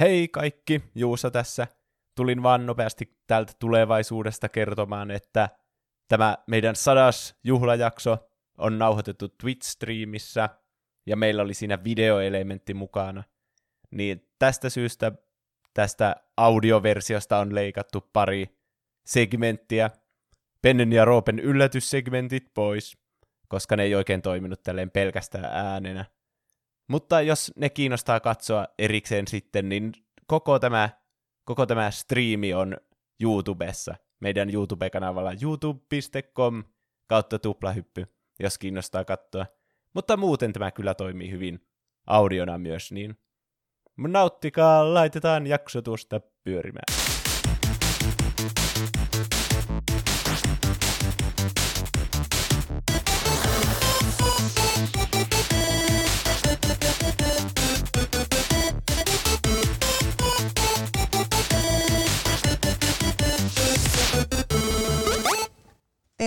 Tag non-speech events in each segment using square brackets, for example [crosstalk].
Hei kaikki, Juusa tässä. Tulin vaan nopeasti täältä tulevaisuudesta kertomaan, että tämä meidän sadas juhlajakso on nauhoitettu Twitch-striimissä, ja meillä oli siinä videoelementti mukana. Niin tästä syystä tästä audioversiosta on leikattu pari segmenttiä, Pennen ja Roopen yllätyssegmentit pois, koska ne ei oikein toiminut tälleen pelkästään äänenä. Mutta jos ne kiinnostaa katsoa erikseen sitten, niin koko tämä, koko tämä striimi on YouTubessa, meidän YouTube-kanavalla youtube.com kautta tuplahyppy, jos kiinnostaa katsoa. Mutta muuten tämä kyllä toimii hyvin audiona myös, niin nauttikaa, laitetaan jaksotusta pyörimään.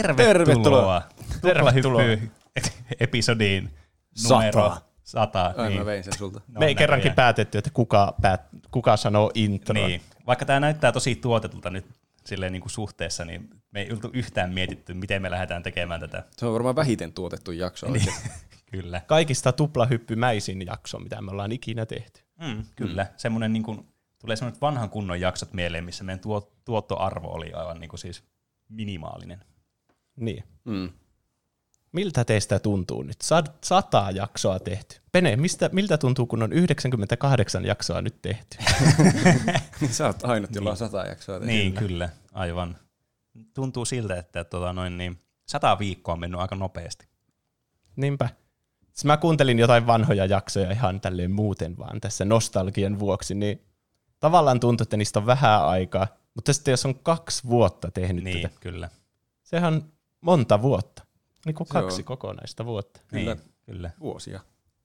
Tervetuloa. Tervetuloa. Tervetuloa. [laughs] Episodiin numero sata. Ai niin. mä vein sen sulta. No, Me ei kerrankin päätetty, että kuka, päät, kuka sanoo intro. Niin. Vaikka tämä näyttää tosi tuotetulta nyt silleen niin kuin suhteessa, niin me ei oltu yhtään mietitty, miten me lähdetään tekemään tätä. Se on varmaan vähiten tuotettu jakso oikein. [laughs] Kyllä. Kaikista tuplahyppymäisin jakso, mitä me ollaan ikinä tehty. Mm, kyllä. Mm. Semmoinen niin kuin, tulee semmoinen vanhan kunnon jaksot mieleen, missä meidän tuo, tuottoarvo oli aivan niin kuin siis minimaalinen. Niin. Mm. Miltä teistä tuntuu nyt? Sa- sata jaksoa tehty. Pene, mistä, miltä tuntuu, kun on 98 jaksoa nyt tehty? [laughs] Sä oot ainut, jolla on sata jaksoa. tehty. Niin, kyllä. Aivan. Tuntuu siltä, että tota, noin, niin, sata viikkoa on mennyt aika nopeasti. Niinpä. Siis mä kuuntelin jotain vanhoja jaksoja ihan tälleen muuten vaan tässä nostalgian vuoksi, niin tavallaan tuntuu, että niistä on vähän aikaa, mutta sitten jos on kaksi vuotta tehnyt Niin, tätä, kyllä. sehän on monta vuotta. Niin kuin kaksi on. kokonaista vuotta. Kyllä. Niin, kyllä. Vuosia.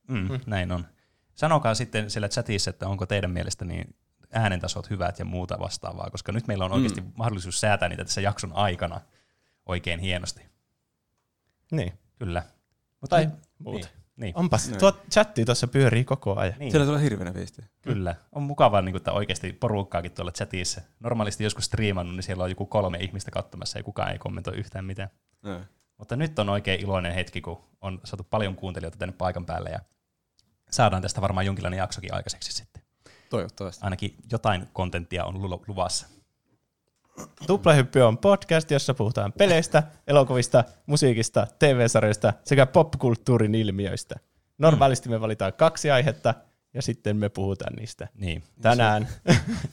Mm, mm. Näin on. Sanokaa sitten siellä chatissa, että onko teidän mielestä niin äänentasot hyvät ja muuta vastaavaa, koska nyt meillä on oikeasti mm. mahdollisuus säätää niitä tässä jakson aikana oikein hienosti. Niin. Kyllä. Tai niin, muuta. Niin, Onpas, Näin. tuo chatti tuossa pyörii koko ajan. niin. Siellä tulee hirveänä viestiä. Kyllä. On mukavaa, niin että oikeasti porukkaakin tuolla chatissa. Normaalisti joskus striimannut, niin siellä on joku kolme ihmistä katsomassa ja kukaan ei kommentoi yhtään mitään. No. Mutta nyt on oikein iloinen hetki, kun on saatu paljon kuuntelijoita tänne paikan päälle ja saadaan tästä varmaan jonkinlainen jaksokin aikaiseksi sitten. Toivottavasti. Ainakin jotain kontenttia on lu- luvassa. Tuplahyppy on podcast, jossa puhutaan peleistä, elokuvista, musiikista, TV-sarjoista sekä popkulttuurin ilmiöistä. Normaalisti me valitaan kaksi aihetta ja sitten me puhutaan niistä. Niin. Tänään,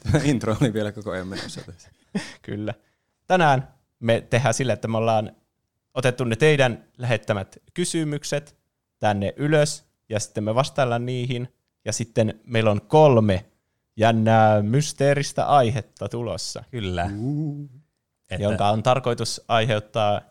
Tämä [laughs] intro oli vielä koko ajan menossa. [laughs] kyllä. Tänään me tehdään sillä, että me ollaan otettu ne teidän lähettämät kysymykset tänne ylös ja sitten me vastaillaan niihin. Ja sitten meillä on kolme jännää mysteeristä aihetta tulossa. Kyllä. että... jonka on tarkoitus aiheuttaa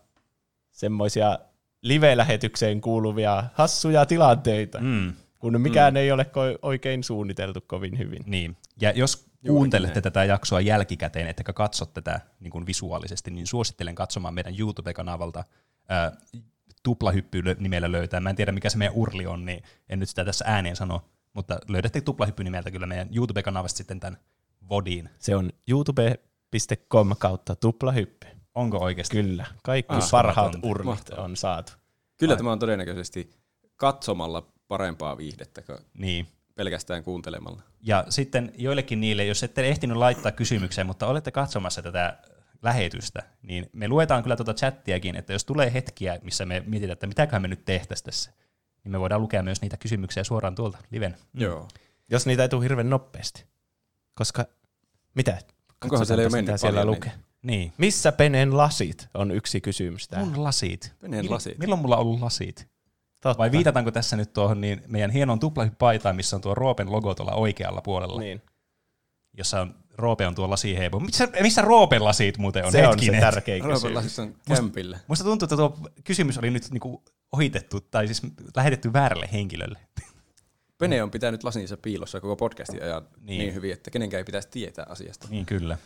semmoisia live-lähetykseen kuuluvia hassuja tilanteita, mm. Kun mikään mm. ei ole ko- oikein suunniteltu kovin hyvin. niin. Ja jos kuuntelette tätä jaksoa jälkikäteen, ettekä katso tätä niin kuin visuaalisesti, niin suosittelen katsomaan meidän YouTube-kanavalta ää, tuplahyppy nimellä löytää. Mä en tiedä, mikä se meidän urli on, niin en nyt sitä tässä ääneen sano, mutta löydätte tuplahyppy nimeltä kyllä meidän YouTube-kanavasta sitten tämän vodiin. Se on youtube.com kautta tuplahyppy. Onko oikeasti? Kyllä, kaikki Ah, parhaat Mahtavaa. on saatu. Kyllä tämä on todennäköisesti katsomalla parempaa viihdettä kuin Niin. pelkästään kuuntelemalla. Ja sitten joillekin niille, jos ette ehtinyt laittaa kysymykseen, mutta olette katsomassa tätä lähetystä, niin me luetaan kyllä tuota chattiakin, että jos tulee hetkiä, missä me mietitään, että mitäköhän me nyt tehtäisiin tässä, niin me voidaan lukea myös niitä kysymyksiä suoraan tuolta liven. Joo. Jos niitä ei tule hirveän nopeasti. Koska, mitä? Onkohan siellä jo mennyt siellä lukee. Niin. Missä Penen lasit on yksi kysymys täällä. Mun lasit. Mil- lasit. Milloin mulla on ollut lasit? Totta. Vai viitataanko tässä nyt tuohon niin meidän hienon tuplahyppaitaan, missä on tuo Roopen logo tuolla oikealla puolella, niin. Niin. jossa on, Roope on tuo lasiheipo. Missä, missä Roopen lasit muuten on? Se on se Hetkinen. tärkein Roopen kysymys. lasit on kämpillä. Musta tuntuu, että tuo kysymys oli nyt niinku ohitettu, tai siis lähetetty väärälle henkilölle. Pene on pitänyt lasinsa piilossa koko podcastin ajan niin. Niin. niin hyvin, että kenenkään ei pitäisi tietää asiasta. Niin kyllä.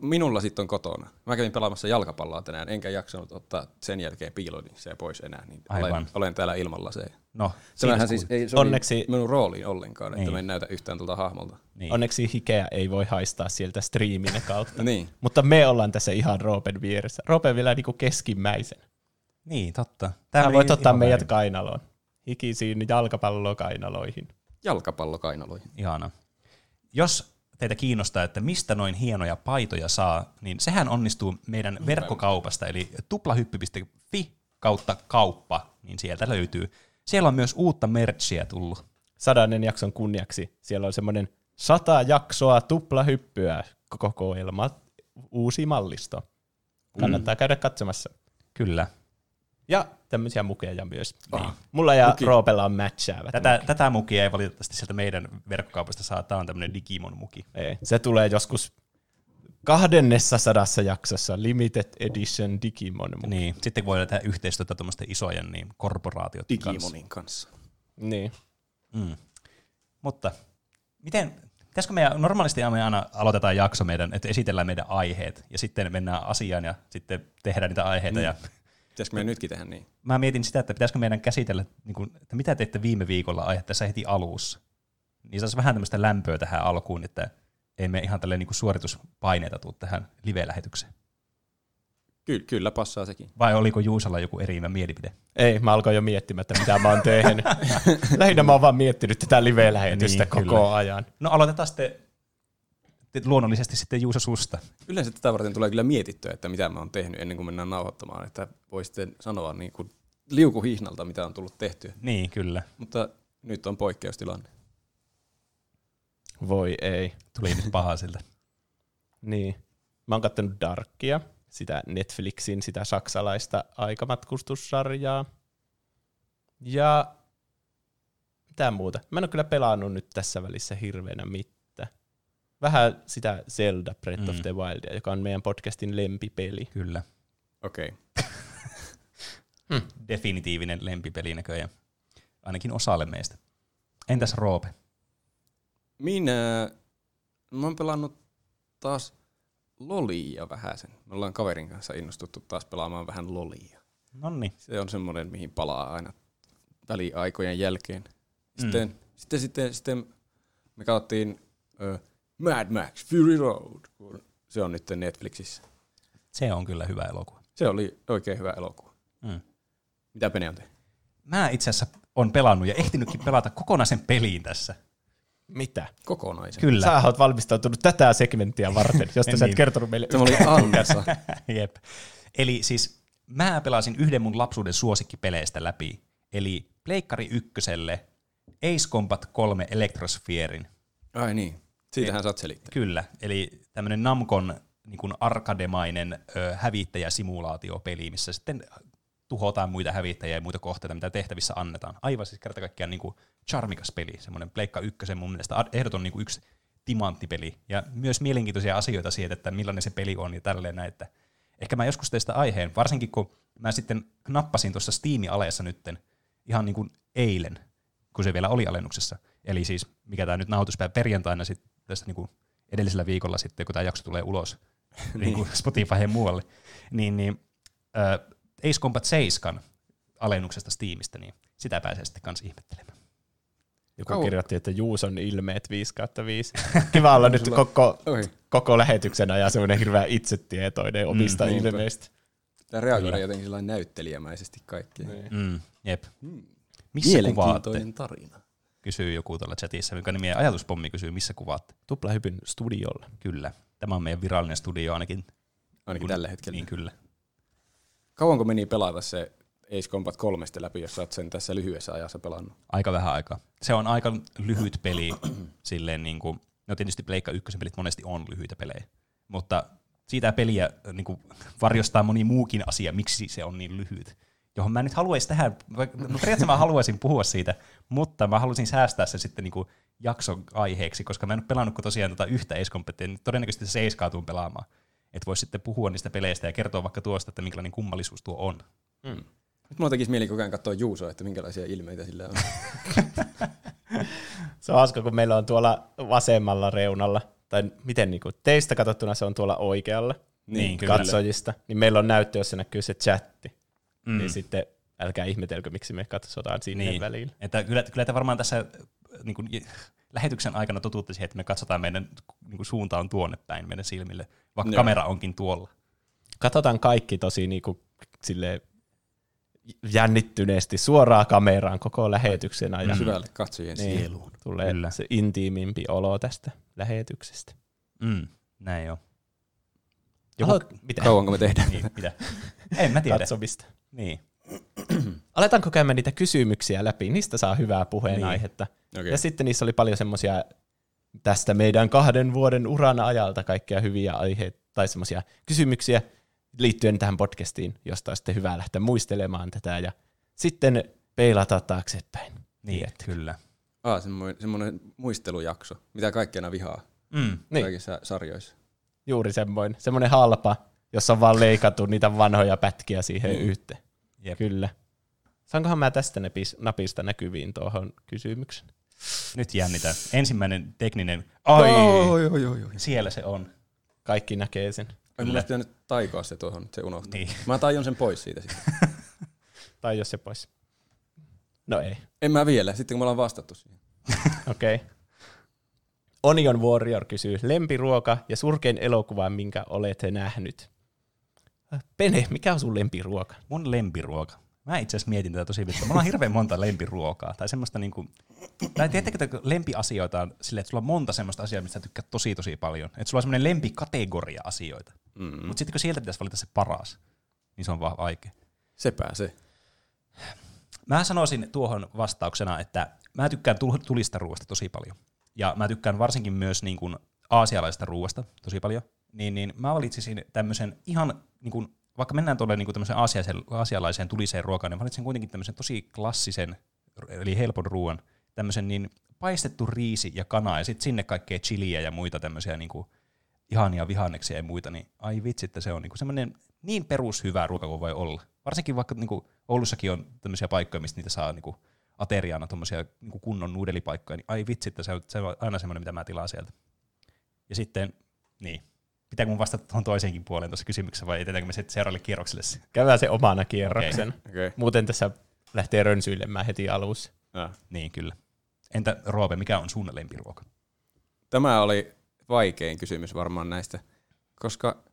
Minulla sitten on kotona. Mä kävin pelaamassa jalkapalloa tänään, enkä jaksanut ottaa sen jälkeen piiloni se pois enää. Niin Aivan. olen, olen, täällä ilmalla se. No, siinä siis, ei sovi Onneksi- minun rooliin ollenkaan, että Niin. mä en näytä yhtään tuolta hahmolta. niin. Onneksi hikeä ei voi haistaa sieltä striimin kautta. [laughs] Niin. Mutta me ollaan tässä ihan Roopen vieressä. Roope vielä niinku keskimmäisen. Niin, totta. Meni voit ottaa meidät väärin. kainaloon. Hikisiin jalkapallokainaloihin. Jalkapallokainaloihin. Ihana. Jos teitä kiinnostaa, että mistä noin hienoja paitoja saa, niin sehän onnistuu meidän verkkokaupasta, eli tuplahyppy.fi kautta kauppa, niin sieltä löytyy. Siellä on myös uutta merchia tullut. Sadannen jakson kunniaksi. Siellä on semmoinen sata jaksoa tuplahyppyä kokoelma, uusi mallisto. Kannattaa käydä katsomassa. Kyllä. Ja tämmöisiä mukeja myös. Niin. Mulla ja Muki. Roopella on matchaavat. Tätä, tätä mukia ei valitettavasti sieltä meidän verkkokaupasta saa. Tämä on tämmöinen Digimon-muki. Ei. Se tulee joskus kahdennessa sadassa jaksossa Limited Edition Digimon. Niin. Niin. Sitten voi tehdä yhteistyötä tuommoisten isojen niin, korporaatioiden kanssa. Digimonin kanssa. niin. Mm. Mutta miten, pitäisikö meidän, normaalisti me aina aloitetaan jakso meidän, että esitellään meidän aiheet ja sitten mennään asiaan ja sitten tehdään niitä aiheita. Niin. Ja Pitäisikö meidän nytkin tehdä niin? mä mietin sitä, että pitäisikö meidän käsitellä, niin kuin, että mitä teitte viime viikolla aihe tässä heti alussa. Niin saisi vähän tämmöistä lämpöä tähän alkuun, että ei me ihan tälleen niin suorituspaineita tule tähän live-lähetykseen. Ky- kyllä passaa sekin. Vai oliko Juusalla joku eri mielipide? Ei, mä alkoin jo miettimään, että mitä mä oon tehnyt. [laughs] Lähinnä mä oon vaan miettinyt tätä live-lähetystä Niin, koko kyllä. ajan. No aloitetaan sitten te- luonnollisesti sitten Juuso susta. Yleensä tätä varten tulee kyllä mietittyä, että mitä mä oon tehnyt ennen kuin mennään nauhoittamaan, että voi sitten sanoa niin kuin liukuhihnalta, mitä on tullut tehtyä. Niin, kyllä. Mutta nyt on poikkeustilanne. Voi ei. Tuli nyt paha siltä. [laughs] Niin. Mä oon kattonut Darkia, sitä Netflixin, sitä saksalaista aikamatkustussarjaa. Ja mitä muuta? Mä en ole kyllä pelannut nyt tässä välissä hirveänä mitään. Vähän sitä Zelda Breath mm. of Mm. the Wildia, joka on meidän podcastin lempipeli. Kyllä. Okei. [laughs] Definitiivinen lempipeli näköjään. Ainakin osalle meistä. Entäs Roope? Minä, mä oon pelannut taas lolia vähäsen. Me ollaan kaverin kanssa innostuttu taas pelaamaan vähän lolia. Nonni. Se on semmoinen, mihin palaa aina väliaikojen jälkeen. Sitten, mm. sitten, sitten, sitten me katsottiin uh, Mad Max Fury Road, kun se on nyt Netflixissä. Se on kyllä hyvä elokuva. Se oli oikein hyvä elokuva. Mm. Mitä Pene on tehnyt? Mä itse asiassa on pelannut ja ehtinytkin pelata kokonaisen peliin tässä. Mitä? Kokonaisen. Kyllä. Sä oot valmistautunut tätä segmenttiä varten, [laughs] josta sä et Niin. kertonut meille Tämä oli ansa. [laughs] Jep. Eli siis mä pelasin yhden mun lapsuuden suosikkipeleistä läpi. Eli Pleikkari ykköselle Ace Combat 3 Electrospherein. Ai niin. Siitähän saat selittää. Kyllä, eli tämmöinen Namcon niin kuin arkademainen ö, hävittäjäsimulaatiopeli, missä sitten tuhotaan muita hävittäjiä ja muita kohteita, mitä tehtävissä annetaan. Aivan siis kerta kaikkiaan niin kuin charmikas peli, semmoinen Pleikka ykkösen mun mielestä ehdoton niin kuin yksi timanttipeli. Ja myös mielenkiintoisia asioita siitä, että millainen se peli on ja tälleen näin, että ehkä mä joskus teistä aiheen, varsinkin kun mä sitten nappasin tuossa Steam-aleessa nytten ihan niin kuin eilen, kun se vielä oli alennuksessa. Eli siis, mikä tämä nyt nauhoituspäivä perjantaina sitten tästä niin kuin edellisellä viikolla sitten, kun tämä jakso tulee ulos [laughs] niin kuin Spotify ja muualle, niin, niin äh, Ace Combat 7 alennuksesta Steamista, niin sitä pääsee sitten kanssa ihmettelemään. Joku Kauan- kirjoitti, että Juuson ilmeet 5 kautta 5. [laughs] Kiva olla nyt koko, koko lähetyksen ajan semmoinen hirveän itsetietoinen omista niinpä. ilmeistä. Tämä reagoida jotenkin sellainen näyttelijämäisesti kaikkeen. Mm, jep. Missä kuvaatte? Tarina. Kysyy joku tuolla chatissa, jonka nimi Ajatuspommi kysyy, missä kuvaatte. Tuplahypyn studiolla. Kyllä. Tämä on meidän virallinen studio ainakin. Ainakin Kun- tällä hetkellä. Niin kyllä. Kauanko meni pelata se Ace Combat 3 läpi, jos oot sen tässä lyhyessä ajassa pelannut? Aika vähän aikaa. Se on aika lyhyt peli, [clears throat] silleen niin kuin, no tietysti Pleikka ykkösen pelit monesti on lyhyitä pelejä, mutta siitä peliä niin kuin, varjostaa moni muukin asia, miksi se on niin lyhyt. Johon mä nyt haluaisin tähän, vaikka- no periaatteessa mä haluaisin puhua siitä, mutta mä haluaisin säästää se sitten niin kuin jakson aiheeksi, koska mä en ole pelannut kuin tosiaan tota yhtä Ace niin todennäköisesti se seiskaa tuun pelaamaan. Että voisi sitten puhua niistä peleistä ja kertoa vaikka tuosta, että minkälainen kummallisuus tuo on. Nyt mulla tekisi mieli koko ajan katsoa Juusoa, että minkälaisia ilmeitä sillä on. [laughs] Se on hauska, kun meillä on tuolla vasemmalla reunalla tai miten niin kuin, teistä katsottuna se on tuolla oikealla Niin, kyllä. katsojista, niin meillä on näyttö, jossa näkyy se chatti. Mm. Niin sitten älkää ihmetelkö, miksi me katsotaan sinne Niin. väliin. Että kyllä, kyllä te varmaan tässä niin kuin, lähetyksen aikana totuutte siihen, että me katsotaan meidän niin kuin, suunta on tuonne päin meidän silmille, vaikka Joo. kamera onkin tuolla. Katsotaan kaikki tosi niin kuin, silleen, jännittyneesti suoraan kameraan koko lähetyksen ajan. Syvälle katsojien Niin. sieluun. Tulee Kyllä. se intiimimpi olo tästä lähetyksestä. Mm. Näin jo. Joku, Haluat- mitä? Kauanko me tehdään? Niin, mitä? [laughs] En mä tiedä. Katsomista. Niin. [clears throat] Aletaanko käymään niitä kysymyksiä läpi? Niistä saa hyvää puheenaihetta. Okei. Ja sitten niissä oli paljon semmoisia tästä meidän kahden vuoden uran ajalta kaikkia hyviä aiheita tai semmoisia kysymyksiä liittyen tähän podcastiin, josta on sitten hyvä lähteä muistelemaan tätä ja sitten peilata taaksepäin. Niin, Tiedätkö? kyllä. Ah, semmoinen, semmoinen muistelujakso, mitä kaikkena vihaa Mm. Niin, kaikissa sarjoissa. juuri semmoinen, semmoinen halpa, jossa on vaan leikattu niitä vanhoja pätkiä siihen Mm. yhteen. Jep. Kyllä. Saankohan mä tästä napis, napista näkyviin tuohon kysymyksen? Nyt jännitä. Ensimmäinen tekninen. Ai, oi, oi, oi, oi. siellä se on. Kaikki näkee sen. Ai, Kyllä. mulla olisi pitänyt taikoa se tuohon, se unohtuu. Niin. Mä tajon sen pois siitä sitten. [laughs] Tai jos se pois. No ei. En mä vielä, sitten kun me ollaan vastattu siihen. [laughs] Okei. Okay. Onion Warrior kysyy, lempiruoka ja surkein elokuva, minkä olette nähnyt? Pene, mikä on sun lempiruoka? Mun lempiruoka. Mä itse asiassa mietin tätä tosi pitkään. Mulla on hirveän monta lempiruokaa. Tai semmoista niinku, tai tiedättekö, että lempiasioita on silleen, että sulla on monta semmoista asiaa, mistä sä tykkäät tosi tosi paljon. Että sulla on semmoinen lempikategoria asioita. Mm. Mutta sitten kun sieltä pitäisi valita se paras, niin se on vaan vaikea. Se pääsee. Mä sanoisin tuohon vastauksena, että mä tykkään tul- tulista ruoasta tosi paljon. Ja mä tykkään varsinkin myös niin kuin aasialaisesta ruoasta tosi paljon. Niin, niin mä valitsisin tämmöisen ihan, niin kuin, vaikka mennään tuolle niin tämmöisen aasialaiseen, aasialaiseen tuliseen ruokaan, niin valitsin kuitenkin tämmöisen tosi klassisen, eli helpon ruoan, tämmöisen niin paistettu riisi ja kana, ja sitten sinne kaikkea chiliä ja muita tämmöisiä niin kuin ihania vihanneksia ja muita, niin ai vitsi, että se on niin semmoinen niin perushyvä ruoka kuin voi olla. Varsinkin vaikka niin kuin Oulussakin on tämmöisiä paikkoja, mistä niitä saa niin kuin ateriana tuommoisia niin kunnon nuudelipaikkoja, niin ai vitsi, että se on, se on aina semmoinen, mitä mä tilaan sieltä. Ja sitten, niin, pitääkö mun vastata tuohon toiseenkin puoleen tuossa kysymyksessä vai etetäänkö me sitten seuraavalle kierrokselle? se? Käydään se omana kierroksen. Okay. Okay. Muuten tässä lähtee rönsyilemään heti alussa. Ah. Niin, kyllä. Entä Roope, mikä on sun lempiruoka? Tämä oli vaikein kysymys varmaan näistä, koska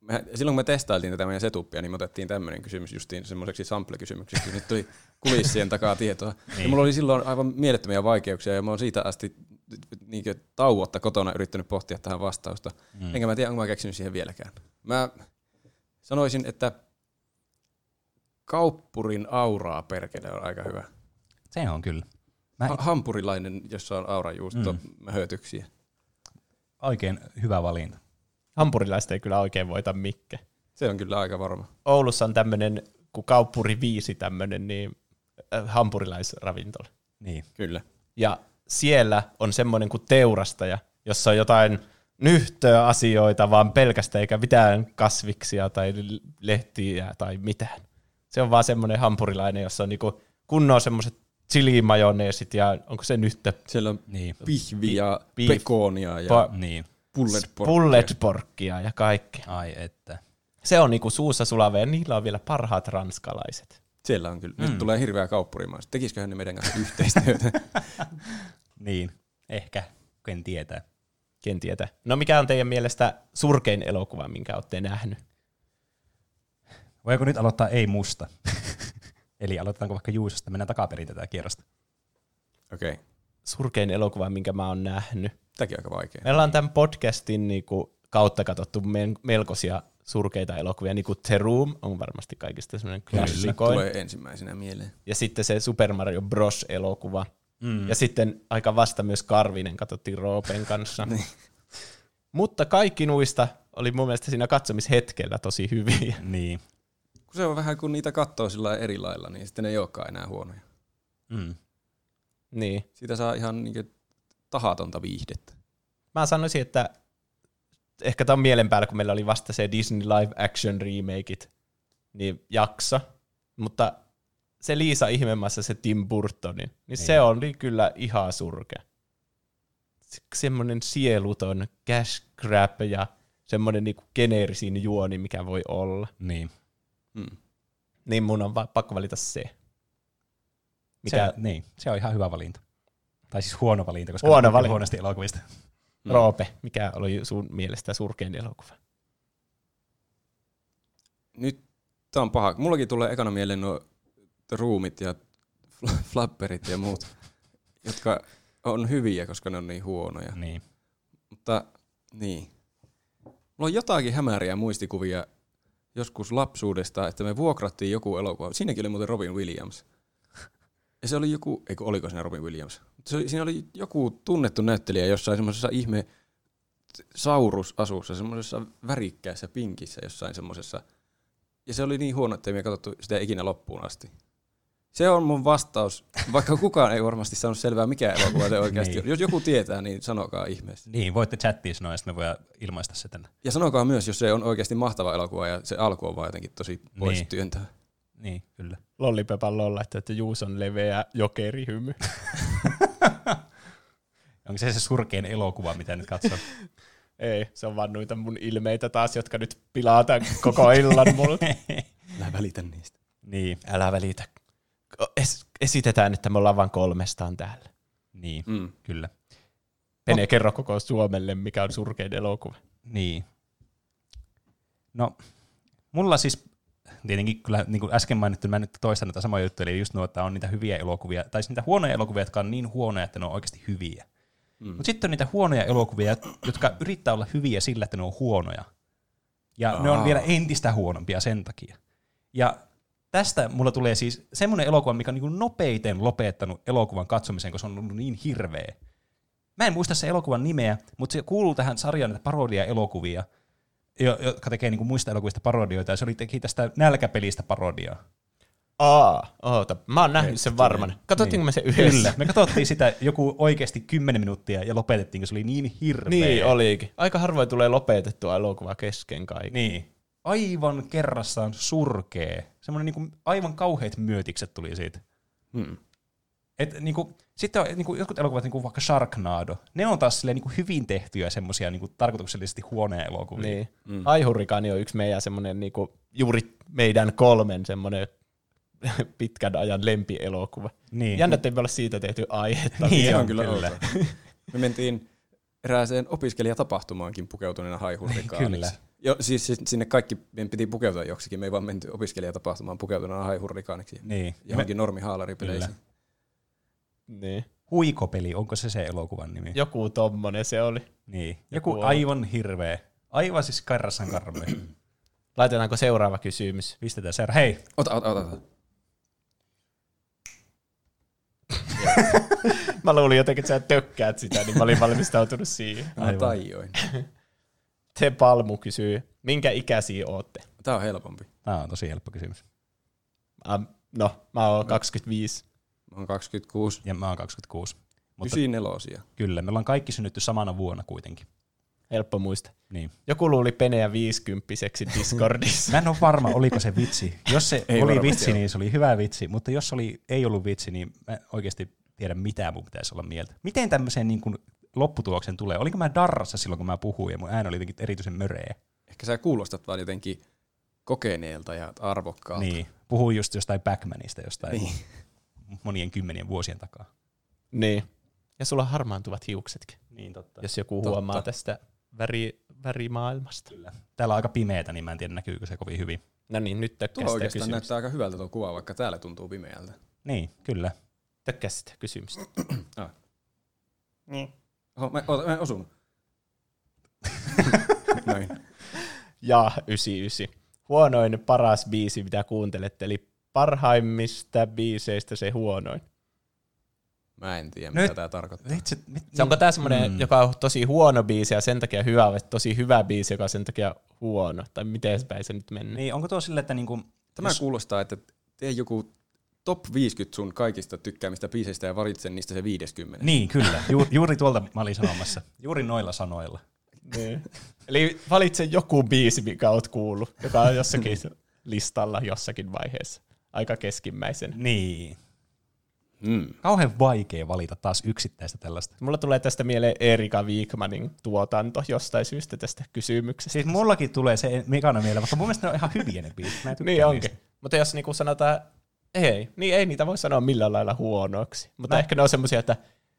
me, silloin kun me testailtiin tätä meidän setupia, niin me otettiin tämmöinen kysymys justiin semmoiseksi sample-kysymykseksi. Nyt tuli kulissien takaa tietoa. [laughs] Niin. Ja mulla oli silloin aivan mielettömiä vaikeuksia ja mä oon siitä asti niin tauotta kotona yrittänyt pohtia tähän vastausta. Mm. Enkä mä tiedä, onko mä keksinyt siihen vieläkään. Mä sanoisin, että kauppurin auraa perkele on aika hyvä. Se on kyllä. Mä Ha- hampurilainen, jossa on aurajuusto, Mm. höötyksiä. oikein hyvä valinta. Hampurilaista ei kyllä oikein voita mikke. Se on kyllä aika varma. Oulussa on tämmöinen, kun kauppuri viisi tämmöinen, niin äh, hampurilaisravintola. Niin. Kyllä. Ja siellä on semmoinen kuin teurastaja, jossa on jotain nyhtöä asioita, vaan pelkästään eikä mitään kasviksia tai lehtiä tai mitään. Se on vaan semmoinen hampurilainen, jossa on niinku kunnon semmoiset chilimajoneesit ja onko se nyhtö? Siellä on Niin. pihvi ja Beef. pekonia ja Pa- Niin. Pulletporkkia ja kaikkea. Ai että. Se on niinku suussa sulava ja niillä on vielä parhaat ranskalaiset. Siellä on kyllä. Mm. Nyt tulee hirveä kauppurimaista. Tekisiköhän ne meidän kanssa yhteistyötä? [laughs] Niin. Ehkä. Ken tietää. Ken tietää. No mikä on teidän mielestä surkein elokuva, minkä olette nähnyt? Voiko nyt aloittaa ei musta? [laughs] Eli aloitetaanko vaikka Juusosta? Mennään takaperin tätä kierrosta. Okei. Okay. Surkein elokuva, minkä mä oon nähnyt. Tämäkin aika vaikea. Meillä on tämän podcastin niinku kautta katsottu melkoisia surkeita elokuvia, niin kuin The Room on varmasti kaikista semmoinen klassikoin. Tulee ensimmäisenä mieleen. Ja sitten se Super Mario Bros. elokuva. Mm. Ja sitten aika vasta myös Karvinen katsottiin Roopen kanssa. [laughs] Niin. Mutta kaikki nuista oli mun mielestä siinä katsomishetkellä tosi hyviä. Niin. Kun se on vähän kun niitä katsoo sillä eri lailla, niin sitten ne ei olekaan enää huonoja. Mm. Niin. Siitä saa ihan niin tahatonta viihdettä. Mä sanoisin, että ehkä tämä on mielen päällä, kun meillä oli vasta se Disney Live Action remakeit, niin jakso. Mutta se Liisa ihmemässä se Tim Burtonin, niin, niin. se Niin. oli kyllä ihan surkea. semmoinen sieluton cash grab ja semmoinen niinku geneerisin juoni, mikä voi olla. Niin. Mm. Niin mun on va- pakko valita se. Mikä, Se, niin, se on ihan hyvä valinta. Tai siis huono valinta, koska huono valinta. huonosti elokuvista. Mm. Roope, mikä oli sun mielestä surkein elokuva? Nyt tää on paha. Mullakin tulee ekana mieleen nuo ruumit ja fl- flapperit ja muut, [laughs] jotka on hyviä, koska ne on niin huonoja. Niin. Mutta niin. Mulla on jotakin hämäriä muistikuvia joskus lapsuudesta, että me vuokrattiin joku elokuva. Siinäkin oli muuten Robin Williams. Ja se oli joku, eikö oliko siinä Robin Williams? Se siinä oli joku tunnettu näyttelijä jossain semmoisessa ihme saurusasussa, semmoisessa värikkäässä pinkissä jossain semmoisessa. Ja se oli niin huono, että me katsottu sitä ikinä loppuun asti. Se on mun vastaus, vaikka kukaan ei varmasti saanut selvää, mikä elokuva se oikeasti Niin. on. Jos joku tietää, niin sanokaa ihmeessä. Niin, voitte chattiin sanoa, ja me voidaan ilmaista se tänne. Ja sanokaa myös, jos se on oikeasti mahtava elokuva ja se alku on vaan jotenkin tosi pois Niin. työntävä. Niin, kyllä. Lollipepan lolla, että Juuson leveä jokerihymy. [laughs] Onko se se surkein elokuva, mitä nyt katsoo? [laughs] Ei, se on vaan noita mun ilmeitä taas, jotka nyt pilaa tän koko illan mulle. [laughs] Älä välitä niistä. niin, Älä välitä. Es- esitetään, että me ollaan vain kolmestaan täällä. niin, Mm. kyllä. Pene, kerro koko Suomelle, mikä on surkein elokuva. Niin. No, mulla siis tietenkin kyllä, niin kuin äsken mainittu, mä nyt toistan näitä samoja juttuja, eli just nuo, että on niitä hyviä elokuvia, tai siis niitä huonoja elokuvia, jotka on niin huonoja, että ne on oikeasti hyviä. Mm. Mutta sitten on niitä huonoja elokuvia, jotka yrittää olla hyviä sillä, että ne on huonoja. Ja ne on Aa. vielä entistä huonompia sen takia. Ja tästä mulla tulee siis semmoinen elokuva, mikä on niin nopeiten lopettanut elokuvan katsomisen, koska se on ollut niin hirveä. Mä en muista se elokuvan nimeä, mutta se kuuluu tähän sarjaan näitä parodia-elokuvia, jo- jotka tekee niin muista elokuvista parodioita, ja se oli teki tästä nälkäpelistä parodiaa. Aa, oota. Mä oon nähnyt sen varmaan. Katsottiinko me se yhdessä? Kyllä. Me katsottiin sitä joku oikeasti 10 minuuttia ja lopetettiin, kun se oli niin hirveä. Niin olikin. Aika harvoin tulee lopetettua elokuva kesken kaiken. Niin. Aivan kerrassaan surkee. Semmoinen niinku aivan kauheat myötikset tuli siitä. Mm. Et niinku, sitten on niinku, jotkut elokuvat, niinku vaikka Sharknado, ne on taas silleen, niinku hyvin tehtyjä semmoisia niinku, tarkoituksellisesti huonoja elokuvia. Niin. Mm. Aihurikaani on yksi meidän semmoinen, niinku, juuri meidän kolmen semmoinen [laughs] pitkän ajan lempielokuva. Niin. Jännä, että ei me olla siitä tehty aihetta. Niin Se on on kyllä kyllä. Me mentiin erääseen opiskelijatapahtumaankin pukeutuneena haihurrikaaniksi. Kyllä. Jo, siis siis sinne kaikki meidän piti pukeutua joksikin. Me ei vaan menty opiskelijatapahtumaan pukeutuneena haihurrikaaniksi. niin. Me, Johonkin normihaalaripeleihin. Kyllä. Niin. huikopeli, onko se se elokuvan nimi? Joku tommonen se oli. Niin. Joku, Joku aivan hirveä. Aivan siis karrassan karme. [clears throat] Laitetaanko seuraava kysymys? Pistetään se. Hei, Ota, ota, ota. ota. [laughs] Mä luulin jotenkin, että sä tökkäät sitä, niin mä olin valmistautunut siihen. Mä Aivan. tajoin. [laughs] Te Palmu kysyy, minkä ikäisiä ootte? Tää on helpompi. tämä on tosi helppo kysymys. Ähm, no, mä oon 25. Mä oon 26. Ja mä oon 26. Mutta 94. kyllä, me ollaan kaikki synnytty samana vuonna kuitenkin. Helppo muista. Niin. Joku luuli Peneä viisikymppiseksi Discordissa. [laughs] Mä en ole varma, oliko se vitsi. Jos se [laughs] Ei oli vitsi, ole. niin se oli hyvä vitsi, mutta jos oli, ei ollut vitsi, niin mä en oikeasti tiedä, mitä mun pitäisi olla mieltä. Miten tämmöiseen niin kuin lopputuloksen tulee? Olinko mä darrassa silloin, kun mä puhuin, ja mun ääni oli jotenkin erityisen möreä? Ehkä sä kuulostat vaan jotenkin kokeneelta ja arvokkaalta. Niin, puhuin just jostain Backmanista, jostain Niin. Monien kymmenien vuosien takaa. niin. Ja sulla on harmaantuvat hiuksetkin, Niin totta. jos joku Totta. huomaa tästä väri, värimaailmasta. Kyllä. Täällä on aika pimeätä, niin mä en tiedä näkyykö se kovin hyvin. No niin, nyt tökkää Tuo sitä oikeastaan kysymystä. näyttää aika hyvältä tuo kuva, vaikka täällä tuntuu pimeältä. Niin, kyllä. Tökkää sitä kysymystä. [clears throat] Oho, mä, oota, mä en osunut. [laughs] Noin. Ja 99. Huonoin paras biisi, mitä kuuntelette, eli parhaimmista biiseistä se huonoin. Mä en tiedä, Nyt- mitä tää tarkoittaa. Vitsi, mit, Se onko tämä semmoinen, Mm. joka on tosi huono biisi ja sen takia hyvä, vai tosi hyvä biisi, joka on sen takia huono? Tai miten päin se nyt menee? Niin, onko tuo sille, että niinku, Tämä jos- kuulostaa, että tee joku top 50 sun kaikista tykkäämistä biiseistä ja valitse niistä se 50. Niin, [laughs] kyllä. Ju, juuri tuolta mä olin sanomassa. Juuri noilla sanoilla. Niin. Eli valitse joku biisi, mikä oot kuullut, joka on jossakin listalla jossakin vaiheessa. Aika keskimmäisen. Niin. Mm. Kauhean vaikea valita taas yksittäistä tällaista. Mulla tulee tästä mieleen Erika Wigmanin tuotanto jostain syystä tästä kysymyksestä. Siis mullakin tulee se mekana mieleen, vaikka mun mielestä ne on ihan hyviä ne biisit. Mä niin niistä. onkin. Mutta jos niinku sanotaan, ei, niin ei niitä voi sanoa millään lailla huonoiksi. Mutta Mä- ehkä ne on semmoisia, että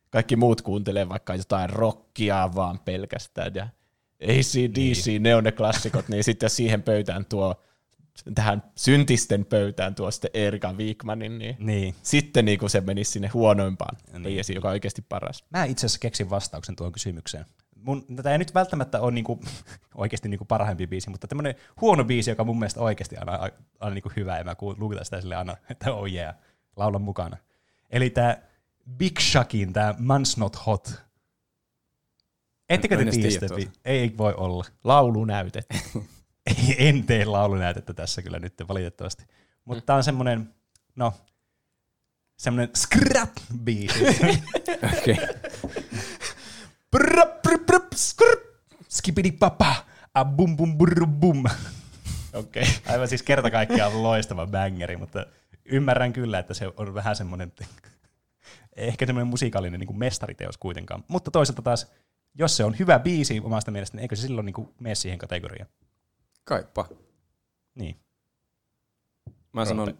kaikki muut kuuntelee vaikka jotain rockia vaan pelkästään. Ja ACDC, niin. ne on ne klassikot, niin sitten siihen pöytään tuo, tähän syntisten pöytään tuo sitten Erika Wigmanin, niin Niin. sitten niinku se menisi sinne huonoimpaan Niin. biisiin, joka on oikeasti paras. Mä itse asiassa keksin vastauksen tuohon kysymykseen. Mun, tätä ei nyt välttämättä ole niinku, [laughs] oikeasti niinku parhaimpi biisi, mutta tämmönen huono biisi, joka mun mielestä oikeasti aina, aina niinku hyvä, ja mä luulen sitä sille aina, [laughs] että oh yeah, laulan mukana. Eli tää Big Shakin, tää Man's Not Hot. Ettekö te tiedä sitä? tuota. Ei, ei voi olla. Laulunäytet. Ei, [laughs] en tee laulunäytettä tässä kyllä nyt valitettavasti. Mutta tää on semmonen, no, semmonen scrap-biisi. Okei. Brr, brr, brr, skrr, skipidi papa, a bum bum brr bum. Okei. Aivan siis kerta kaikkiaan loistava bangeri, mutta ymmärrän kyllä, että se on vähän semmoinen, ehkä semmoinen musiikallinen niin kuin mestariteos kuitenkaan. Mutta toisaalta taas, jos se on hyvä biisi omasta mielestäni, eikö se silloin niin kuin mene siihen kategoriaan? Kaipa. Niin. Mä sanon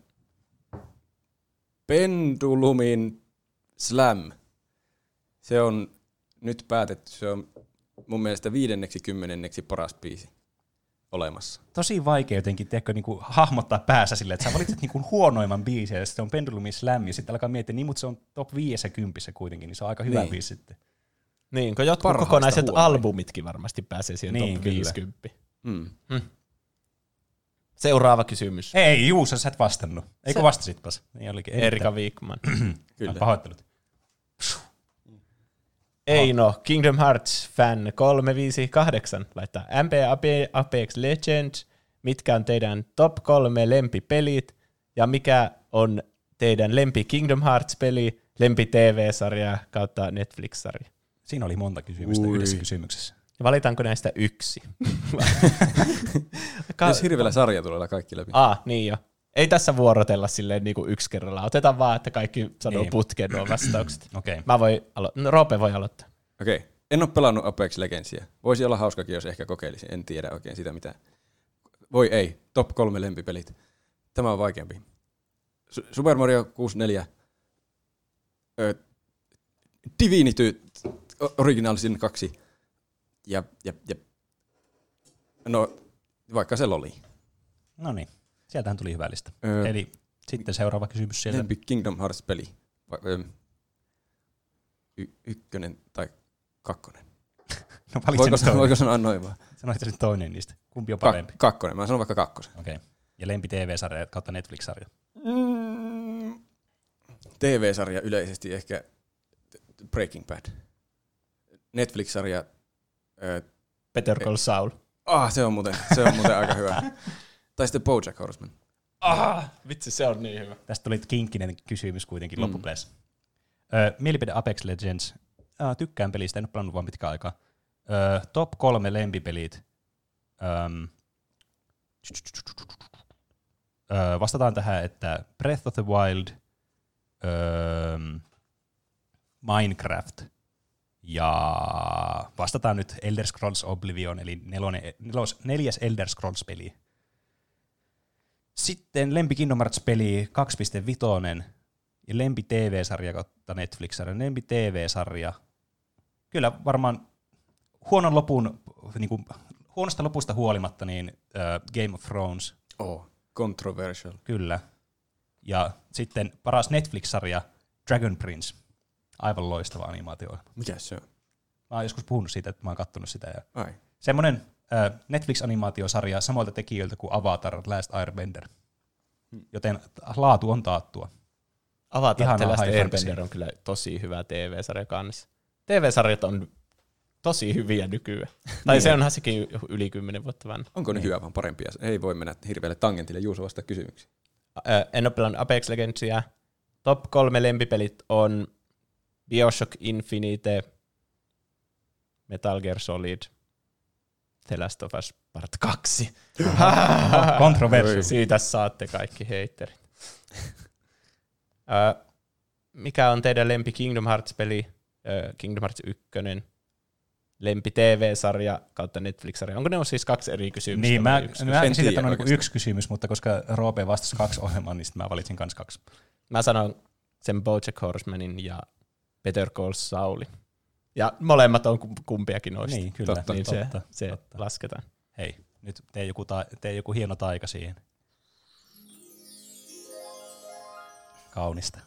Pendulumin Slam. Se on nyt päätetty. Se on mun mielestä viidenneksi kymmenenneksi paras biisi olemassa. Tosi vaikea jotenkin tiedätkö, niin kuin hahmottaa päässä silleen, että sä valitset niin kuin huonoimman biisin ja sitten on Pendulumin Slam ja sitten alkaa miettiä, niin mutta se on top 5 kympissä kuitenkin, niin se on aika hyvä Niin. biisi sitten. Niin, kun jotkut Parhaista kokonaiset huonoin. albumitkin varmasti pääsee siihen Niin, top kyllä. 50. Mm. Seuraava kysymys. Ei, Juuso, sä et vastannut. Eikö Se- vastasitpas? Niin olikin. Erika Wigman. [clears throat] Kyllä. Ah, Pahoittelut. Eino, Kingdom Hearts fan 358 laittaa MP Ape- Apex Legends. Mitkä on teidän top kolme lempipelit? Ja mikä on teidän lempi Kingdom Hearts-peli, lempi TV-sarja kautta Netflix-sarja? Siinä oli monta kysymystä Ui. yhdessä kysymyksessä. Ja Valitaanko näistä yksi? [laughs] Ka- Jos hirveellä sarjatuloilla kaikki läpi. Ah, niin jo. Ei tässä vuorotella silleen niin kuin yksi kerralla. Otetaan vaan, että kaikki sanoo Niin. putkeen nuo vastaukset. [clears throat] Okei. Okay. Mä voin alo- no, Roope voi aloittaa. Okei. Okay. En ole pelannut Apex Legendsia. Voisi olla hauskakin, jos ehkä kokeilisin. En tiedä oikein sitä mitään. Voi ei. Top kolme lempipelit. Tämä on vaikeampi. Su- Super Mario 64. Ö, Divinity o- Original Sin 2. Ja, ja, ja. No, vaikka se loli. No niin, sieltähän tuli hyvä lista. Ö, Eli sitten seuraava kysymys sieltä. Lempi Kingdom Hearts-peli. Y- ykkönen tai kakkonen. [laughs] No Voiko, toinen. voiko sanoa noin vaan? Sano itse asiassa toinen niistä. Kumpi on Kak- parempi? kakkonen. Mä sanon vaikka kakkosen. Okei. Okay. Ja lempi TV-sarja kautta Netflix-sarja. Mm. TV-sarja yleisesti ehkä Breaking Bad. Netflix-sarja. Ö, Peter Call Saul. ah, se on muuten, se on muuten aika hyvä. Tai sitten Bojack Horseman. Ah, vitsi, se on niin hyvä. Tästä tuli kinkkinen kysymys kuitenkin Mm. loppupeleissä. Ö, mielipide Apex Legends. Äh, tykkään pelistä, en ole pelannut vaan pitkään aikaa. Ö, top kolme lempipelit. Öm, ö, vastataan tähän, että Breath of the Wild, öm, Minecraft ja vastataan nyt Elder Scrolls Oblivion, eli nelonen, nelos, neljäs Elder Scrolls-peli. Sitten lempi Kingdom Hearts-peli 2.5 ja lempi TV-sarja kautta Netflix-sarja. Lempi TV-sarja. Kyllä varmaan huonon lopun, niin kuin, huonosta lopusta huolimatta, niin äh, Game of Thrones, Oh, controversial. kyllä. Ja sitten paras Netflix-sarja Dragon Prince. Aivan loistava animaatio. Mikä se on? Mä oon joskus puhunut siitä, että mä oon kattonut sitä. Ja Ai. semmoinen äh, Netflix-animaatiosarja samoilta tekijöiltä kuin Avatar Last Airbender. Joten laatu on taattua. Avatar The Last Airbender fantasy. on kyllä tosi hyvä TV-sarja kanssa. TV-sarjat on tosi hyviä nykyään. [laughs] tai Niin se on. onhan sekin yli 10 vuotta vanha. Onko ne hyvä vaan parempia? Ei voi mennä hirveälle tangentille Juuso vasta kysymyksiin. Ö, en ole pelannut Apex Legendsia. Top kolme lempipelit on Bioshock Infinite, Metal Gear Solid, The Last of Us Part 2. Kontroversi. [laughs] Siitä saatte kaikki heitterit. [laughs] Ö, mikä on teidän lempi Kingdom Hearts-peli, ö, Kingdom Hearts 1, lempi TV-sarja kautta Netflix-sarja? Onko ne on siis kaksi eri kysymystä? Niin, mä, yksi mä En käsitin, että on niinku yksi kysymys, mutta koska Roope vastasi kaksi ohjelmaa, niin sitten mä valitsin kans kaksi. Mä sanon sen Bojack Horsemanin ja Better Call Saulin. Ja molemmat on kum- kumpiakin noista. Niin, kyllä. Totta. niin se, totta, se totta. lasketaan. Hei, nyt tee joku, ta- tee joku hieno taika siihen. Kaunista.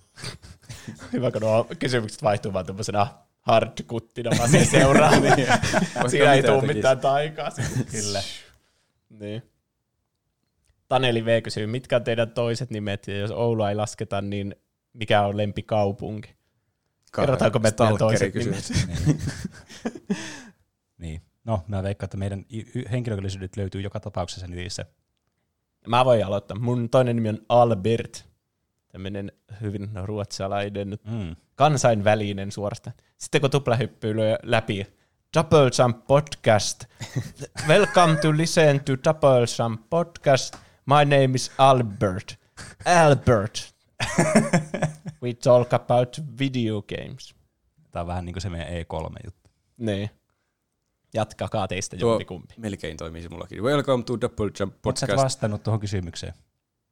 [laughs] Hyvä, kun nuo kysymykset vaihtuu vaan tuommoisena hardkuttina, vaan se seuraa. niin. Siinä ei tule mitään taikaa. [laughs] Kyllä. niin. Taneli V kysyy, mitkä on teidän toiset nimet, ja jos Oulua ei lasketa, niin mikä on lempikaupunki? Kerrotaanko me toiset Stalkeri-kysymys. niin. [laughs] niin. No, mä veikkaan, että meidän henkilöllisyydet löytyy joka tapauksessa niissä. Mä voin aloittaa. Mun toinen nimi on Albert. Tämmöinen hyvin ruotsalainen, Mm. kansainvälinen suorastaan. Sitten kun tuplahyppy läpi, Double Jump Podcast. [laughs] Welcome to listen to Double Jump Podcast. My name is Albert. Albert. [laughs] We talk about video games. Tämä on vähän niin kuin se meidän E3-juttu. Niin. Jatkakaa teistä Tuo jompikumpi. melkein toimisi mullakin. Welcome to Double Jump Oletko Podcast. vastannut tuohon kysymykseen?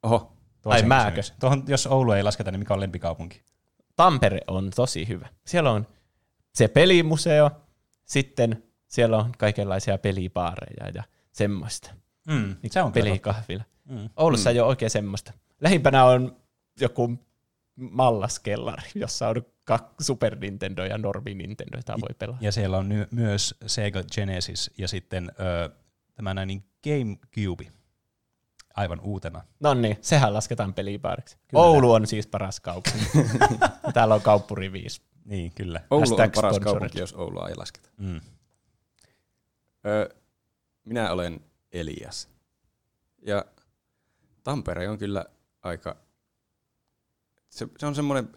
Oho, Ai, määkö? Tuohon, jos Oulu ei lasketa, niin mikä on lempikaupunki? Tampere on tosi hyvä. Siellä on se pelimuseo, sitten siellä on kaikenlaisia pelibaareja ja semmoista. Mm, se on. Pelikahvila. Mm. Oulussa ei ole oikein semmoista. Lähimpänä on joku mallaskellari, jossa on kaksi Super Nintendo ja Normi Nintendo, jota voi pelaa. Ja siellä on ny- myös Sega Genesis ja sitten ö, tämä näin niin GameCube aivan uutena. No niin, sehän lasketaan pelibaariksi. Kyllä. Oulu on siis paras kaupunki. [laughs] Täällä on kauppuri 5. Niin, kyllä. Oulu on Hashtag paras sponsored. kaupunki, jos Oulua ei lasketa. Mm. Öö, minä olen Elias. Ja Tampere on kyllä aika... Se, se on semmoinen...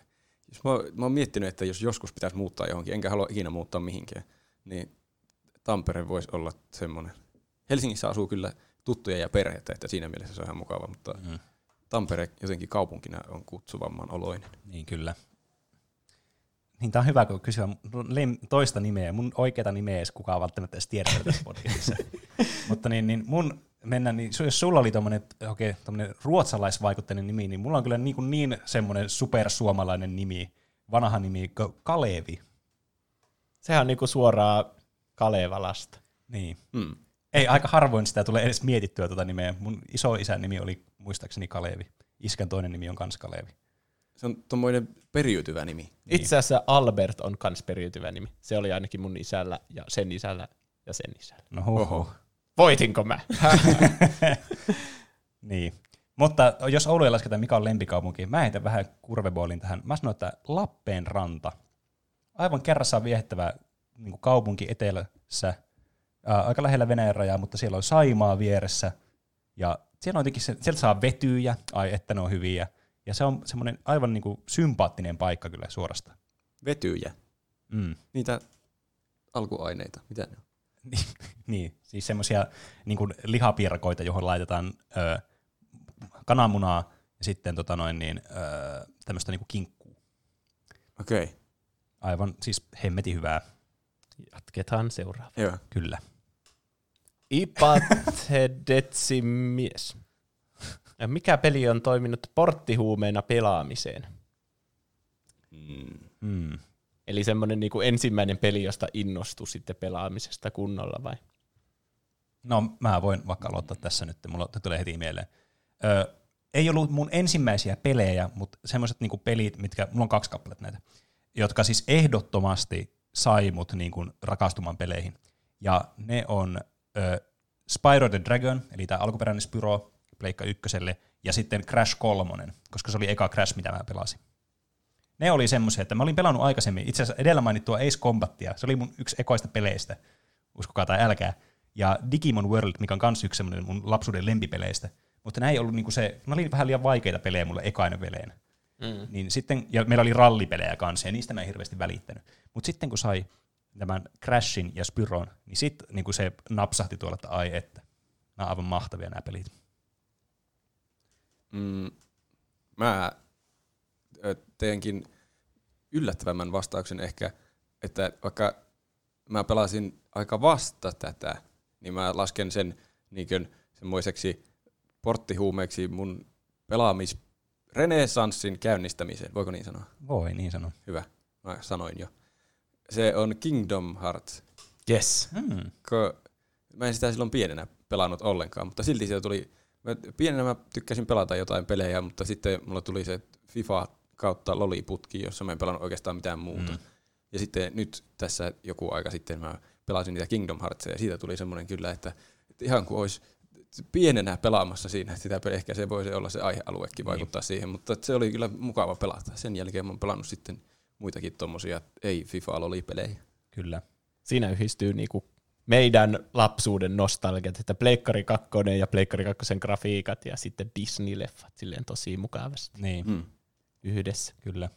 Jos mä, mä oon miettinyt, että jos joskus pitäisi muuttaa johonkin, enkä halua ikinä muuttaa mihinkään, niin Tampere voisi olla semmoinen. Helsingissä asuu kyllä tuttuja ja perhettä, että siinä mielessä se on ihan mukava, mutta Mm. Tampere jotenkin kaupunkina on kutsuvamman oloinen. Niin, kyllä. Niin tämä on hyvä, kun kysyä toista nimeä. Mun oikeata nimeä ei kukaan välttämättä edes tiedä tässä podcastissa. [laughs] Mutta niin, niin mun mennä, niin jos sulla oli tommonen, okay, tommonen ruotsalaisvaikutteinen nimi, niin mulla on kyllä niin, kuin niin semmoinen supersuomalainen nimi, vanha nimi, Kalevi. Sehän on niinku suoraan Kalevalasta. Niin. Mm. Ei, aika harvoin sitä tulee edes mietittyä tuota nimeä. Mun iso isän nimi oli muistaakseni Kalevi. Iskän toinen nimi on kans Kalevi. Se on tommoinen periytyvä nimi. Niin. Itse asiassa Albert on kans periytyvä nimi. Se oli ainakin mun isällä ja sen isällä ja sen isällä. No huhu. Oho. Voitinko mä? [laughs] Niin. Mutta jos Oulu ei lasketa, mikä on lempikaupunki, mä heitän vähän kurveboolin tähän. Mä sanon, että Lappeenranta. Aivan kerrassaan viehättävä niin kaupunki etelässä. Ää, aika lähellä Venäjän rajaa, mutta siellä on Saimaa vieressä. Ja siellä on jotenkin se, sieltä saa vetyjä, ai että ne on hyviä. Ja se on semmoinen aivan niin kuin sympaattinen paikka kyllä suorastaan. Vetyjä. Mm. Niitä alkuaineita. Mitä ne on? [laughs] Niin, siis semmoisia niin lihapiirakoita, johon laitetaan ö, kananmunaa ja sitten tota noin, niin, ö, tämmöistä niin kinkkuu. Okei. Okay. Aivan siis hemmeti hyvää, Jatketaan seuraava. Joo. kyllä. Ipathedetsimies. [laughs] Mikä peli on toiminut porttihuumeena pelaamiseen? Mm. Mm. Eli semmoinen niinku ensimmäinen peli, josta innostui sitten pelaamisesta kunnolla vai? No mä voin vaikka aloittaa tässä nyt, mulla tulee heti mieleen. Ö, ei ollut mun ensimmäisiä pelejä, mutta semmoiset niinku pelit, mitkä, mulla on kaksi kappaletta näitä, jotka siis ehdottomasti sai mut niinku rakastumaan peleihin. Ja ne on ö, Spyro the Dragon, eli tämä alkuperäinen Spyro Pleikka ykköselle, ja sitten Crash 3, koska se oli eka Crash, mitä mä pelasin. Ne oli semmoisia, että mä olin pelannut aikaisemmin, itse asiassa edellä mainittua Ace Combatia, se oli mun yksi ekoista peleistä, uskokaa tai älkää, ja Digimon World, mikä on kans yksi semmoinen mun lapsuuden lempipeleistä. Mutta nämä ei ollut niinku se, ne oli vähän liian vaikeita pelejä mulle ekainen peleenä. Mm. Niin sitten, ja meillä oli rallipelejä kanssa, ja niistä mä en hirveästi välittänyt. Mutta sitten kun sai tämän Crashin ja Spyron, niin sitten niin se napsahti tuolla, että ai että. Nämä on aivan mahtavia nämä pelit. Mm. Mä teenkin yllättävämmän vastauksen ehkä, että vaikka mä pelasin aika vasta tätä, niin mä lasken sen niin semmoiseksi porttihuumeeksi mun pelaamis renesanssin käynnistämiseen. Voiko niin sanoa? Voi niin sanoa. Hyvä, mä sanoin jo. Se on Kingdom Hearts. Yes. Mm. Ko, mä en sitä silloin pienenä pelannut ollenkaan, mutta silti siitä tuli... Mä, pienenä mä tykkäsin pelata jotain pelejä, mutta sitten mulla tuli se FIFA kautta loliputki, jossa mä en pelannut oikeastaan mitään muuta. Mm. Ja sitten nyt tässä joku aika sitten mä pelasin niitä Kingdom Heartsia ja siitä tuli semmoinen kyllä, että, että ihan kuin olisi pienenä pelaamassa siinä sitä peliä, ehkä se voisi olla se aihealuekin vaikuttaa niin. siihen, mutta se oli kyllä mukava pelata. Sen jälkeen mä oon pelannut sitten muitakin tommosia ei FIFA pelejä. Kyllä. Siinä yhdistyy niinku meidän lapsuuden nostalgiat, että Pleikkari 2 ja Pleikkari 2 grafiikat ja sitten Disney-leffat silleen tosi mukavasti Niin, mm. yhdessä. kyllä.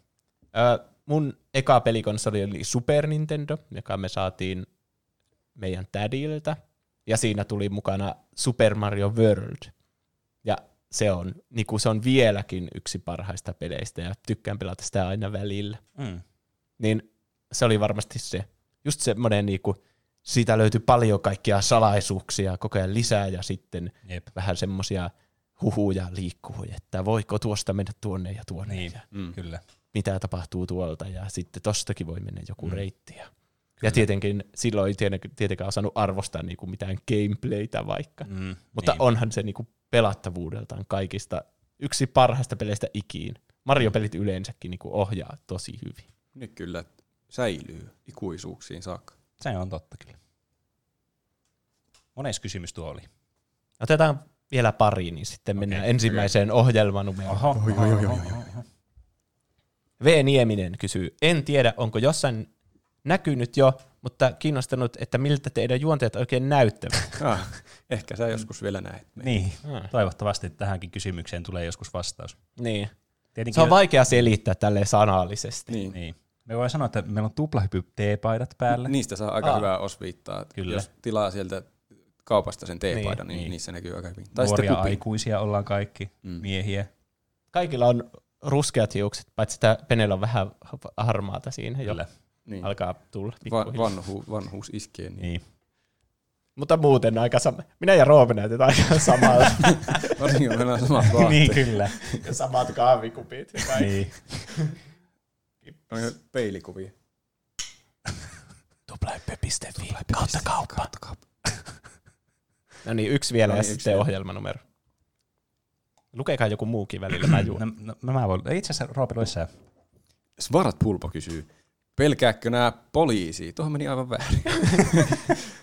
Ö, mun eka pelikonsoli oli Super Nintendo, joka me saatiin meidän tädiltä. Ja siinä tuli mukana Super Mario World. Ja se on, niin kuin se on vieläkin yksi parhaista peleistä ja tykkään pelata sitä aina välillä. Mm. Niin se oli varmasti se. Just semmoinen, niin kuin, siitä löytyi paljon kaikkia salaisuuksia koko ajan lisää ja sitten Jep. vähän semmoisia huhuja liikkuu, että voiko tuosta mennä tuonne ja tuonne Niin, ja mm. kyllä. mitä tapahtuu tuolta ja sitten tostakin voi mennä joku mm. reitti. Ja, ja tietenkin silloin ei tietenkään, tietenkään osannut arvostaa niinku mitään gameplaytä vaikka, Mm, mutta niin. onhan se niinku pelattavuudeltaan kaikista yksi parhaista peleistä ikiin. Mario-pelit yleensäkin niinku ohjaa tosi hyvin. Nyt kyllä säilyy ikuisuuksiin saakka. Se on totta kyllä. Mones kysymys tuo oli. Otetaan vielä pari, niin sitten mennään Okei, ensimmäiseen ohjelmanumeroon. Oho, oho, oho, oho. V. Nieminen kysyy, en tiedä onko jossain näkynyt jo, mutta kiinnostanut, että miltä teidän juonteet oikein näyttävät. [laughs] Ah, ehkä sä joskus vielä näet. Niin, Ah. toivottavasti tähänkin kysymykseen tulee joskus vastaus. Niin. Tietenkin, Se on vaikea selittää tälleen sanallisesti. Niin. Niin. Me voi sanoa, että meillä on tuplahypy T-paidat päällä. Niistä saa aika Aa. hyvää osviittaa. Kyllä. Jos tilaa sieltä kaupasta sen teepaidan, niin, Niin. niin, niissä näkyy aika hyvin. Tai Nuoria aikuisia ollaan kaikki, Mm. miehiä. Kaikilla on ruskeat hiukset, paitsi että Penellä on vähän harmaata siinä jo. Kyllä. Niin. Alkaa tulla Va- vanhu, vanhuus iskee. Niin. Niin. Mutta muuten aika sama. Minä ja Roope näytetään aika [laughs] samalta. Varsinkin kun meillä on samat vaatteet. [laughs] niin, kyllä. ja samat kahvikupit ja kaikki. niin. [laughs] On jo peilikuvia. Tuplahyppy.fi kautta kauppa. Kautta kauppa. No niin, yksi vielä No ja niin, yksi sitten vielä. ohjelmanumero. Lukekaa joku muukin välillä, mä juon. No, no, mä voin. Itse asiassa Roope lue sä. Svart Pulpo kysyy, pelkääkö nämä poliisi? Tuohon meni aivan väärin.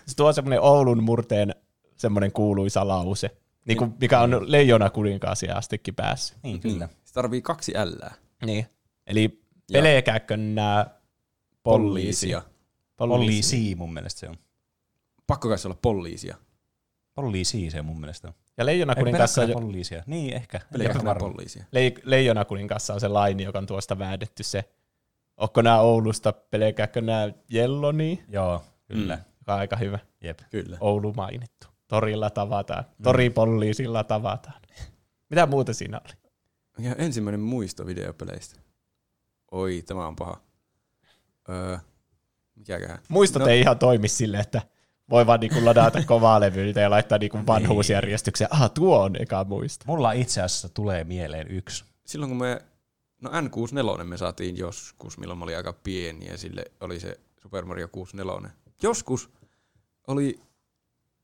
Se [laughs] tuo semmoinen Oulun murteen semmoinen kuuluisa lause, niin kuin, mikä on leijona kuninkaaseen astikin päässä. Niin, kyllä. Se tarvii kaksi L. Niin. Eli Ja- pelkääkö nämä poliisia? Poliisi mun mielestä se on. Pakko kai se olla poliisia. Poliisi se mun mielestä on. Ja leijona kuninkaassa, pelkkää poliisia? Niin, ehkä. Pelkääkö poliisia? le, leijona kuninkaassa on se laini, joka on tuosta väädetty se, onko nämä Oulusta, pelkääkö nämä Jelloni, Joo, kyllä. Mm. joka on aika hyvä. Jep. Kyllä. Oulu mainittu. Torilla tavataan. Toripoliisilla tavataan. [laughs] Mitä muuta siinä oli? Ja ensimmäinen muisto videopeleistä. Oi, tämä on paha. Öö, mikäköhän? Muistot No. ei ihan toimi sille, että voi vaan niinku ladata [laughs] kovaa levyltä ja laittaa niinku vanhuusjärjestykseen. Ah, tuo on eka muisto. Mulla itse asiassa tulee mieleen yksi. Silloin kun me, no N64 me saatiin joskus, milloin mä olin aika pieni ja sille oli se Super Mario 64. Joskus oli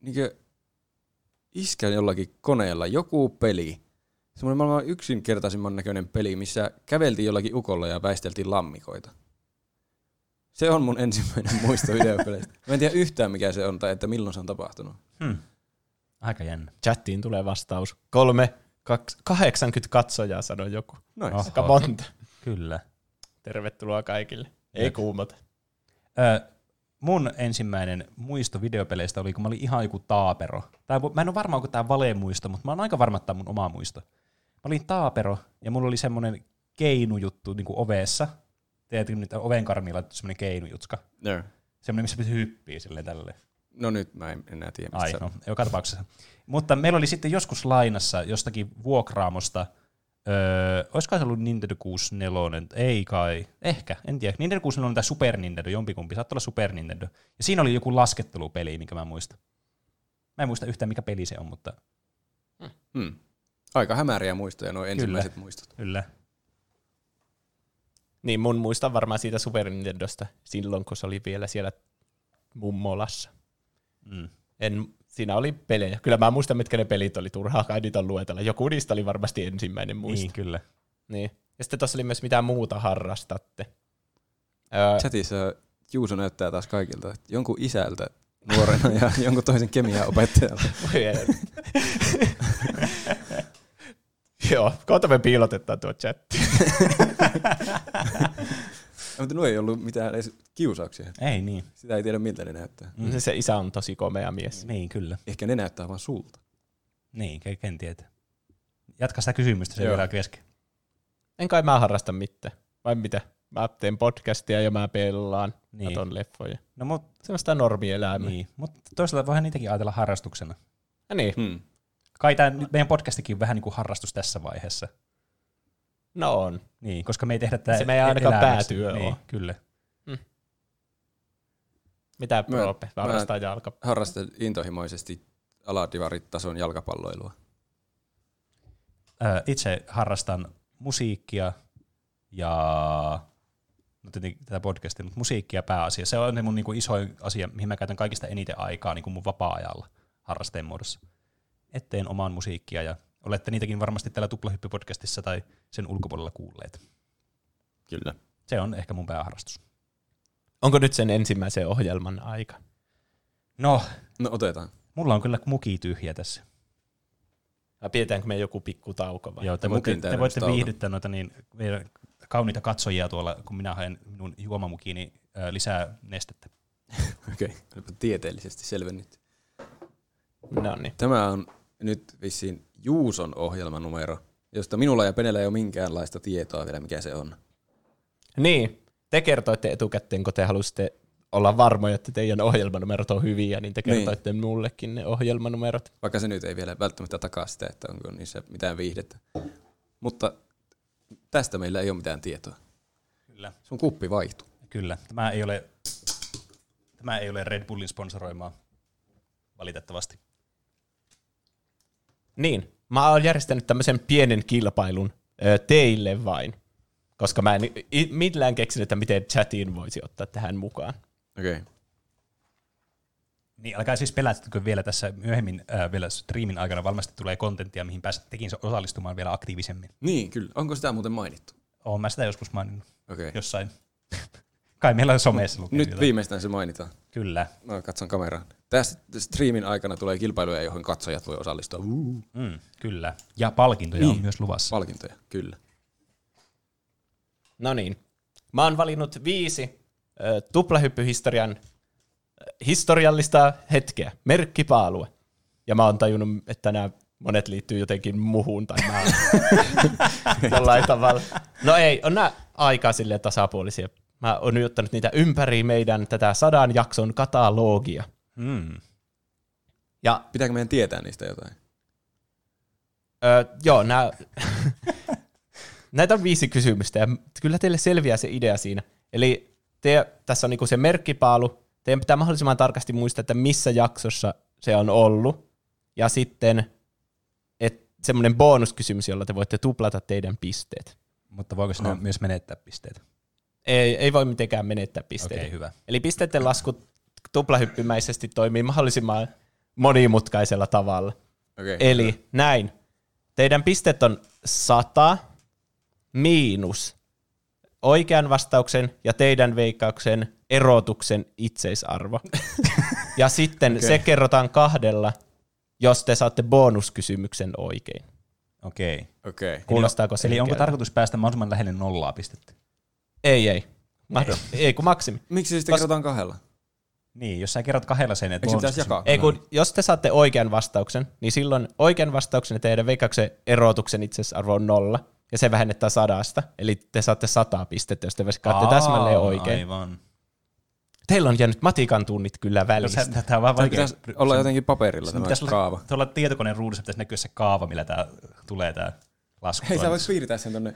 niinkö iskän jollakin koneella joku peli, semmoinen maailman yksinkertaisimman näköinen peli, missä käveltiin jollakin ukolla ja väisteltiin lammikoita. Se on mun ensimmäinen [laughs] muisto videopeleistä. Mä en tiedä yhtään mikä se on tai että milloin se on tapahtunut. Hmm. Aika jännä. Chattiin tulee vastaus. Kolme, kaks, 80 katsojaa sanoi joku. Noin. Aika monta. Kyllä. Tervetuloa kaikille. Ei Jep. kuumata. Ö, mun ensimmäinen muisto videopeleistä oli, kun mä olin ihan joku taapero. Tää, mä en ole varma, onko tämä valemuisto, mutta mä oon aika varma, että tämä on mun oma muisto. Olin taapero ja mulla oli semmoinen keinujuttu niin kuin ovessa. Tiedätkö nyt oven laitettu semmoinen keinujutska. No. Semmoinen, missä piti hyppiä silleen tälleen. no nyt mä en enää tiedä, mistä Ai, no, joka tapauksessa. Mutta meillä oli sitten joskus lainassa jostakin vuokraamosta Öö, olisiko se ollut Nintendo 64? Ei kai. Ehkä, en tiedä. Nintendo 64 tai Super Nintendo, jompikumpi. Saattaa olla Super Nintendo. Ja siinä oli joku laskettelupeli, mikä mä muistan. Mä en muista yhtään, mikä peli se on, mutta Hmm. Aika hämäriä muistoja, nuo ensimmäiset muistot. kyllä. Niin mun muistan varmaan siitä Super Nintendosta silloin, kun se oli vielä siellä mummolassa. Mm. En, siinä oli pelejä. Kyllä mä muistan, mitkä ne pelit oli. Turhaa kai niitä on luetella. Joku niistä oli varmasti ensimmäinen muisto. Niin, kyllä. Niin. Ja sitten tuossa oli myös mitä muuta harrastatte. Öö, Chatissa Juuso näyttää taas kaikilta että jonkun isältä nuorena ja [laughs] jonkun toisen kemian opettajalta. [laughs] Joo, kohta me piilotetaan tuo chatti. [laughs] Mutta nuo ei ollut mitään edes kiusauksia. Ei niin. Sitä ei tiedä miltä ne näyttää. Mm. Se isä on tosi komea mies. Niin, kyllä. Ehkä ne näyttää vaan sulta. Niin, ken, tietää. Jatka sitä kysymystä, se Joo. vielä kesken. En kai mä harrasta mitään. Vai mitä? Mä teen podcastia ja mä pelaan. Niin. Niin. Katon leffoja. No mut, Semmoista normielämää. Niin. niin. Mut toisaalta voihan niitäkin ajatella harrastuksena. Ja niin. Hmm. Kai nyt meidän podcastikin on vähän niin kuin harrastus tässä vaiheessa. No on. Niin, koska me ei tehdä tätä Se me ei ainakaan elämäksi. päätyö niin, oo. Kyllä. Mitä Mä- Roope mä- harrastaa jalka? Harrastan intohimoisesti aladivaritason jalkapalloilua. Itse harrastan musiikkia ja no tietenkin tätä podcastia, mutta musiikkia pääasia. Se on mun niinku isoin asia, mihin mä käytän kaikista eniten aikaa niin kuin mun vapaa-ajalla harrasteen muodossa. Etteen omaan musiikkia ja olette niitäkin varmasti täällä Tuplahyppy-podcastissa tai sen ulkopuolella kuulleet. Kyllä. Se on ehkä mun pääharrastus. Onko nyt sen ensimmäisen ohjelman aika? No, No otetaan. mulla on kyllä muki tyhjä tässä. Vai pidetäänkö me joku pikku tauko vai? Joo, te voitte, te voitte tauko. viihdyttää noita niin, meidän kauniita katsojia tuolla, kun minä haen minun juomamukiini lisää nestettä. [laughs] Okei, okay. tieteellisesti selvennetty. No niin. Tämä on nyt vissiin Juuson ohjelmanumero, josta minulla ja Penellä ei ole minkäänlaista tietoa vielä, mikä se on. Niin, te kertoitte etukäteen, kun te halusitte olla varmoja, että teidän ohjelmanumerot on hyviä, niin te Niin. kertoitte niin. mullekin ne ohjelmanumerot. Vaikka se nyt ei vielä välttämättä takaa sitä, että onko niissä mitään viihdettä. Mutta tästä meillä ei ole mitään tietoa. Kyllä. Sun kuppi vaihtuu. Kyllä. Tämä ei ole, tämä ei ole Red Bullin sponsoroimaa, valitettavasti. Niin, mä oon järjestänyt tämmöisen pienen kilpailun ö, teille vain, koska mä en i- millään keksinyt, että miten chatin voisi ottaa tähän mukaan. Okei. Okay. Niin, älkää siis pelätkö vielä tässä myöhemmin äh, vielä streamin aikana valmasti tulee kontenttia, mihin pääset tekin osallistumaan vielä aktiivisemmin. Niin, kyllä. Onko sitä muuten mainittu? Oon mä sitä joskus maininnut Okei. Okay. jossain. [laughs] Kai meillä on somessa lukee Nyt jotain. viimeistään se mainitaan. Kyllä. Mä katson kameraan. Tästä streamin aikana tulee kilpailuja, johon katsojat voi osallistua. Mm, kyllä. Ja palkintoja niin. on myös luvassa. palkintoja, kyllä. No niin, mä oon valinnut viisi ö, tuplahyppyhistorian ö, historiallista hetkeä, merkkipaalue. Ja mä oon tajunnut, että nämä monet liittyy jotenkin muhun tai mä [laughs] jollain tavalla. No ei, on nämä aika silleen tasapuolisia. Mä oon nyt ottanut niitä ympäri meidän tätä sadan jakson katalogia. Mm. Ja Pitääkö meidän tietää niistä jotain? Öö, joo, nää, [laughs] näitä on viisi kysymystä, ja kyllä teille selviää se idea siinä. Eli te, tässä on niinku se merkkipaalu, teidän pitää mahdollisimman tarkasti muistaa, että missä jaksossa se on ollut, ja sitten semmoinen bonuskysymys, jolla te voitte tuplata teidän pisteet. Mutta voiko sinä Aha. myös menettää pisteitä? Ei, ei voi mitenkään menettää pisteitä. Okei, hyvä. Eli pisteiden lasku tuplahyppymäisesti toimii mahdollisimman monimutkaisella tavalla. Okei. Eli näin. Teidän pisteet on 100 miinus oikean vastauksen ja teidän veikkauksen erotuksen itseisarvo. ja [laughs] sitten okay. se kerrotaan kahdella, jos te saatte bonuskysymyksen oikein. Okei. Okei. Kuulostaako se? Eli onko tarkoitus päästä mahdollisimman lähelle nollaa pistettä? Ei, ei. Mahdo. Ei. ei, kun maksimi. Miksi se sitten Kos- kerrotaan kahdella? Niin, jos sä kerrot kahdella sen, että Eikö pitäisi jakaa? Ei, kun jos te saatte oikean vastauksen, niin silloin oikean vastauksen ja teidän veikkauksen erotuksen itseisarvo on nolla, ja se vähennetään sadasta, eli te saatte sata pistettä, jos te veikkaatte Aa, täsmälleen oikein. Aivan. Teillä on jäänyt matikan tunnit kyllä No, välistä. se, tämä on vaan vaikea. pitäisi olla jotenkin paperilla tämä pitäisi olla, kaava. Tuolla tietokoneen ruudussa pitäisi näkyä se kaava, millä tämä tulee tämä laskua. Hei, sä voit piirtää sen tonne.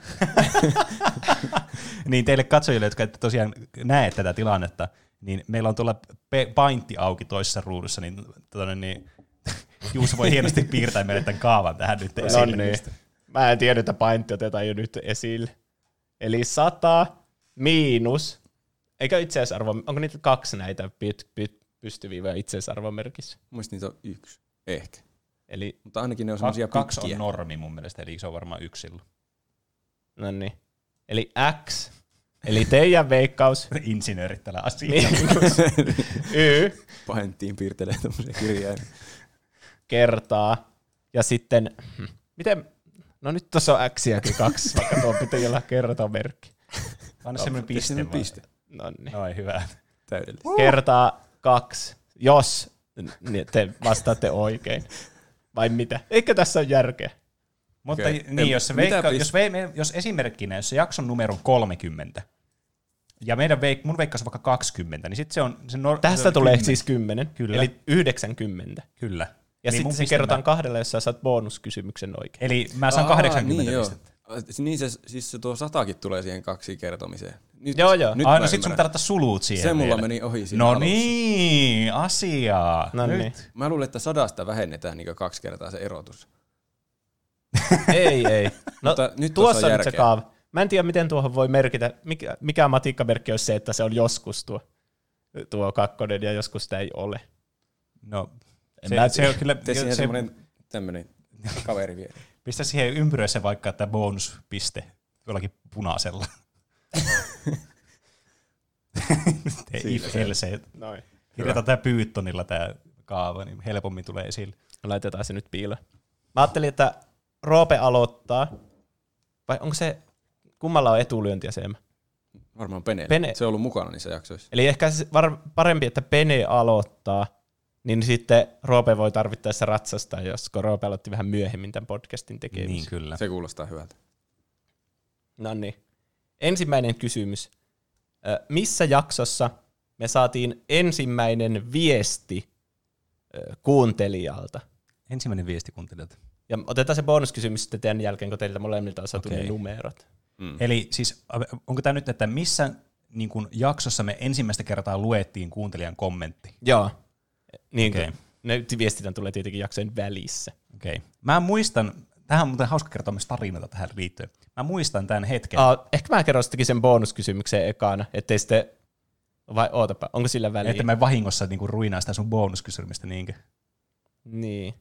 [laughs] niin teille katsojille, jotka ette tosiaan näe tätä tilannetta, niin meillä on tuolla paintti auki toisessa ruudussa, niin, tonne, niin [laughs] Juuso voi hienosti piirtää meille tämän kaavan tähän nyt No esille. niin. Mä en tiedä, että paintti otetaan jo nyt esille. Eli 100 miinus, eikö itseisarvo, onko niitä kaksi näitä pyt, pyt, pystyviivoja itseisarvomerkissä? Muista niitä on yksi. Ehkä. Eli, Mutta ainakin ne on semmosia kaksi pitkiä. on normi mun mielestä, eli se on varmaan yksi silloin. no niin. Eli X, eli teidän veikkaus, Insinöörit tällä asialla. miinus [laughs] Y Pahenttiin piirtelee tommosia kirjaimia. kertaa, ja sitten, miten, no nyt tuossa on Xiäkin kaksi, vaikka tuo pitää olla kertomerkki. Anna semmoinen Tee piste. vaan. piste. No niin. Noin, hyvä. Täydellistä. kertaa kaksi, jos niin te vastaatte oikein. Vai mitä? Eikö tässä ole järkeä? Mutta Okei. niin, jos, se veikka, pist- jos, ve, jos esimerkkinä, jos se jakson numero on 30, ja meidän veik, mun veikkaus on vaikka 20, niin sitten se on... Se nor- Tästä se tulee 10. siis 10, Kyllä. eli 90. Kyllä. Ja Niin sitten se kerrotaan mä- kahdella, jos sä saat bonuskysymyksen oikein. Eli mä saan Aa, 80 niin, pistettä. Joo. Niin se, siis se tuo satakin tulee siihen kaksi kertomiseen. Nyt, Joo, joo. Nyt Ai, mä no sit sun laittaa sulut siihen Se mulla vielä. meni ohi siinä No alussa. niin, asiaa. No Nyt. niin. Mä luulen, että sadasta vähennetään niin kaksi kertaa se erotus. [laughs] ei, ei. No Mutta nyt tuossa on on nyt se kaava. Mä en tiedä, miten tuohon voi merkitä. Mikä, mikä matikkamerkki olisi se, että se on joskus tuo, tuo kakkonen ja joskus sitä ei ole. No, En se, mä se on kyllä... Tee siihen se, semmonen tämmönen kaveri vielä. pistä siihen ympyröissä vaikka että bonuspiste jollakin punaisella. [laughs] Tee Siinä if se. else. Noin. Kirjoita tää pyyttonilla tää kaava, niin helpommin tulee esille. Laitetaan se nyt piiloon. Mä ajattelin, että Roope aloittaa. Vai onko se, kummalla on etulyöntiasema? Varmaan Pene. Pene. Se on ollut mukana niissä jaksoissa. Eli ehkä se var, parempi, että Pene aloittaa, niin sitten Roope voi tarvittaessa ratsastaa, jos Roope aloitti vähän myöhemmin tämän podcastin tekemisen. Niin kyllä. Se kuulostaa hyvältä. No niin. Ensimmäinen kysymys. Ö, Missä jaksossa me saatiin ensimmäinen viesti ö, kuuntelijalta? Ensimmäinen viesti kuuntelijalta. Ja otetaan se bonuskysymys sitten teidän jälkeen, kun teiltä molemmilta on saatu ne numerot. Mm. Eli siis, onko tämä nyt, että missä niin kun jaksossa me ensimmäistä kertaa luettiin kuuntelijan kommentti? Joo. Niin okay. Ne viestitän tulee tietenkin jaksojen välissä. Okei. Okay. Mä muistan, tähän on muuten hauska kertoa myös tarinoita tähän liittyen. Mä muistan tämän hetken. Ah, ehkä mä kerron sittenkin sen bonuskysymyksen ekana, ettei sitten... Vai ootapa, onko sillä väliä? Että mä vahingossa niinku ruinaan sitä sun bonuskysymystä niinkö? Niin.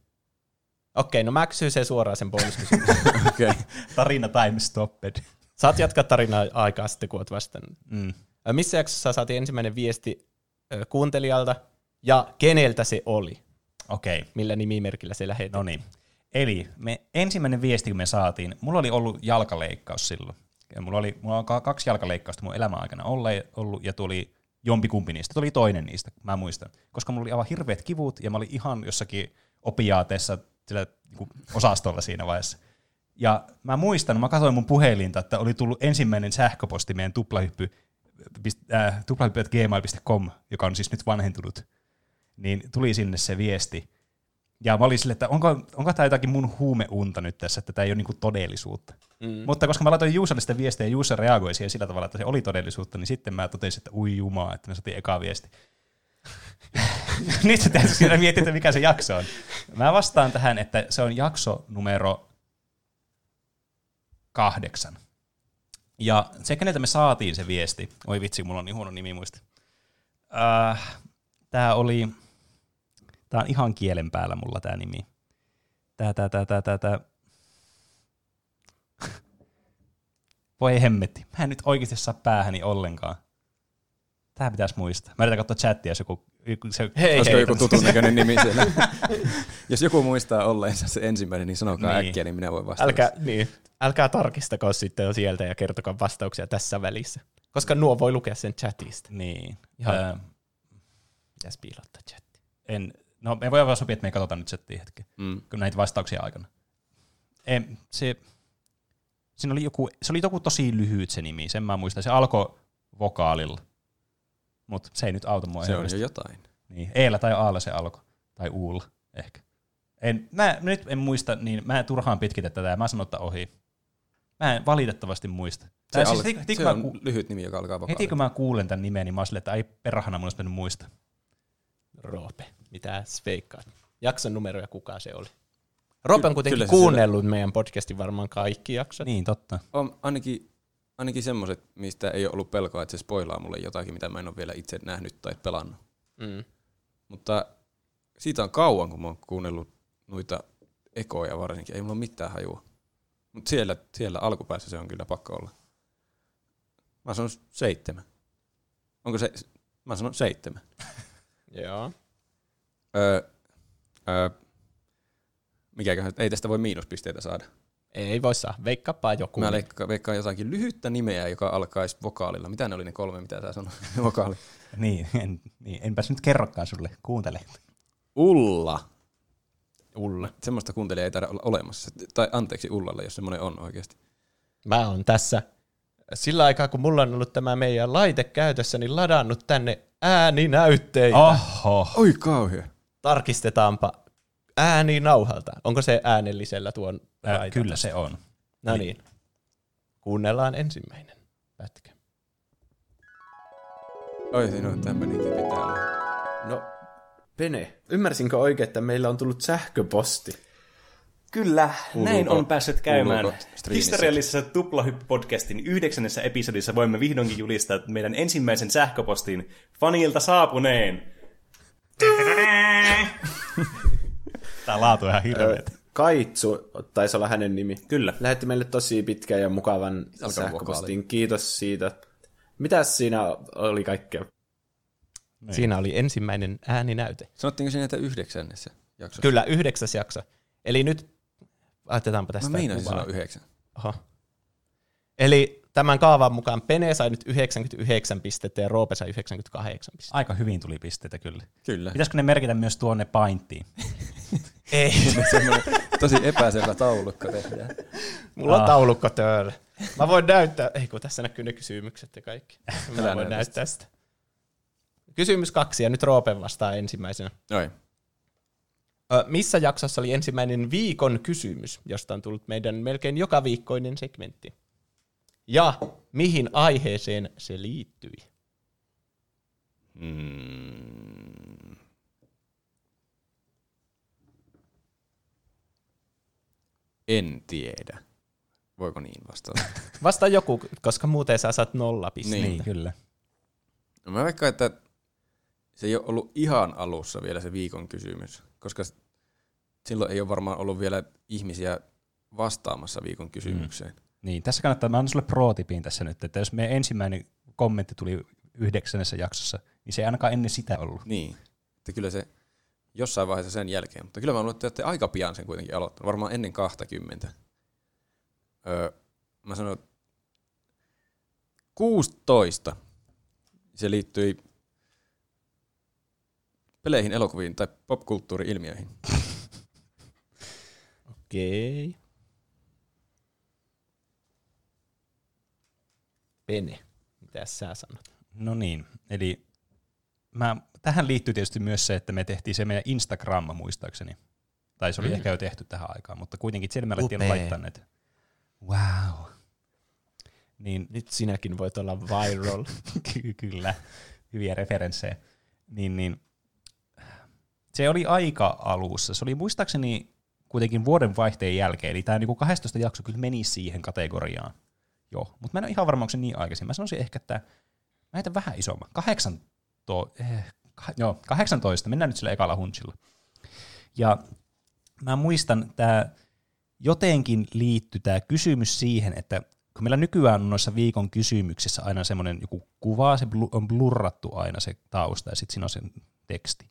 Okei, no mä kysyn sen suoraan sen bonuskysymyksen. [laughs] Okei. Okay. Tarina time stopped. Saat jatkaa tarinaa aikaa sitten, kun oot vastannut. Mm. Missä jaksossa saatiin ensimmäinen viesti kuuntelijalta ja keneltä se oli? Okei, okay. Millä nimimerkillä se lähetettiin? no niin. Eli me ensimmäinen viesti, kun me saatiin, mulla oli ollut jalkaleikkaus silloin. Ja mulla oli mulla on ka- kaksi jalkaleikkausta mun elämän aikana ollut, ja tuli jompikumpi niistä. Tuli toinen niistä, mä muistan. Koska mulla oli aivan hirveät kivut, ja mä olin ihan jossakin opiaateessa sillä niin osastolla siinä vaiheessa. Ja mä muistan, mä katsoin mun puhelinta, että oli tullut ensimmäinen sähköposti meidän tuplahyppy, äh, tuplahyppy.gmail.com, joka on siis nyt vanhentunut. Niin tuli sinne se viesti. Ja mä olin silleen, että onko, onko tämä jotakin mun huumeunta nyt tässä, että tämä ei ole niinku todellisuutta. Mm. Mutta koska mä laitoin Juusalle sitä viestiä ja Juusa reagoi siihen sillä tavalla, että se oli todellisuutta, niin sitten mä totesin, että ui jumaa, että me saatiin eka viesti. [laughs] [laughs] Nyt sä täytyy siinä miettiä, mikä se jakso on. Mä vastaan tähän, että se on jakso numero kahdeksan. Ja se, keneltä me saatiin se viesti, oi vitsi, mulla on niin huono nimi muista. Äh, tää oli, tää on ihan kielen päällä mulla tää nimi. Tää, tää, tää, tää, tää, tää. [laughs] Voi hemmetti. Mä en nyt oikeasti saa päähäni ollenkaan. Tää pitäisi muistaa. Mä yritän katsoa chattia, jos joku... Se, Hei, hei. joku tutun näköinen nimi siellä? [laughs] Jos joku muistaa olleensa se ensimmäinen, niin sanokaa Niin. äkkiä, niin minä voin vastata. Älkää, niin, älkää tarkistako sitten sieltä ja kertokaa vastauksia tässä välissä. Koska nuo voi lukea sen chatista. Niin. Ihan. Öö, Pitäisi piilottaa chatti. en, no me voidaan vaan sopia, että me ei katsota nyt chattia hetken, Mm. kun näitä vastauksia aikana. En, se, siinä oli joku, se oli joku tosi lyhyt se nimi, sen mä muistan. Se alkoi vokaalilla. Mutta se ei nyt auta mua. Se on jo jotain. Niin, Eellä tai Aalla se alkoi. Tai Uulla ehkä. En, mä nyt en muista, niin mä turhaan pitkitä tätä ja mä sanon, että ohi. Mä en valitettavasti muista. Se, Tää al- siis heti, heti, se on ku, lyhyt nimi, joka alkaa vokaalilla. heti kun mä kuulen tämän nimen, niin mä oon silleen, että ei perhana, mun olisi muistaa. Roope. Mitä veikkaat? Jakson numero ja kuka se oli? Roope on kuitenkin kuunnellut meidän podcastin varmaan kaikki jaksot. Niin, totta. On ainakin, ainakin semmoiset, mistä ei ole ollut pelkoa, että se spoilaa mulle jotakin, mitä mä en ole vielä itse nähnyt tai pelannut. Mm. Mutta siitä on kauan, kun mä oon kuunnellut noita ekoja varsinkin. Ei mulla ole mitään hajua. Mutta siellä, siellä alkupäässä se on kyllä pakko olla. Mä sanon seitsemän. Onko se? Mä sanon seitsemän. [laughs] Joo. Öö, öö, mikäköhän, ei tästä voi miinuspisteitä saada. Ei voi saa. Veikkapaa joku. Mä leikka, veikkaan jotakin lyhyttä nimeä, joka alkaisi vokaalilla. Mitä ne oli ne kolme, mitä sä sanoit? [laughs] Vokaali. Niin, en, niin, enpäs nyt kerrokaan sulle. Kuuntele. Ulla. Ulla. Semmoista kuuntelijaa ei taida olla olemassa. Tai anteeksi Ullalle, jos semmoinen on oikeasti. Mä oon tässä sillä aikaa, kun mulla on ollut tämä meidän laite käytössä, niin ladannut tänne ääninäytteitä. Oho. Oi kauhea. Tarkistetaanpa ääni nauhalta. Onko se äänellisellä tuon Ää, kyllä se on. No niin. Kuunnellaan ensimmäinen pätkä. Oi, siinä on tämmöinenkin pitää olla. No, Pene, ymmärsinkö oikein, että meillä on tullut sähköposti? Kyllä, Kuuluuko- näin on päässyt käymään. Historiallisessa Tuplahyppy-podcastin yhdeksännessä episodissa voimme vihdoinkin julistaa meidän ensimmäisen sähköpostin fanilta saapuneen. [laughs] Tää laatu on ihan hirveet. Kaitsu taisi olla hänen nimi. Kyllä. Lähetti meille tosi pitkän ja mukavan sähköpostin. Kiitos siitä. Mitäs siinä oli kaikkea? Niin. Siinä oli ensimmäinen ääninäyte. Sanottiinko siinä, että yhdeksännessä jaksossa? Kyllä, yhdeksäs jakso. Eli nyt laitetaanpa tästä Mä meinasin kuvaa. sanoa yhdeksän. Oho. Eli tämän kaavan mukaan Pene sai nyt 99 pistettä ja Roope sai 98 pistettä. Aika hyvin tuli pisteitä kyllä. Kyllä. Pitäisikö ne merkitä myös tuonne painttiin? [laughs] Ei, [laughs] Semmoinen tosi epäselvä taulukko tehdään. mulla on Ah. taulukko täällä. Mä voin näyttää, ei kun tässä näkyy ne kysymykset ja kaikki. Mä Älä voin näyttää sitä. Kysymys kaksi ja nyt Roope vastaa ensimmäisenä. Noin. Ö, missä jaksossa oli ensimmäinen viikon kysymys, josta on tullut meidän melkein joka viikkoinen segmentti? Ja mihin aiheeseen se liittyi? Mm. En tiedä. Voiko niin vastata? [laughs] Vasta joku, koska muuten sä saat nolla pistettä. Niin. Niin, kyllä. No mä veikkaan, että se ei ole ollut ihan alussa vielä se viikon kysymys, koska silloin ei ole varmaan ollut vielä ihmisiä vastaamassa viikon kysymykseen. Niin, tässä kannattaa, mä annan sulle pro-tipin tässä nyt, että jos meidän ensimmäinen kommentti tuli yhdeksännessä jaksossa, niin se ei ainakaan ennen sitä ollut. Niin. Että kyllä se jossain vaiheessa sen jälkeen. Mutta kyllä mä luulen, että te olette aika pian sen kuitenkin aloittanut. Varmaan ennen 20. Öö, mä sanoin 16. Se liittyi peleihin, elokuviin tai popkulttuuri-ilmiöihin. Okei. Pene, mitä sä sanot? No niin, eli mä, tähän liittyy tietysti myös se, että me tehtiin se meidän Instagram muistaakseni. Tai se oli Mm. ehkä jo tehty tähän aikaan, mutta kuitenkin siellä me alettiin laittaa näitä. Wow. Niin Nyt sinäkin voit olla viral. [laughs] Ky- Kyllä, hyviä referenssejä. Niin, niin. Se oli aika alussa. Se oli muistaakseni kuitenkin vuoden vaihteen jälkeen, eli tämä niinku 12 jakso kyllä meni siihen kategoriaan. Joo, mutta mä en ole ihan varma, onko se niin aikaisin. Mä sanoisin ehkä, että mä heitän vähän isomman. 18, eh, kah, joo, 18, mennään nyt sillä ekalla hunchilla. Ja mä muistan, tämä jotenkin liittyy tämä kysymys siihen, että kun meillä nykyään on noissa viikon kysymyksissä aina semmoinen joku kuva, se on blurrattu aina se tausta ja sitten siinä on se teksti.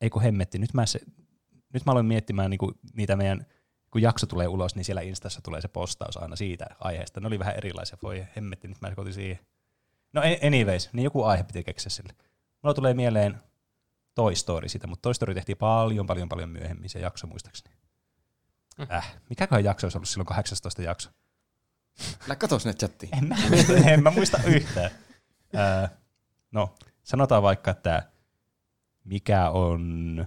Ei kun hemmetti, nyt mä, se, nyt mä aloin miettimään niinku niitä meidän, kun jakso tulee ulos, niin siellä Instassa tulee se postaus aina siitä aiheesta. Ne oli vähän erilaisia, voi hemmetti, nyt mä kotin siihen. No anyways, niin joku aihe piti keksiä sille. Mulla tulee mieleen Toy Story siitä, mutta Toy Story tehtiin paljon, paljon, paljon myöhemmin se jakso muistaakseni. Äh, mikäköhän jakso olisi ollut silloin 18 jakso? Älä katso sinne chattiin. En mä muista, [laughs] en mä muista yhtään. Öö, no, sanotaan vaikka, että mikä on,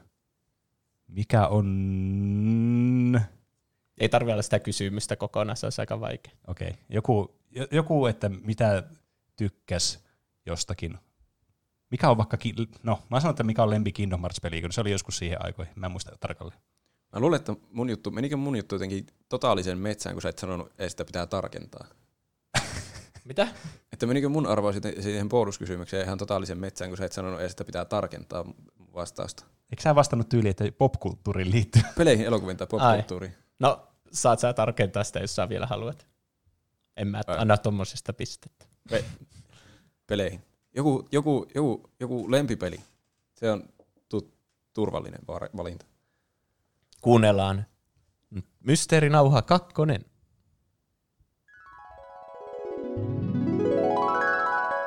mikä on Ei tarvitse olla sitä kysymystä kokonaan, se olisi aika vaikea. Okei. Okay. Joku, jo- joku, että mitä tykkäs jostakin. Mikä on vaikka, ki- no mä sanon, että mikä on lempi Kingdom Hearts-peli, kun se oli joskus siihen aikoihin. Mä en muista tarkalleen. Mä luulen, että mun juttu, menikö mun juttu jotenkin totaalisen metsään, kun sä et sanonut, että sitä pitää tarkentaa. [laughs] Mitä? Että menikö mun arvo siihen, siihen bonuskysymykseen ihan totaalisen metsään, kun sä et sanonut, että sitä pitää tarkentaa vastausta. Eikö sä vastannut tyyliin, että popkulttuuriin liittyy? [laughs] Peleihin, elokuviin tai popkulttuuriin. No, saat sä tarkentaa sitä, jos sä vielä haluat. En mä Ai. anna tommosesta pistettä. Pe- peleihin. Joku, joku, joku, joku lempipeli. Se on tu- turvallinen var- valinta. Kuunnellaan Mysteerinauha kakkonen.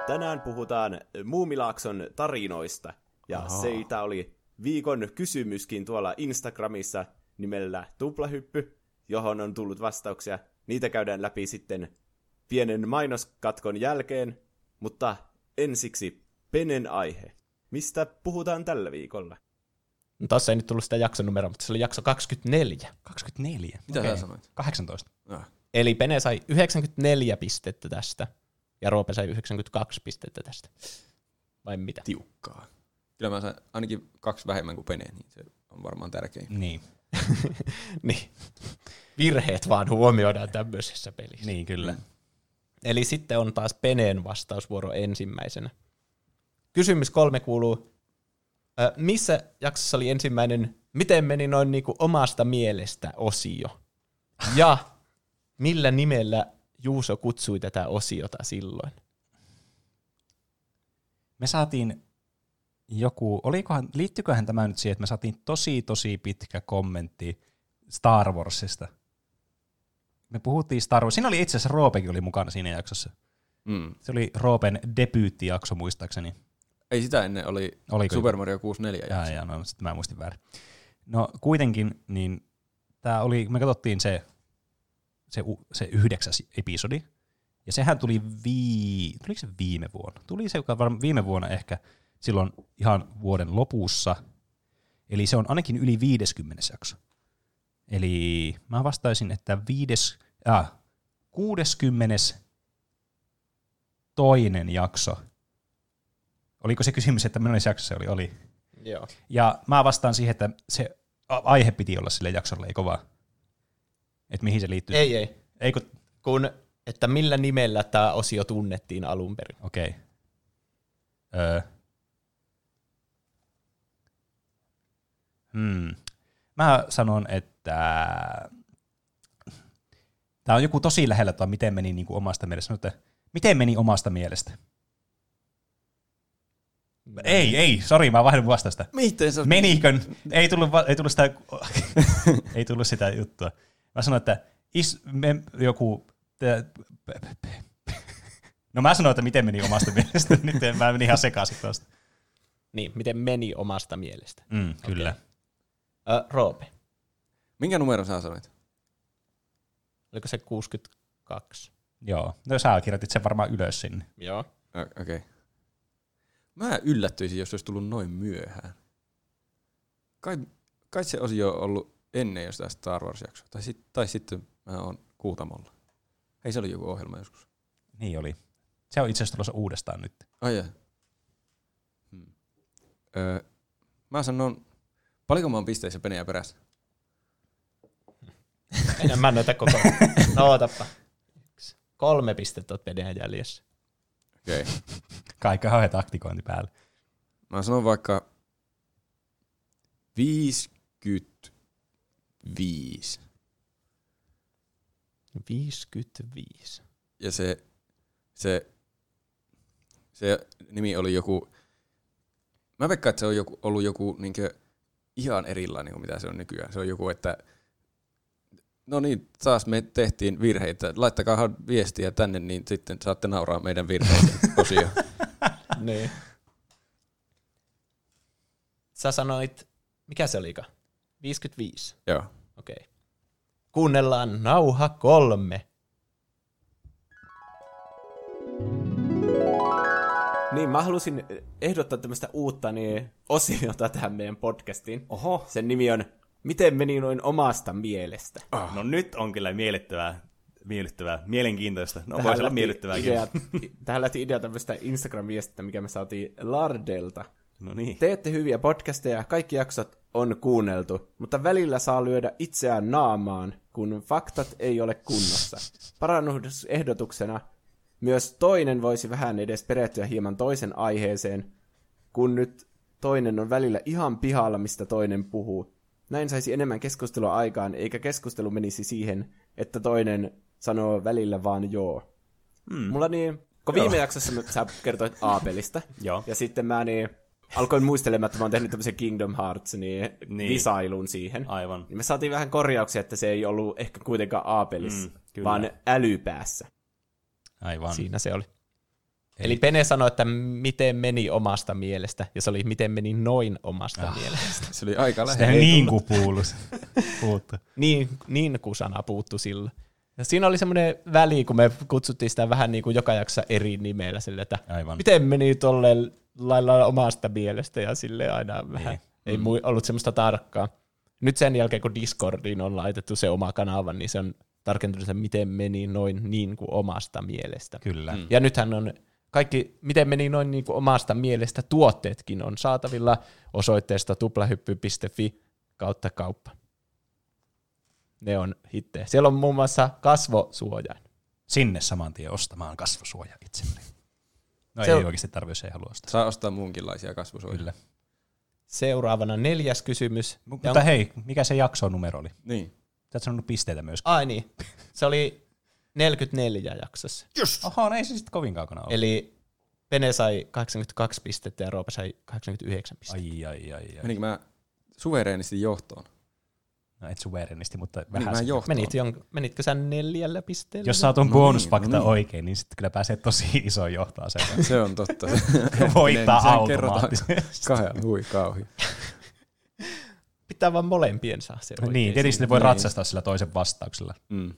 Tänään puhutaan Muumilaakson tarinoista, ja Ahaa. seitä oli viikon kysymyskin tuolla Instagramissa nimellä Tuplahyppy, johon on tullut vastauksia. Niitä käydään läpi sitten pienen mainoskatkon jälkeen, mutta ensiksi Penen aihe. Mistä puhutaan tällä viikolla? No, tossa ei nyt tullut sitä jaksonumeroa, mutta se oli jakso 24. 24. Mitä Okei. sä sanoit? 18. Ah. Eli Pene sai 94 pistettä tästä, ja Roope sai 92 pistettä tästä. Vai mitä? Tiukkaa. Kyllä mä sain ainakin kaksi vähemmän kuin Pene, niin se on varmaan tärkein. Niin, [laughs] niin. Virheet vaan huomioidaan tämmöisessä pelissä. niin kyllä. Eli sitten on taas Peneen vastausvuoro ensimmäisenä. Kysymys kolme kuuluu, ö, missä jaksossa oli ensimmäinen, miten meni noin niinku omasta mielestä osio? Ja millä nimellä Juuso kutsui tätä osiota silloin? Me saatiin joku, olikohan, liittyyköhän tämä nyt siihen, että me saatiin tosi tosi pitkä kommentti Star Warsista. Me puhuttiin Star Wars. Siinä oli itse asiassa Roopekin oli mukana siinä jaksossa. Mm. Se oli Roopen debyyttijakso muistaakseni. Ei sitä ennen oli Oliko? Super Mario 64 Jaa, jakso. jaa, no sitten mä muistin väärin. No kuitenkin, niin tää oli, me katsottiin se, se, se yhdeksäs episodi, ja sehän tuli vii, tuliko se viime vuonna? Tuli se varmaan viime vuonna ehkä silloin ihan vuoden lopussa, eli se on ainakin yli 50 jakso. Eli mä vastaisin, että viides, äh, 60 toinen jakso. Oliko se kysymys, että millainen jakso se oli? Oli. Joo. Ja mä vastaan siihen, että se aihe piti olla sille jaksolle, eikö vaan? Että mihin se liittyy? Ei, ei. Eikö? Kun, että millä nimellä tämä osio tunnettiin alun perin. Okei. Okay. Öö. Hmm. Mä sanon, että tämä on joku tosi lähellä, tuo, miten meni niin kuin omasta mielestä. Sanon, että miten meni omasta mielestä? Ei, ei, sori, mä vaihdan vastausta. Miten sä... Menikön? Ei tullut, va- ei tullut, sitä, [laughs] ei tullut sitä juttua. Mä sanoin, että is, me, joku... Te, [laughs] no mä sanoin, että miten meni omasta [laughs] mielestä. Nyt mä menin ihan sekaisin tuosta. Niin, miten meni omasta mielestä. Mm, kyllä. Ö, Roope, Minkä numeron sä sanoit? oliko se 62? Joo. No sä kirjoitit sen varmaan ylös sinne. Joo. Okei. Okay. Mä yllättyisin, jos se olisi tullut noin myöhään. Kai, kai se osio on ollut ennen jo sitä Star Wars-jaksoa. Tai, sit, tai sitten mä oon Kuutamolla. Hei, se oli joku ohjelma joskus. Niin oli. Se on itse asiassa tulossa uudestaan nyt. Ai jaa. Hmm. Öö, mä sanon, paljonko mä oon pisteissä penejä perässä? Enää mä näytä koko ajan. [laughs] No otappa. Yksi. Kolme pistettä oot Peneen jäljessä. Okei. Okay. Kaikki kauhean taktikointi päällä. Mä sanon vaikka 55. 55. Ja se, se, se nimi oli joku, mä veikkaan, että se on joku, ollut joku niinkö ihan erilainen kuin mitä se on nykyään. Se on joku, että no niin, taas me tehtiin virheitä. Laittakaa viestiä tänne, niin sitten saatte nauraa meidän virheitä [laughs] osio. niin. Sä sanoit, mikä se olikaan? 55. Joo. Okei. Okay. Kuunnellaan nauha kolme. Niin, mä halusin ehdottaa tämmöistä uutta niin, osiota tähän meidän podcastiin. Oho. Sen nimi on Miten meni noin omasta mielestä? No nyt on kyllä miellyttävää, miellyttävää, mielenkiintoista. No Tähän voisi olla miellyttävääkin. idea, [laughs] tähän lähti idea tämmöistä Instagram-viestistä, mikä me saatiin Lardelta. No niin. Teette hyviä podcasteja, kaikki jaksot on kuunneltu, mutta välillä saa lyödä itseään naamaan, kun faktat ei ole kunnossa. Parannusehdotuksena myös toinen voisi vähän edes perehtyä hieman toisen aiheeseen, kun nyt toinen on välillä ihan pihalla, mistä toinen puhuu. Näin saisi enemmän keskustelua aikaan, eikä keskustelu menisi siihen, että toinen sanoo välillä vaan joo. Hmm. Mulla niin, kun viime jaksossa mä- sä kertoit Aapelista, [laughs] Joo. ja sitten mä niin alkoin muistelemaan, että mä oon tehnyt tämmöisen Kingdom Hearts niin, Niin. visailun siihen. Aivan. Niin me saatiin vähän korjauksia, että se ei ollut ehkä kuitenkaan Aapelissa, Mm, mm, kyllä. vaan älypäässä. Aivan. Siinä se oli. Eli Pene sanoi, että miten meni omasta mielestä, ja se oli miten meni noin omasta ah. mielestä. Se oli aika Sitä lähellä. niin kuin puulus. Puuttu. [laughs] Niin, niin kuin sana puuttu silloin. Ja siinä oli semmoinen väli, kun me kutsuttiin sitä vähän niin kuin joka jaksossa eri nimellä, sille, että Aivan. miten meni tolle lailla omasta mielestä, ja sille aina vähän Niin. ei mm. ollut semmoista tarkkaa. Nyt sen jälkeen, kun Discordiin on laitettu se oma kanava, niin se on tarkentunut, että miten meni noin niin kuin omasta mielestä. Kyllä. Mm. Ja nythän on kaikki, miten meni noin niin kuin omasta mielestä, tuotteetkin on saatavilla osoitteesta tuplahyppy.fi kautta kauppa. Ne on hittejä. Siellä on muun muassa kasvosuojain. Sinne saman tien ostamaan kasvosuoja itselleni. No Se ei on- oikeasti tarvitse, jos ei halua ostaa. Saa ostaa muunkinlaisia kasvusuojia. Kyllä. Seuraavana neljäs kysymys. Ja Mutta on- hei, mikä se jakson numero oli? Niin. Sä et sanonut pisteitä myös. Ai niin, se oli 44 jaksossa. Oho, no ei se sitten kovin kaukana ole. Eli Pene sai 82 pistettä ja Roope sai 89 pistettä. Ai, ai, ai, ai. Meninkö mä suvereenisti johtoon? No et suverenisti, mutta Menin vähän mä sitä. johtoon. Menit jon, menitkö sä neljällä pisteellä? Jos saat on No bonusfakta niin, no niin. oikein, niin sitten kyllä pääsee tosi iso johtaa sen. [laughs] Se on totta. [laughs] Voittaa automaattisesti. [laughs] Kahdella, hui kauhi. Pitää vaan molempien saa se niin, tietysti ne voi Niin. ratsastaa sillä toisen vastauksella. Mm.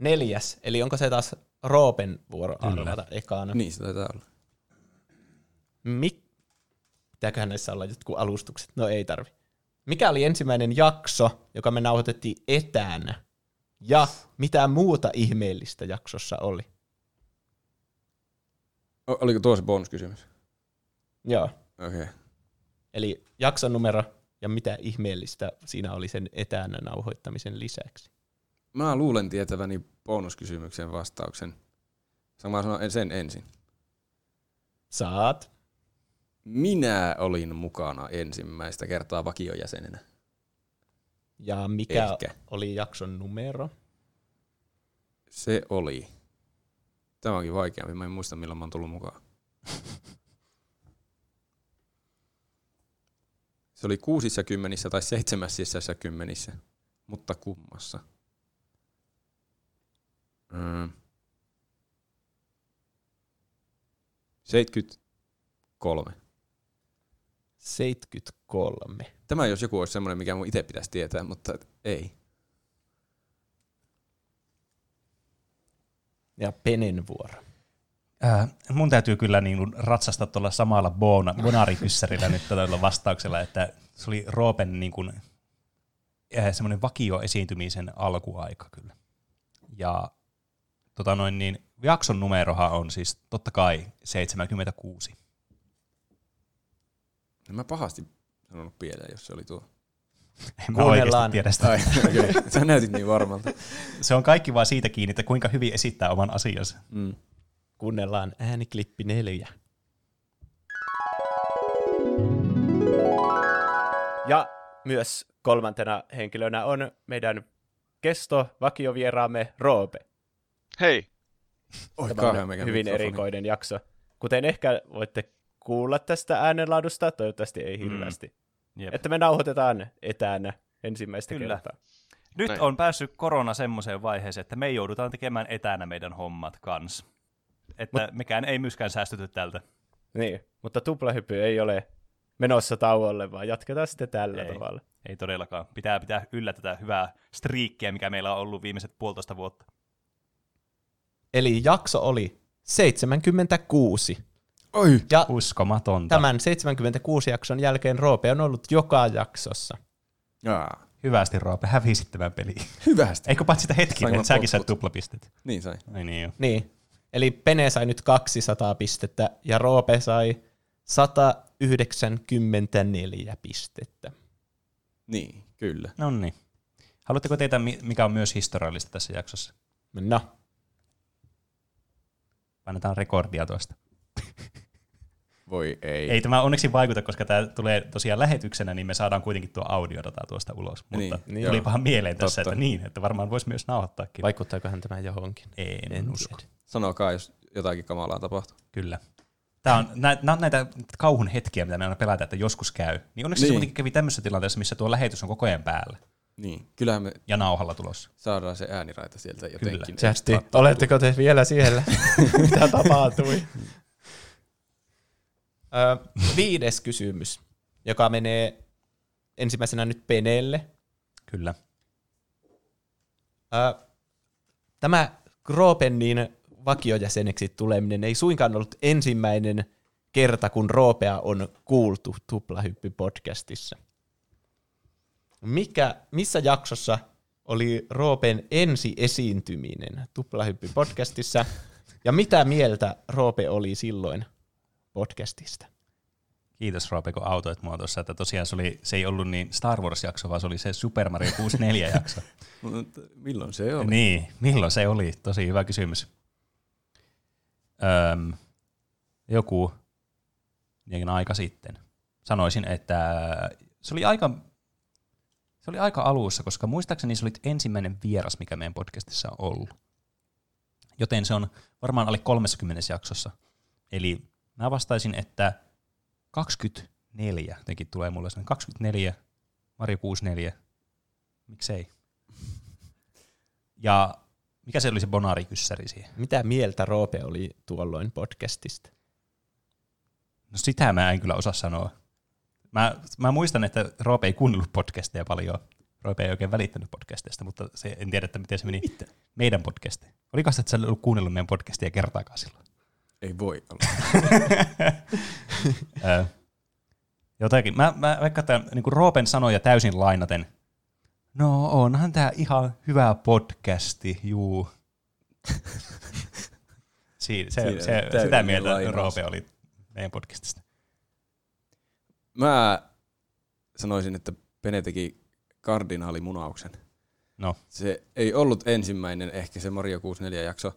Neljäs, eli onko se taas Roopen vuoro arvata ekana? Niin, se taitaa olla. Mik... Pitääköhän näissä olla jotkut alustukset? No ei tarvi. Mikä oli ensimmäinen jakso, joka me nauhoitettiin etänä? Ja mitä muuta ihmeellistä jaksossa oli? O- Oliko tuo se bonuskysymys? Joo. Okei. Okay. Eli jakson numero ja mitä ihmeellistä siinä oli sen etänä nauhoittamisen lisäksi. Mä luulen tietäväni bonuskysymyksen vastauksen. Saanko mä sanoa sen ensin? Saat. Minä olin mukana ensimmäistä kertaa vakiojäsenenä. Ja mikä Ehkä. oli jakson numero? Se oli. Tämä onkin vaikeampi, mä en muista milloin mä oon tullut mukaan. [laughs] Se oli kuusissa kymmenissä tai seitsemässä kymmenissä, mutta kummassa. Mm. 73. 73. Tämä jos joku olisi semmoinen, mikä mun itse pitäisi tietää, mutta ei. Ja Penen vuoro. Äh, mun täytyy kyllä niin kuin ratsastaa tuolla samalla bona, bonaripyssärillä nyt tällä vastauksella, että se oli Roopen niin kuin, äh, semmoinen vakioesiintymisen alkuaika kyllä. Ja tota noin, niin, jakson numerohan on siis totta kai 76. En mä pahasti sanonut pieleen, jos se oli tuo. [laughs] En mä oikeasti tiedä sitä. Ai. Okay. [laughs] Sä näytit niin varmalta. Se on kaikki vaan siitä kiinni, että kuinka hyvin esittää oman asiansa. Mm. Kuunnellaan ääniklippi neljä. Ja myös kolmantena henkilönä on meidän kesto vakiovieraamme Roope. Hei, Oi, Tämä on hyvin mikrofoni. erikoinen jakso. Kuten ehkä voitte kuulla tästä äänenlaadusta, toivottavasti ei hirveästi. Jep. Että me nauhoitetaan etänä ensimmäistä Kyllä. kertaa. Nyt Näin. on päässyt korona semmoiseen vaiheeseen, että me joudutaan tekemään etänä meidän hommat kans. Että Mut, mekään ei myöskään säästyty tältä. Niin, mutta tuplahyppy ei ole menossa tauolle, vaan jatketaan sitten tällä Ei. tavalla. Ei todellakaan. Pitää pitää yllä tätä hyvää striikkiä, mikä meillä on ollut viimeiset puolitoista vuotta. Eli jakso oli 76. Oi, Ja Uskomatonta. tämän 76 jakson jälkeen Roope on ollut joka jaksossa. Jaa. Hyvästi Roope, hävisit tämän peliin. Hyvästi. Eikö paitsi sitä hetki, Sain että säkin sait tuplapistet. Niin sai. Ai niin joo. Niin. Eli Pene sai nyt 200 pistettä ja Roope sai 194 pistettä. Niin, kyllä. No niin. Haluatteko tietää, mi- mikä on myös historiallista tässä jaksossa? No, Painetaan rekordia tuosta. Voi ei. Ei tämä onneksi vaikuta, koska tämä tulee tosiaan lähetyksenä, niin me saadaan kuitenkin tuo audiodataa tuosta ulos. Niin, Mutta niin tulipahan mieleen tässä, Totta. että niin, että varmaan voisi myös nauhoittaakin. vaikuttaakohan tämä johonkin? En, En usko. tiedä. Sanokaa, jos jotakin kamalaa tapahtuu. Kyllä. Tämä on, nä, nämä on näitä kauhun hetkiä, mitä me aina pelataan, että joskus käy. Niin onneksi niin. se Niin. kuitenkin kävi tämmöisessä tilanteessa, missä tuo lähetys on koko ajan päällä Niin, kyllähän me ja nauhalla tulossa. saadaan se ääniraita sieltä jotenkin. Kyllä. Chatti, oletteko te vielä siellä? [laughs] Mitä tapahtui? Ö, viides kysymys, joka menee ensimmäisenä nyt Penelle. Kyllä. Ö, Tämä Roopennin vakiojäseneksi tuleminen ei suinkaan ollut ensimmäinen kerta, kun Roopea on kuultu Tuplahyppy-podcastissa. Mikä, missä jaksossa oli Roopen ensi esiintyminen Tuplahyppy-podcastissa, ja mitä mieltä Roope oli silloin podcastista? Kiitos Roope, kun autoit mua tuossa, että tosiaan se, oli, se ei ollut niin Star Wars-jakso, vaan se oli se Super Mario 64-jakso. Mutta [laughs] milloin se oli? niin, milloin se oli? Tosi hyvä kysymys. Öm, joku aika sitten. Sanoisin, että se oli aika, se oli aika alussa, koska muistaakseni se oli ensimmäinen vieras, mikä meidän podcastissa on ollut. Joten se on varmaan alle 30 jaksossa. Eli mä vastaisin, että 24 jotenkin tulee mulle sellainen 24, Mario 64, miksei. Ja mikä se oli se Bonari-kyssäri siihen? Mitä mieltä Roope oli tuolloin podcastista? No sitä mä en kyllä osaa sanoa. Mä, mä muistan, että Roope ei kuunnellut podcasteja paljon. Roope ei oikein välittänyt podcasteista, mutta se, en tiedä, että miten se meni Mitä? meidän podcastiin. Oliko se, että sä ollut kuunnellut meidän podcastia kertaakaan silloin? Ei voi olla. [laughs] Jotakin. Mä, mä vaikka tämän niin Roopen sanoja täysin lainaten. No onhan tää ihan hyvä podcasti, juu. [laughs] Siin, se, Siinä se, sitä mieltä lainaus. Roope oli meidän podcastista. Mä sanoisin, että Pene teki kardinaalimunauksen. No, Se ei ollut ensimmäinen ehkä se Mario 64 jakso,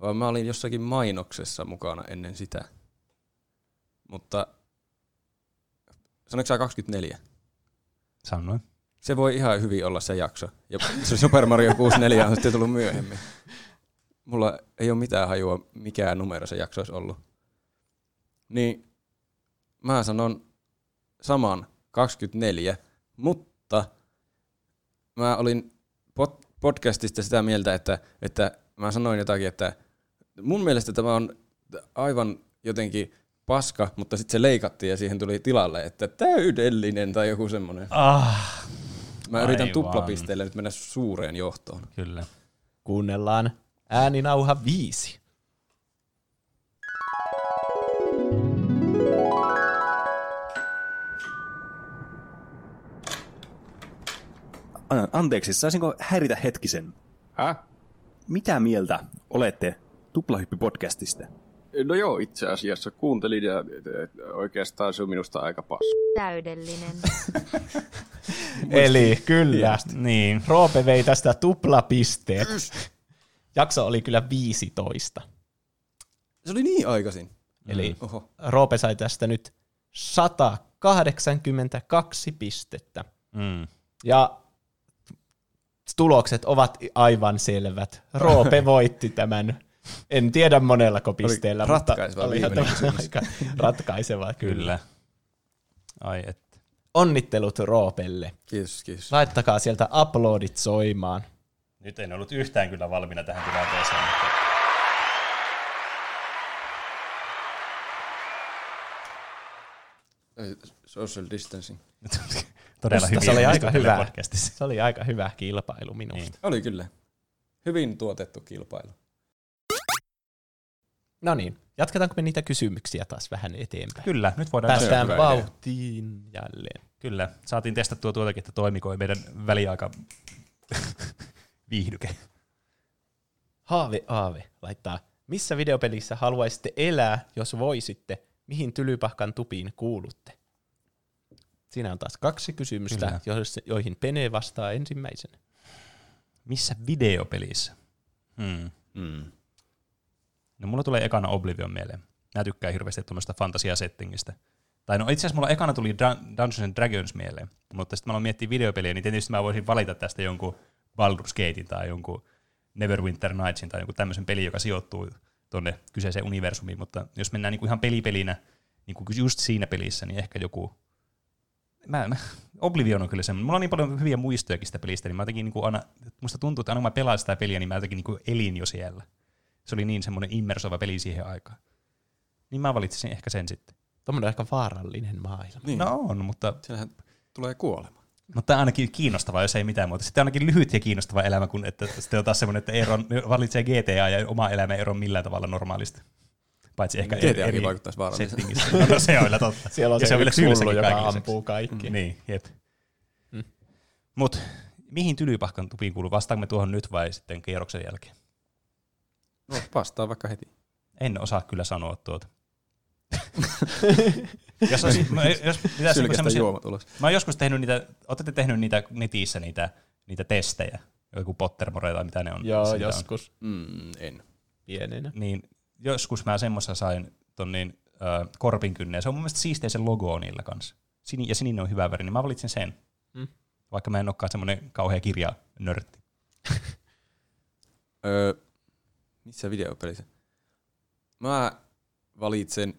vaan mä olin jossakin mainoksessa mukana ennen sitä. Mutta sanoiko sä 24? sanoin. Se voi ihan hyvin olla se jakso. Ja se Super Mario 64 on sitten tullut myöhemmin. Mulla ei ole mitään hajua, mikä numero se jakso olisi ollut. Niin mä sanon saman 24, mutta mä olin pod- podcastista sitä mieltä, että, että mä sanoin jotakin, että mun mielestä tämä on aivan jotenkin paska, mutta sitten se leikattiin ja siihen tuli tilalle, että täydellinen tai joku semmoinen. Ah, Mä yritän Aivan. tuplapisteelle nyt mennä suureen johtoon. kyllä. Kuunnellaan ääninauha viisi. Anteeksi, saisinko häiritä hetkisen? Häh? Mitä mieltä olette Tuplahyppy-podcastista? No joo, itse asiassa kuuntelin ja oikeastaan se on minusta aika pas. Täydellinen. [laughs] Eli kyllä, Niin, Roope vei tästä tuplapisteet. Jakso oli kyllä 15. Se oli niin aikaisin. Eli Oho. Roope sai tästä nyt 182 pistettä. mm. Ja tulokset ovat aivan selvät. Roope [laughs] voitti tämän. En tiedä monellako pisteellä, mutta ratkaiseva viimeinen tämä aika ratkaiseva kyllä. [laughs] kyllä. Ai että. Onnittelut Roopelle. Kiitos, kiitos. Laittakaa sieltä uploadit soimaan. Nyt en ollut yhtään kyllä valmiina tähän tilanteeseen. Mutta... Social distancing. [laughs] Todella hyvin se oli aika hyvä. Podcastissa. Se oli aika hyvä kilpailu minusta. Niin. Oli kyllä. Hyvin tuotettu kilpailu. No niin, jatketaanko me niitä kysymyksiä taas vähän eteenpäin? Kyllä, nyt voidaan Päästään idea. vauhtiin jälleen. Kyllä, saatiin testattua tuotakin, että toimiko meidän väliaika [laughs] viihdyke. Haave Aave laittaa, missä videopelissä haluaisitte elää, jos voisitte? Mihin tylypahkan tupiin kuulutte? Siinä on taas kaksi kysymystä, jois- joihin Pene vastaa ensimmäisenä. Missä videopelissä? Hmm. Mm. No mulla tulee ekana Oblivion mieleen. Mä tykkään hirveästi tuommoista fantasia-settingistä. Tai no itse asiassa mulla ekana tuli Dun- Dungeons and Dragons mieleen, mutta sitten mä aloin miettiä videopeliä, niin tietysti mä voisin valita tästä jonkun Baldur's Gatein tai jonkun Neverwinter Nightsin tai jonkun tämmöisen pelin, joka sijoittuu tuonne kyseiseen universumiin, mutta jos mennään niinku ihan pelipelinä, niinku just siinä pelissä, niin ehkä joku Mä, mä, [laughs] Oblivion on kyllä semmoinen. Mulla on niin paljon hyviä muistojakin sitä pelistä, niin mä jotenkin niin aina, musta tuntuu, että aina kun mä pelaan sitä peliä, niin mä jotenkin niin elin jo siellä. Se oli niin semmoinen immersoiva peli siihen aikaan. Niin mä valitsin ehkä sen sitten. Tuommoinen aika vaarallinen maailma. Niin. No on, mutta, Siellähän tulee kuolema. mutta ainakin kiinnostavaa, jos ei mitään muuta. Sitten ainakin lyhyt ja kiinnostava elämä, kun että sitten on taas semmoinen, että Eeron valitsee GTA ja oma elämä ei ero millään tavalla normaalista. Paitsi ehkä GTAkin vaikuttaisi vaaralliselta. settingissä. No se on kyllä totta. [laughs] Siellä on Ja se, vielä yksi hullu, joka ampuu kaikki. Niin, jep. Mm. Mut mihin tylypahkan tupiin kuuluu? Vastaanko me tuohon nyt vai sitten kierroksen jälkeen? No, vastaa vaikka heti. En osaa kyllä sanoa tuota. [laughs] jos, olisi, mä, jos pitäisi juomat ulos. mä oon joskus tehnyt niitä, ootte tehnyt niitä netissä niitä, niitä testejä, joku Pottermore tai mitä ne on. Joo, Sitä on. joskus Mm, en. pienenä. Niin joskus mä semmoissa sain ton niin, äh, korpinkynnen, se on mun mielestä siisteä se logo on niillä kanssa. Sini, ja sininen on hyvä väri, niin mä valitsin sen. Mm. Vaikka mä en olekaan semmoinen kauhea kirja nörtti. [laughs] Öö, missä videopelissä? Mä valitsen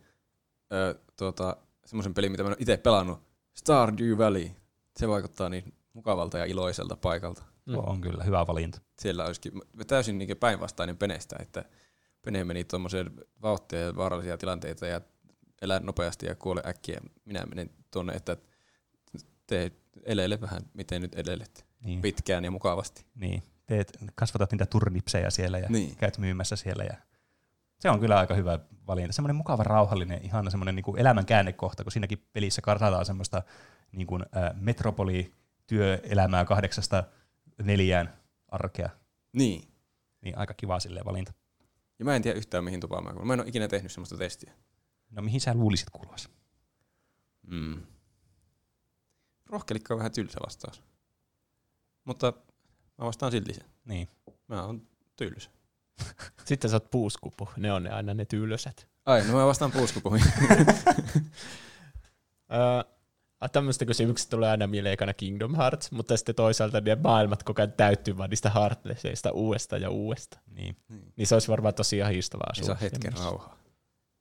öö, tuota, semmoisen pelin, mitä mä en ole itse pelannut. Stardew Valley. Se vaikuttaa niin mukavalta ja iloiselta paikalta. Mm. on kyllä hyvä valinta. Siellä olisikin täysin niin päinvastainen Penestä, että Pene meni tuommoiseen vauhtia ja vaarallisia tilanteita ja elää nopeasti ja kuole äkkiä. Minä menen tuonne, että tee elele vähän, miten nyt elelet. Niin. Pitkään ja mukavasti. Niin, teet, kasvatat niitä turnipseja siellä ja Niin. käyt myymässä siellä. Ja se on kyllä aika hyvä valinta. Semmoinen mukava, rauhallinen, ihana semmoinen niin elämän käännekohta, kun siinäkin pelissä kartataan semmoista niin kuin, ä, metropoli-työelämää kahdeksasta neljään arkea. Niin. Niin aika kiva silleen valinta. Ja mä en tiedä yhtään mihin tupaan mä kuulun. Mä en ole ikinä tehnyt semmoista testiä. No mihin sä luulisit kuuluvasi? Mm. Rohkelikka on vähän tylsä vastaus. Mutta mä vastaan silti sen. Niin. Mä oon tylsä. [laughs] Sitten sä oot puuskupu. Ne on ne aina ne tylsät. Ai, no mä vastaan puuskupuihin. [laughs] Öö, tämmöistä kysymyksistä tulee aina mieleen ekana Kingdom Hearts, mutta sitten toisaalta ne maailmat koko ajan täyttyy vaan niistä Heartlesseista uudesta ja uudesta. niin. Niin se olisi varmaan tosi ahistavaa Ei saa hetken rauhaa.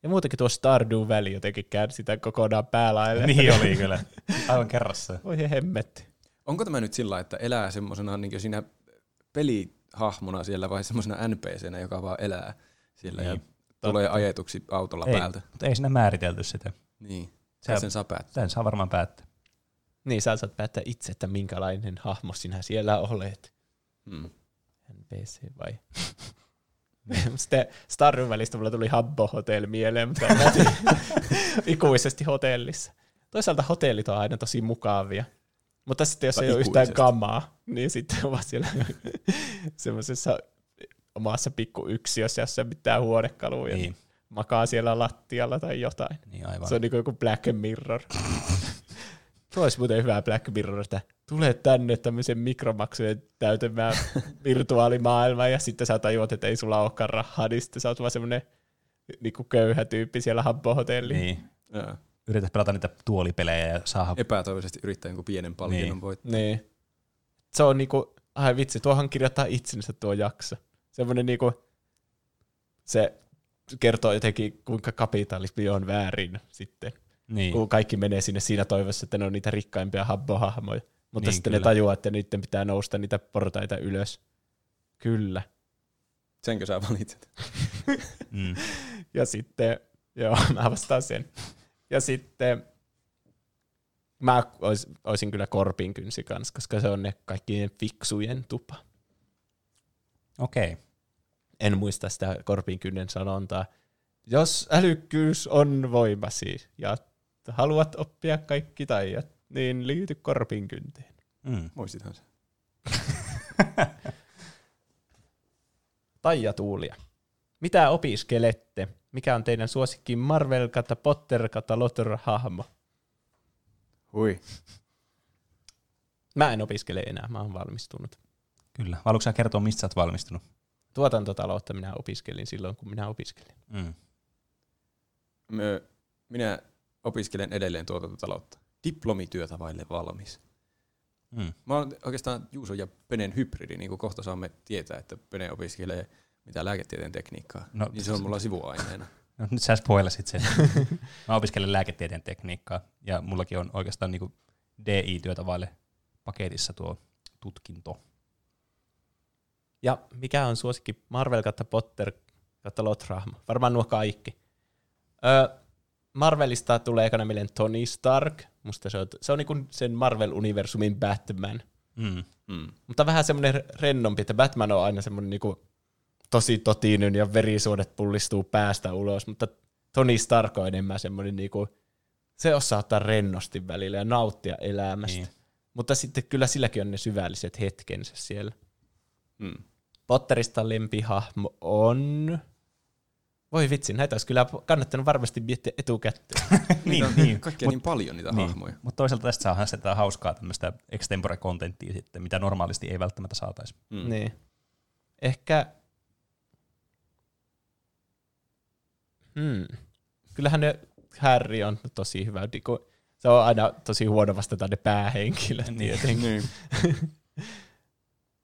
Ja muutenkin tuo Stardew Valley jotenkin käänsi sitä kokonaan päälaille. niin oli kyllä. Aivan kerrassa. Voi he hemmetti. Onko tämä nyt sillä, että elää semmosena niin siinä pelihahmona siellä vai semmosena NPCnä, joka vaan elää siellä ja Niin. tulee ajetuksi autolla Ei, päältä? mutta ei siinä määritelty sitä. Niin. Sä- sen saa päättää. Tämän saa varmaan päättää. Niin, sä saat päättää itse, että minkälainen hahmo sinä siellä olet. Hmm. NPC vai? [laughs] Sitten Stardew Valleystä mulla tuli Habbo Hotel mieleen, mutta [laughs] ikuisesti hotellissa. Toisaalta hotellit on aina tosi mukavia. Mutta sitten jos Tai ei ole yhtään kamaa, niin sitten on vaan siellä [laughs] semmoisessa omassa pikku yksiössä, jossa pitää huonekaluja. Niin, Makaa siellä lattialla tai jotain. niin aivan. Se on niin kuin joku Black Mirror. Tuo olisi muuten hyvä Black Mirror, että tule tänne tämmöisen mikromaksujen täytämään virtuaalimaailmaan ja sitten sä tajuat, että ei sulla olekaan rahaa, niin sitten sä oot vaan semmoinen niin köyhä tyyppi siellä Habbo-hotelliin. Niin. Joo. Yritä pelata niitä tuolipelejä ja saada... Epätoivoisesti yrittää jonkun pienen palkinnon Niin. voittaa. niin. Se on niinku, ai vitsi, tuohon kirjoittaa itsensä tuo jakso. Semmoinen niinku, se kertoo jotenkin, kuinka kapitalismi on väärin sitten. Niin. kun kaikki menee sinne siinä toivossa, että ne on niitä rikkaimpia habbohahmoja. Mutta Niin, sitten kyllä. ne tajuaa, että niiden pitää nousta niitä portaita ylös. Kyllä. Senkö sä valitset? [laughs] Mm. Ja sitten, joo, [laughs] mä vastaan sen. Ja sitten mä ois, olisin kyllä korpin kynsi kanssa, koska se on ne kaikkien fiksujen tupa. Okei. Okay. En muista sitä korpin kynnen sanontaa. jos älykkyys on voimasi ja haluat oppia kaikki taijat, niin liity korpin kynteen. Mm. Muistithan se. [laughs] Taijatuulia. Mitä opiskelette? Mikä on teidän suosikki Marvel kautta Potter kautta Lotter hahmo? Hui. Mä en opiskele enää, mä oon valmistunut. Kyllä. Haluatko sä kertoa, mistä sä oot valmistunut? Tuotantotaloutta minä opiskelin silloin, kun minä opiskelin. Mm. Mö, minä opiskelen edelleen tuotantotaloutta. Diplomityötä vaille valmis. Mm. Mä oon oikeastaan Juuso ja Penen hybridi, niin kuin kohta saamme tietää, että Pene opiskelee mitä lääketieteen tekniikkaa. No, niin se on mulla sivuaineena. [laughs] No, nyt sä spoilasit sen. [laughs] Mä opiskelen lääketieteen tekniikkaa ja mullakin on oikeastaan niinku DI-työtä vaille paketissa tuo tutkinto. Ja mikä on suosikki Marvel kautta Potter kautta Lotrahmo? Varmaan nuo kaikki. Öö, Marvelista tulee ekana mieleen Tony Stark. Musta se on, se on niinku sen Marvel-universumin Batman. Mm. Mm. Mutta vähän semmoinen rennompi, että Batman on aina semmoinen niinku tosi totinen ja verisuonet pullistuu päästä ulos, mutta Tony Stark on enemmän semmoinen niinku, se osaa ottaa rennosti välillä ja nauttia elämästä. Niin. Mutta sitten kyllä silläkin on ne syvälliset hetkensä siellä. Mm. Potterista lempihahmo on... Voi vitsi, näitä olisi kyllä kannattanut varmasti miettiä etukäteen. [laughs] niin, niin. Kaikkea niin paljon niitä Niin. hahmoja. Mutta toisaalta tästä saadaan sitä hauskaa tämmöistä extempore-kontenttia sitten, mitä normaalisti ei välttämättä saataisi. Mm. Niin. Ehkä... Hmm. Kyllähän ne Harry on tosi hyvä. Se on aina tosi huono vastata ne päähenkilöt Niin. Niin. [laughs]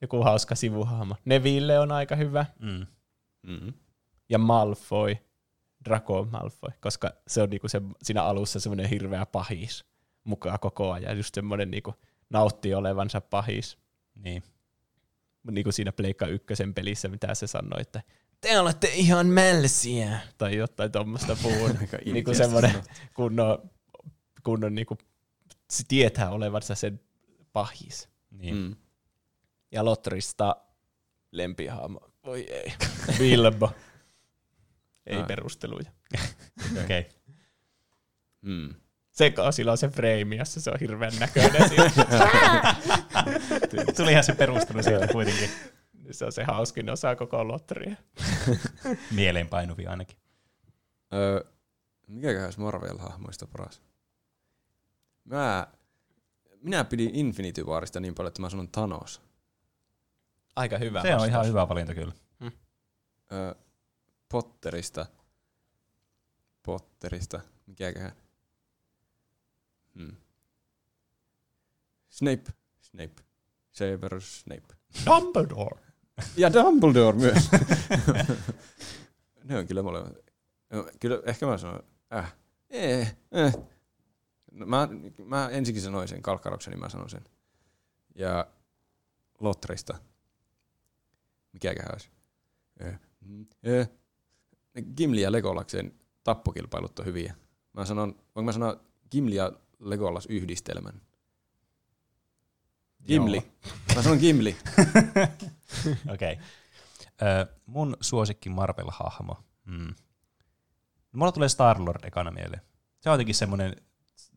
Joku hauska sivuhahmo. Neville on aika hyvä. Mm. Mm. Ja Malfoy. Draco Malfoy, koska se on niinku se, siinä alussa semmoinen hirveä pahis mukaan koko ajan. Just semmoinen niinku nauttii olevansa pahis. Niin. Niinku siinä Pleikka ykkösen pelissä, mitä se sanoi, että te olette ihan mälsiä. Tai jotain tuommoista puhun. [laughs] Niinku ilkeästi semmoinen kunnon, kunnon niinku, se tietää olevansa sen pahis. niin. Mm. Ja Lotrista lempihahmo. Voi ei. [laughs] Bilbo. ei Ah. perusteluja. [laughs] Okei. Okay. Mm. Se, kun sillä on se frame, jossa se on hirveän näköinen. siinä. [laughs] Tuli ihan se perustelu sieltä kuitenkin. se on se hauskin osa koko lotteria. Mieleenpainuvia ainakin. Öö, mikäköhän olisi Marvel-hahmoista paras? Mä, minä pidin Infinity Warista niin paljon, että mä sanon Thanos. Aika hyvä Se on vastaus. ihan hyvä valinta kyllä. Öö, Potterista. Potterista. Mikäköhän? Hmm. Snape. Snape. Severus Snape. Dumbledore. Ja Dumbledore myös. ne on kyllä molemmat. No, kyllä ehkä mä sanon, äh, eh, eh. No, mä, mä ensikin sanoin sen Kalkkaroksen, niin mä sanon sen. Ja Lotrista. Mikäköhän olisi? Eh, mm, eh. Gimli ja Legolaksen tappokilpailut on hyviä. Mä sanon, voinko mä sanoa Gimli ja Legolas yhdistelmän? Gimli. Mä sanon Gimli. [laughs] Okei. Okay. mun suosikki Marvel-hahmo. Mm. Mulla tulee Star-Lord ekana mieleen. Se on jotenkin semmoinen,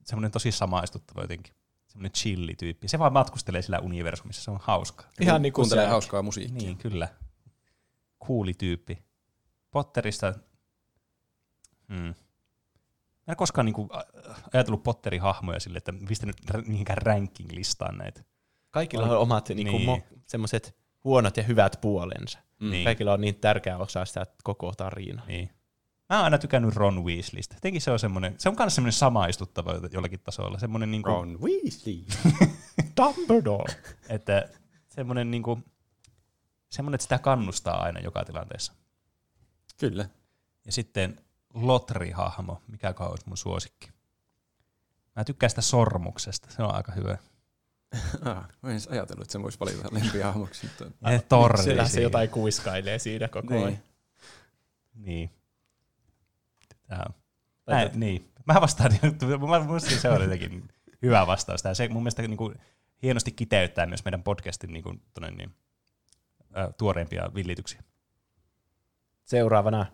semmoinen tosi samaistuttava jotenkin. Semmoinen chilli-tyyppi. Se vaan matkustelee sillä universumissa, se on hauska. Ihan niin kuin Kuuntelee hauskaa musiikkia. Niin, kyllä. Kuuli tyyppi. Potterista... Hmm. Mä en koskaan niinku ajatellut Potterin hahmoja sille, että pistänyt mihinkään ranking-listaan näitä. Kaikilla on omat niinku, Niin. mo- semmoiset huonot ja hyvät puolensa. Niin. Kaikilla on niin tärkeä osa sitä koko tarinaa. Niin. Mä oon aina tykännyt Ron Weasleystä. Jotenkin se on semmoinen, se on myös semmoinen samaistuttava jollakin tasolla. Semmoinen niinku, Ron Weasley. [laughs] Dumbledore. että semmoinen niinku, semmoinen, että sitä kannustaa aina joka tilanteessa. Kyllä. Ja sitten Lotri-hahmo, mikä olisi mun suosikki. Mä tykkään sitä sormuksesta, se on aika hyvä. Ah, mä en edes ajatellut, että se voisi valita lempihahmoksi. Mutta... Ja torni Siellähän se siinä. jotain kuiskailee siinä koko ajan. Niin. Niin. On. Näin, niin. Mä vastaan, [laughs] mä muistin, se oli jotenkin hyvä vastaus. Tää. Se mun mielestä niin kuin, hienosti kiteyttää myös meidän podcastin niin kuin, tonne, niin, ä, tuoreimpia villityksiä. Seuraavana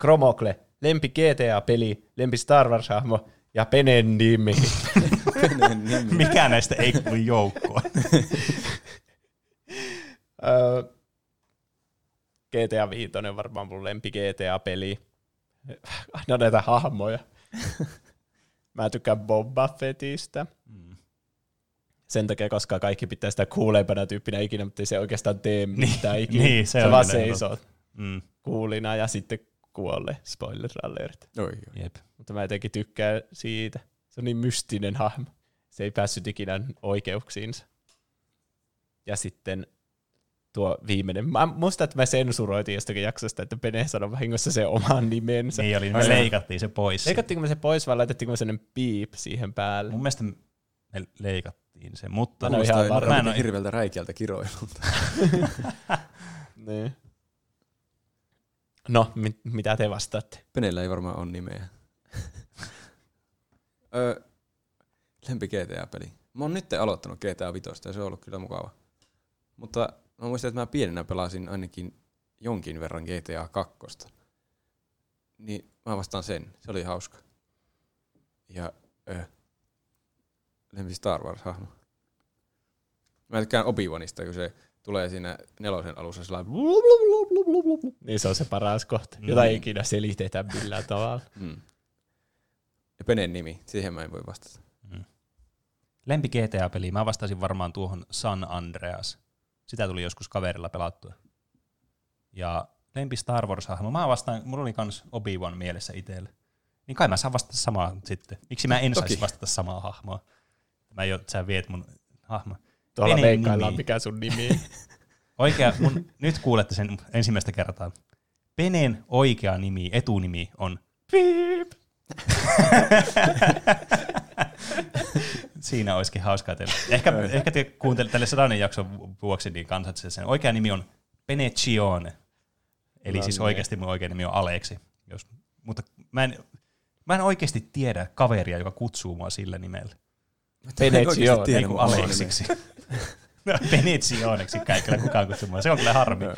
Chromokle, lempi GTA-peli, lempi Star Wars-hahmo ja Penen [laughs] nimi. Mikä näistä ei kuulu joukkoon? [laughs] GTA 5 on varmaan mun lempi GTA-peli. Aina [laughs] näitä hahmoja. [laughs] Mä tykkään Boba Fettistä. Sen takia, koska kaikki pitää sitä kuuleimpana tyyppinä ikinä, mutta ei se oikeastaan tee mitään [laughs] ikinä. niin, se se on vaan seisoo Mm, kuulina ja sitten kuolee. Spoiler alert. Oi, oi. jep. Mutta mä jotenkin tykkään siitä. Se on niin mystinen hahmo. Se ei päässyt ikinä oikeuksiinsa. Ja sitten tuo viimeinen. Mä muistan, että mä sensuroitin jostakin jaksosta, että Pene sanoi vahingossa se oman nimensä. Niin oli, me leikattiin se pois. Leikattiinko me se pois vai laitettiinko me sellainen piip siihen päälle? Mun mielestä me leikattiin se, mutta Mä en ole ihan varma. Mä en ole hirveältä räikeältä kiroilulta. [laughs] Niin. No, mit, mitä te vastaatte? Penellä ei varmaan ole nimeä. [laughs] Ö, lempi GTA-peli. Mä oon nyt aloittanut GTA 5 ja se on ollut kyllä mukava. Mutta mä muistan, että mä pienenä pelasin ainakin jonkin verran GTA 2. Niin mä vastaan sen. Se oli hauska. Ja ö, lempi Star Wars-hahmo. Mä tykkään Obi-Wanista, kun se tulee siinä nelosen alussa sillä Niin se on se paras kohta, Mm. jota ei ikinä selitetä millään tavalla. [laughs] mm. Ja Penen nimi, siihen mä en voi vastata. Lempi GTA-peli, mä vastasin varmaan tuohon San Andreas. Sitä tuli joskus kaverilla pelattua. Ja lempi Star Wars-hahmo, mä vastaan, mulla oli kans Obi-Wan mielessä itselle. Niin kai mä saan vastata samaa sitten. Miksi mä en Toki. saisi vastata samaa hahmoa? Mä jo, sä viet mun hahmo. Tuolla Penen veikkaillaan, nimi. mikä sun nimi. [laughs] Oikea, mun, nyt kuulette sen ensimmäistä kertaa. Penen oikea nimi, etunimi on Piip. [laughs] Siinä olisikin hauskaa teille. Ehkä, ehkä te kuuntelette tälle sadannen jakson vuoksi, niin kansatte sen. Oikea nimi on Penecione. Eli No siis niin. oikeasti mun oikea nimi on Aleksi. Jos, mutta mä en, mä en oikeasti tiedä kaveria, joka kutsuu mua sillä nimellä. Venezione, tiedä Ei kun Aleksiksi. [laughs] No, Venetioneksi kai kyllä kukaan kutsuu mua. Se on kyllä harmi. Joo.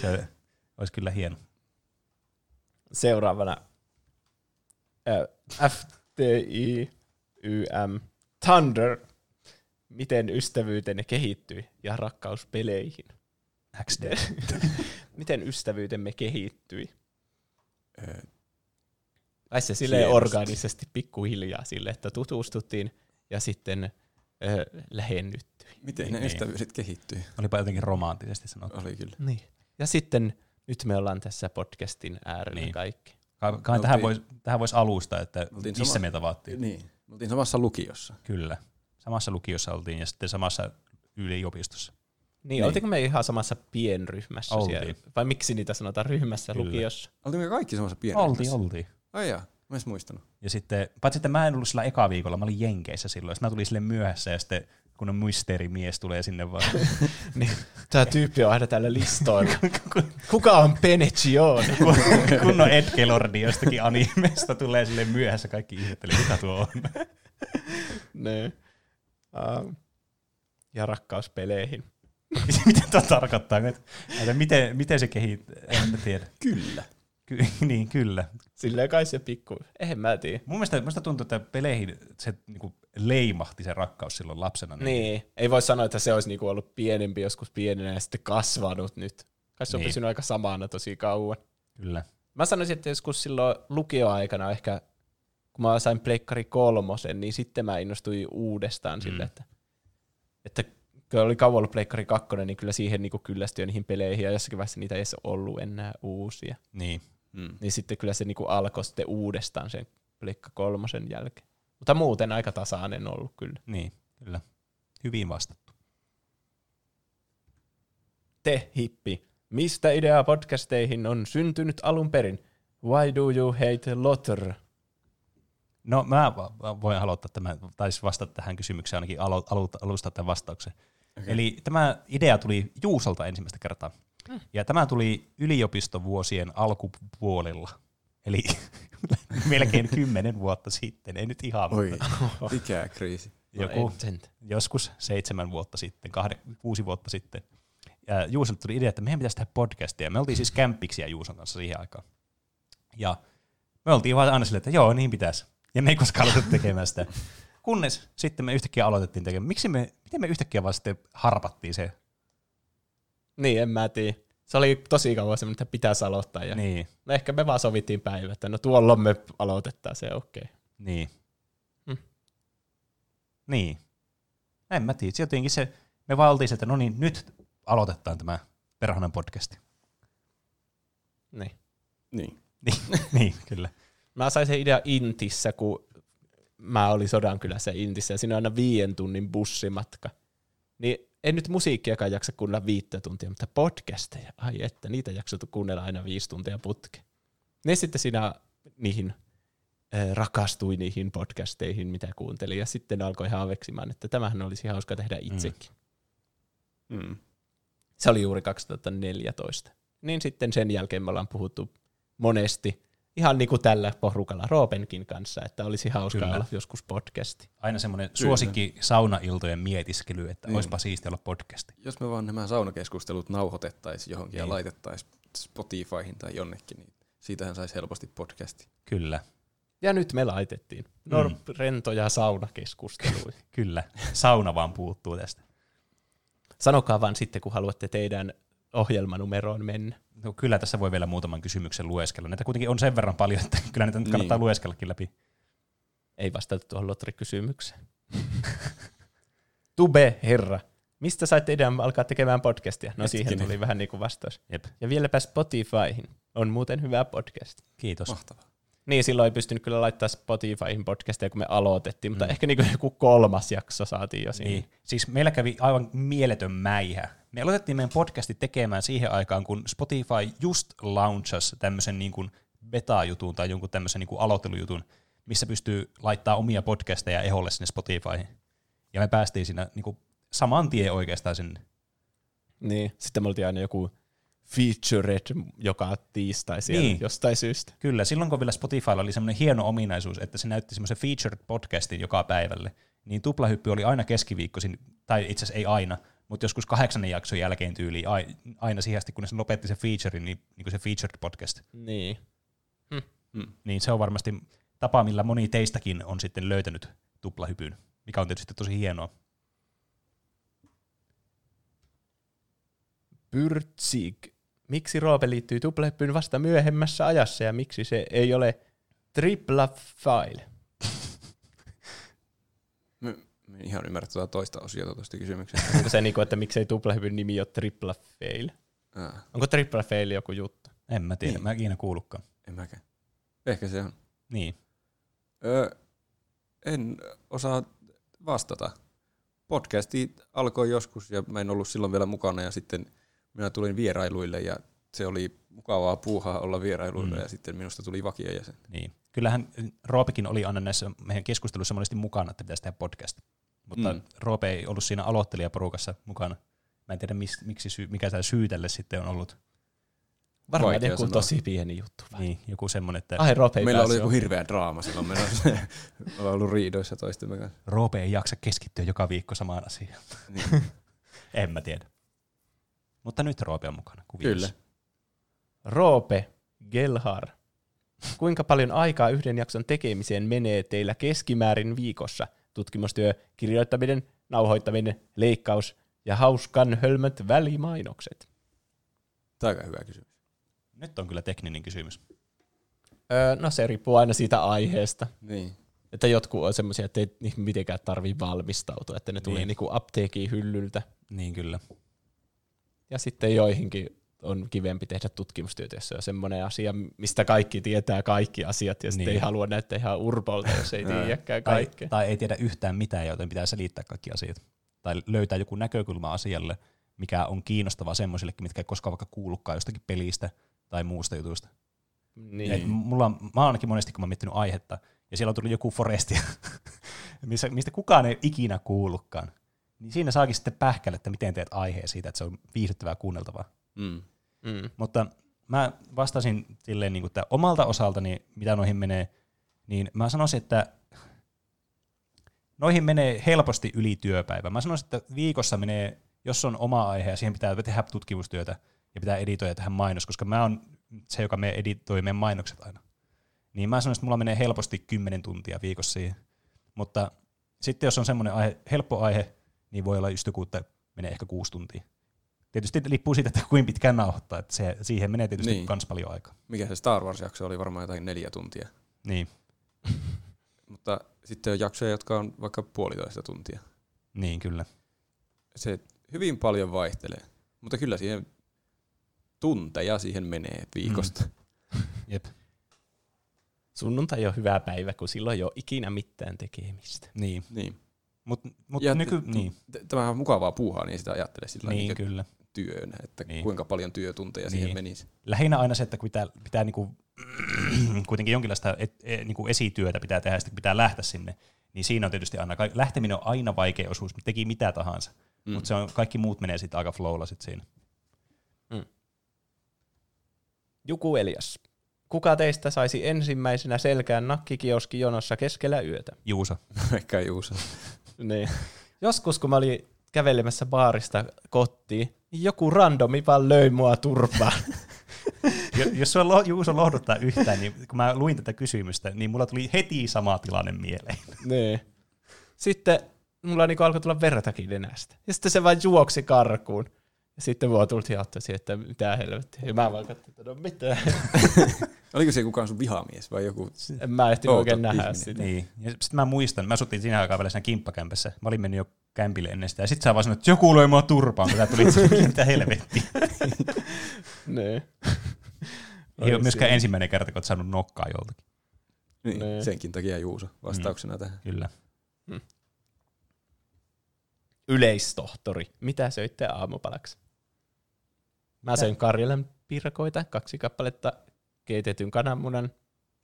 Se olisi kyllä hieno. Seuraavana äh, FTIYM Thunder. Miten ystävyytenne kehittyi ja rakkaus peleihin? XD. [laughs] Miten ystävyytemme kehittyi? Vai se silleen Hienosti. orgaanisesti pikkuhiljaa sille, että tutustuttiin ja sitten ö, lähennyttyi. Miten Niin, ne niin. ystävyydet kehittyy? Olipa jotenkin romanttisesti sanottu. Oli kyllä. Niin. Ja sitten nyt me ollaan tässä podcastin äärellä niin. kaikki. Kai, kai Me tähän oltiin- voisi tähän vois alustaa, että oltiin missä sama- me tavattiin. Niin. Me oltiin samassa lukiossa. Kyllä. Samassa lukiossa oltiin ja sitten samassa yliopistossa. Niin, Niin. oltiinko me ihan samassa pienryhmässä Oltiin. siellä? Vai miksi niitä sanotaan ryhmässä Kyllä. lukiossa? Oltiin me kaikki samassa pienessä. Oltiin, oltiin. Ai jaa, mä en muistanut. Ja sitten, paitsi että mä en ollut sillä eka viikolla, mä olin Jenkeissä silloin. Sitten mä tulin sille myöhässä ja sitten kun on mysteerimies tulee sinne vaan. [laughs] Niin, tämä tyyppi on aina täällä listoilla. [laughs] Kuka on Penecione? [laughs] kun on Ed Kelordi jostakin animesta tulee sille myöhässä, kaikki ihmettelee, mitä tuo on. niin. Uh, ja rakkaus peleihin. mitä tuo tarkoittaa? Että miten, miten se kehittyy? En tiedä. Kyllä. Ky- niin, kyllä. Silleen kai se pikku, eihän mä tiedä. Mun mielestä, musta tuntuu, että peleihin se niinku leimahti se rakkaus silloin lapsena. Niin, ei voi sanoa, että se olisi niinku ollut pienempi joskus pienenä ja sitten kasvanut nyt. Kai se on Niin. pysynyt aika samana tosi kauan. Kyllä. Mä sanoisin, että joskus silloin lukioaikana ehkä, kun mä sain Pleikkari kolmosen, niin sitten mä innostuin uudestaan mm. sille, että, että kun oli kauan ollut Pleikkari kakkonen, niin kyllä siihen niin kyllästyi niihin peleihin, ja jossakin vaiheessa niitä ei edes ollut enää uusia. Niin. Mm. Niin sitten kyllä se niin alkoi sitten uudestaan sen Pleikka kolmosen jälkeen. Mutta muuten aika tasainen ollut kyllä. Niin, kyllä. Hyvin vastattu. Te, hippi, mistä idea podcasteihin on syntynyt alun perin? Why do you hate Lotter? No mä voin aloittaa tämän, tai siis vastata tähän kysymykseen ainakin alo, alu, alustaa tämän vastauksen. Okay. Eli tämä idea tuli Juusolta ensimmäistä kertaa. Mm. Ja tämä tuli yliopistovuosien alkupuolella. Eli [laughs] melkein kymmenen vuotta sitten, ei nyt ihan, Oi, mutta [laughs] ikäkriisi. joku, No, sentään. joskus seitsemän vuotta sitten, kahde, kuusi vuotta sitten. ja Juusolle tuli idea, että meidän pitäisi tehdä podcastia. Me oltiin siis kämppiksiä Juuson kanssa siihen aikaan. Ja me oltiin vaan aina silleen, että joo, niin pitäisi. Ja me ei koskaan aloitettu [laughs] tekemään sitä. Kunnes sitten me yhtäkkiä aloitettiin tekemään. Miksi me, miten me yhtäkkiä vaan sitten harpattiin se? Niin, en mä tiedä. Se oli tosi kauan semmoinen, että pitäisi aloittaa. Ja Niin, No ehkä me vaan sovittiin päivä, että no tuolla me aloitetaan se, okei. Okay. niin. Hmm. Niin. En mä tiedä. Se Jotenkin se, me vaan oltiin se, että no niin, nyt aloitetaan tämä perhonen podcasti. Niin. Niin. Niin, [laughs] niin kyllä. Mä sain sen idea Intissä, kun mä olin Sodankylässä Intissä, ja siinä on aina viien tunnin bussimatka. Niin en nyt musiikkiakaan jaksa kuunnella viittä tuntia, mutta podcasteja, ai että, niitä jaksat kuunnella aina viisi tuntia putke. Ne sitten siinä niihin äh, rakastui niihin podcasteihin, mitä kuuntelin, ja sitten alkoi haaveksimaan, että tämähän olisi hauska tehdä itsekin. Mm. Se oli juuri 2014. Niin sitten sen jälkeen me ollaan puhuttu monesti, ihan niin kuin tällä porukalla Roopenkin kanssa, että olisi hauska Kyllä. olla joskus podcasti. Aina semmoinen suosikki saunailtojen mietiskely, että Niin. olisipa siistiä olla podcasti. Jos me vaan nämä saunakeskustelut nauhoitettaisiin johonkin ja Niin. laitettaisiin Spotifyhin tai jonnekin, niin siitähän saisi helposti podcasti. Kyllä, Ja nyt me laitettiin. No, mm. rentoja saunakeskusteluja. [laughs] kyllä. Sauna vaan puuttuu tästä. Sanokaa vaan sitten, kun haluatte teidän ohjelmanumeroon mennä. No, kyllä tässä voi vielä muutaman kysymyksen lueskella. Näitä kuitenkin on sen verran paljon, että kyllä näitä nyt kannattaa Niin. lueskellakin läpi. Ei vastata tuohon Lotri-kysymykseen. [laughs] Tube, herra. Mistä saitte idean alkaa tekemään podcastia? No siihen Hetkinen. tuli vähän niin kuin vastaus. Jep. Ja vieläpä Spotifyhin. On muuten hyvä podcast. Kiitos. Mahtavaa. Niin, silloin ei pystynyt kyllä laittaa Spotifyhin podcastia, kun me aloitettiin, mutta mm. ehkä niin joku kolmas jakso saatiin jo siinä. Niin. Siis meillä kävi aivan mieletön mäihä. Me aloitettiin meidän podcasti tekemään siihen aikaan, kun Spotify just launchasi tämmöisen niin kuin beta-jutun tai jonkun tämmöisen niin kuin aloittelujutun, missä pystyy laittaa omia podcasteja eholle sinne Spotifyhin. Ja me päästiin siinä niin kuin saman tien oikeastaan sinne. Niin. Sitten me oltiin aina joku featured joka tiistai siellä niin. jostain syystä. Kyllä, silloin kun vielä Spotifylla oli semmoinen hieno ominaisuus, että se näytti semmoisen featured podcastin joka päivälle, niin tuplahyppy oli aina keskiviikkoisin, tai itse asiassa ei aina, mutta joskus kahdeksannen jakson jälkeen tyyliin ai- aina siihen asti, kun se lopetti se featurein, niin, niin kuin se featured podcast. Niin. Niin se on varmasti tapa, millä moni teistäkin on sitten löytänyt tuplahypyn, mikä on tietysti tosi hienoa. Pyrtsig. Miksi Roope liittyy tuplehyppyyn vasta myöhemmässä ajassa ja miksi se ei ole tripla file? En ihan ymmärrä tuota toista osiota tuosta kysymyksestä. [laughs] Onko se niinku, että miksei tuplehypyn nimi ole tripla fail? Ää, Onko tripla fail joku juttu? En mä tiedä, Niin. mä en ikinä kuullutkaan. en mäkään. Ehkä se on. Niin. Öö, en osaa vastata. Podcasti alkoi joskus ja mä en ollut silloin vielä mukana ja sitten minä tulin vierailuille ja se oli mukavaa puuhaa olla vierailuilla Mm. ja sitten minusta tuli vakiojäsen. Niin. Kyllähän Roopekin oli aina näissä meidän keskusteluissa monesti mukana, että pitäisi tehdä podcast. Mutta mm. Roope ei ollut siinä aloittelijaporukassa mukana. Mä en tiedä, mis, miksi syy, mikä tämä syy tälle sitten on ollut. Varmaan Vaikea joku sanoa. tosi pieni juttu. vai? Niin, joku semmoinen, että Ai, Roope ei Meillä oli joku hirveä draama silloin menossa. Ollaan [laughs] ollut riidoissa toistemme kanssa. Roope ei jaksa keskittyä joka viikko samaan asiaan. Niin. [laughs] en mä tiedä. Mutta nyt Roope on mukana kuviossa. Kyllä. Roope Gelhar. Kuinka paljon aikaa yhden jakson tekemiseen menee teillä keskimäärin viikossa? Tutkimustyö, kirjoittaminen, nauhoittaminen, leikkaus ja hauskan hölmöt välimainokset. Tämä on aika hyvä kysymys. Nyt on kyllä tekninen kysymys. Öö, no se riippuu aina siitä aiheesta. Niin. Että jotkut on semmoisia, että ei niihin mitenkään tarvii valmistautua, että ne tulee Niin. niinku apteekin hyllyltä. Niin kyllä. Ja sitten joihinkin on kivempi tehdä tutkimustyötä, jos se on semmoinen asia, mistä kaikki tietää kaikki asiat, ja sitten Niin. ei halua näyttää ihan urpolta, jos ei tiedäkään Tai, kaikkea. tai ei tiedä yhtään mitään, joten pitää selittää kaikki asiat. Tai löytää joku näkökulma asialle, mikä on kiinnostavaa semmoisillekin, mitkä ei koskaan vaikka kuullutkaan jostakin pelistä tai muusta jutusta. Niin. Et mulla on, mä oon ainakin monesti, kun mä oon miettinyt aihetta, ja siellä on tullut joku foresti, [laughs] missä, mistä kukaan ei ikinä kuullutkaan. Niin siinä saakin sitten pähkällä, että miten teet aiheen siitä, että se on viihdyttävää kuunneltavaa. Mm. Mm. Mutta mä vastasin silleen, niin kuin, että omalta osaltani, mitä noihin menee, niin mä sanoisin, että noihin menee helposti yli työpäivä. Mä sanoisin, että viikossa menee jos on oma aihe ja siihen pitää tehdä tutkimustyötä ja pitää editoida tähän mainos, koska mä oon se, joka me editoi meidän mainokset aina. Niin mä sanoisin, että mulla menee helposti 10 tuntia viikossa siihen. Mutta sitten jos on semmoinen aihe, helppo aihe, niin voi olla just joku, että menee ehkä kuusi tuntia. Tietysti lippuu siitä, että kuinka pitkään nauhoittaa, että se, siihen menee tietysti Niin. niin. kans paljon aikaa. Mikä se Star Wars-jakso oli varmaan jotain neljä tuntia. Niin, [laughs] Mutta sitten on jaksoja, jotka on vaikka puolitoista tuntia. niin kyllä. Se hyvin paljon vaihtelee. Mutta kyllä siihen tunteja siihen menee viikosta. Mm. [laughs] Jep. Sunnuntai on hyvä päivä, kun silloin ei ole ikinä mitään tekemistä. Niin. Niin. Mutta mut Ja nyky, t- niin, t- Tämä on mukavaa puuhaa, niin sitä ajattelee sillä niin niin kyllä. työnä, että Niin. kuinka paljon työtunteja siihen Niin. menisi. lähinnä aina se, että kun pitää, pitää niinku, [clears throat] kuitenkin jonkinlaista et, e, niinku esityötä pitää tehdä, ja sitten pitää lähteä sinne, niin siinä on tietysti aina, lähteminen on aina vaikea osuus, teki mitä tahansa, mm. mutta se on, kaikki muut menee sitten aika flowlla sit siinä. Juku Elias. Kuka teistä saisi ensimmäisenä selkään nakkikioski jonossa keskellä yötä? Juuso. [laughs] Ehkä Juuso. Niin. [laughs] Joskus, kun mä olin kävelemässä baarista kotiin, niin joku randomi vaan löi mua turpaan. [laughs] Jo- Jos sua Juuso lohduttaa yhtään, niin kun mä luin tätä kysymystä, niin mulla tuli heti sama tilanne mieleen. [laughs] niin. Sitten mulla niinku alkoi tulla vertakin nenästä. Ja sitten se vaan juoksi karkuun. Ja sitten mua tultiin auttaa siihen, että mitä helvettiä. Ja mä vaan katsoin, että no mitä. [laughs] Oliko se kukaan sun vihamies vai joku? [laughs] En mä ehtinyt oikein nähdä sitä. Niin. Ja sitten mä muistan, mä asuttiin siinä aikaa vielä siinä kimppakämpässä. Mä olin mennyt jo kämpille ennen sitä. Ja sitten sä vaan sanoit, että joku löi mua turpaan, kun tää tuli itse, mitä helvettiä. [laughs] Niin. Ei ole myöskään ensimmäinen kerta, kun oot saanut nokkaa joltakin. Niin, Nee. senkin takia Juuso vastauksena mm. tähän. Kyllä. Yleistohtori. Mitä söitte aamupalaksi? Mä söin Karjalan piirakoita, kaksi kappaletta keitetyn kananmunan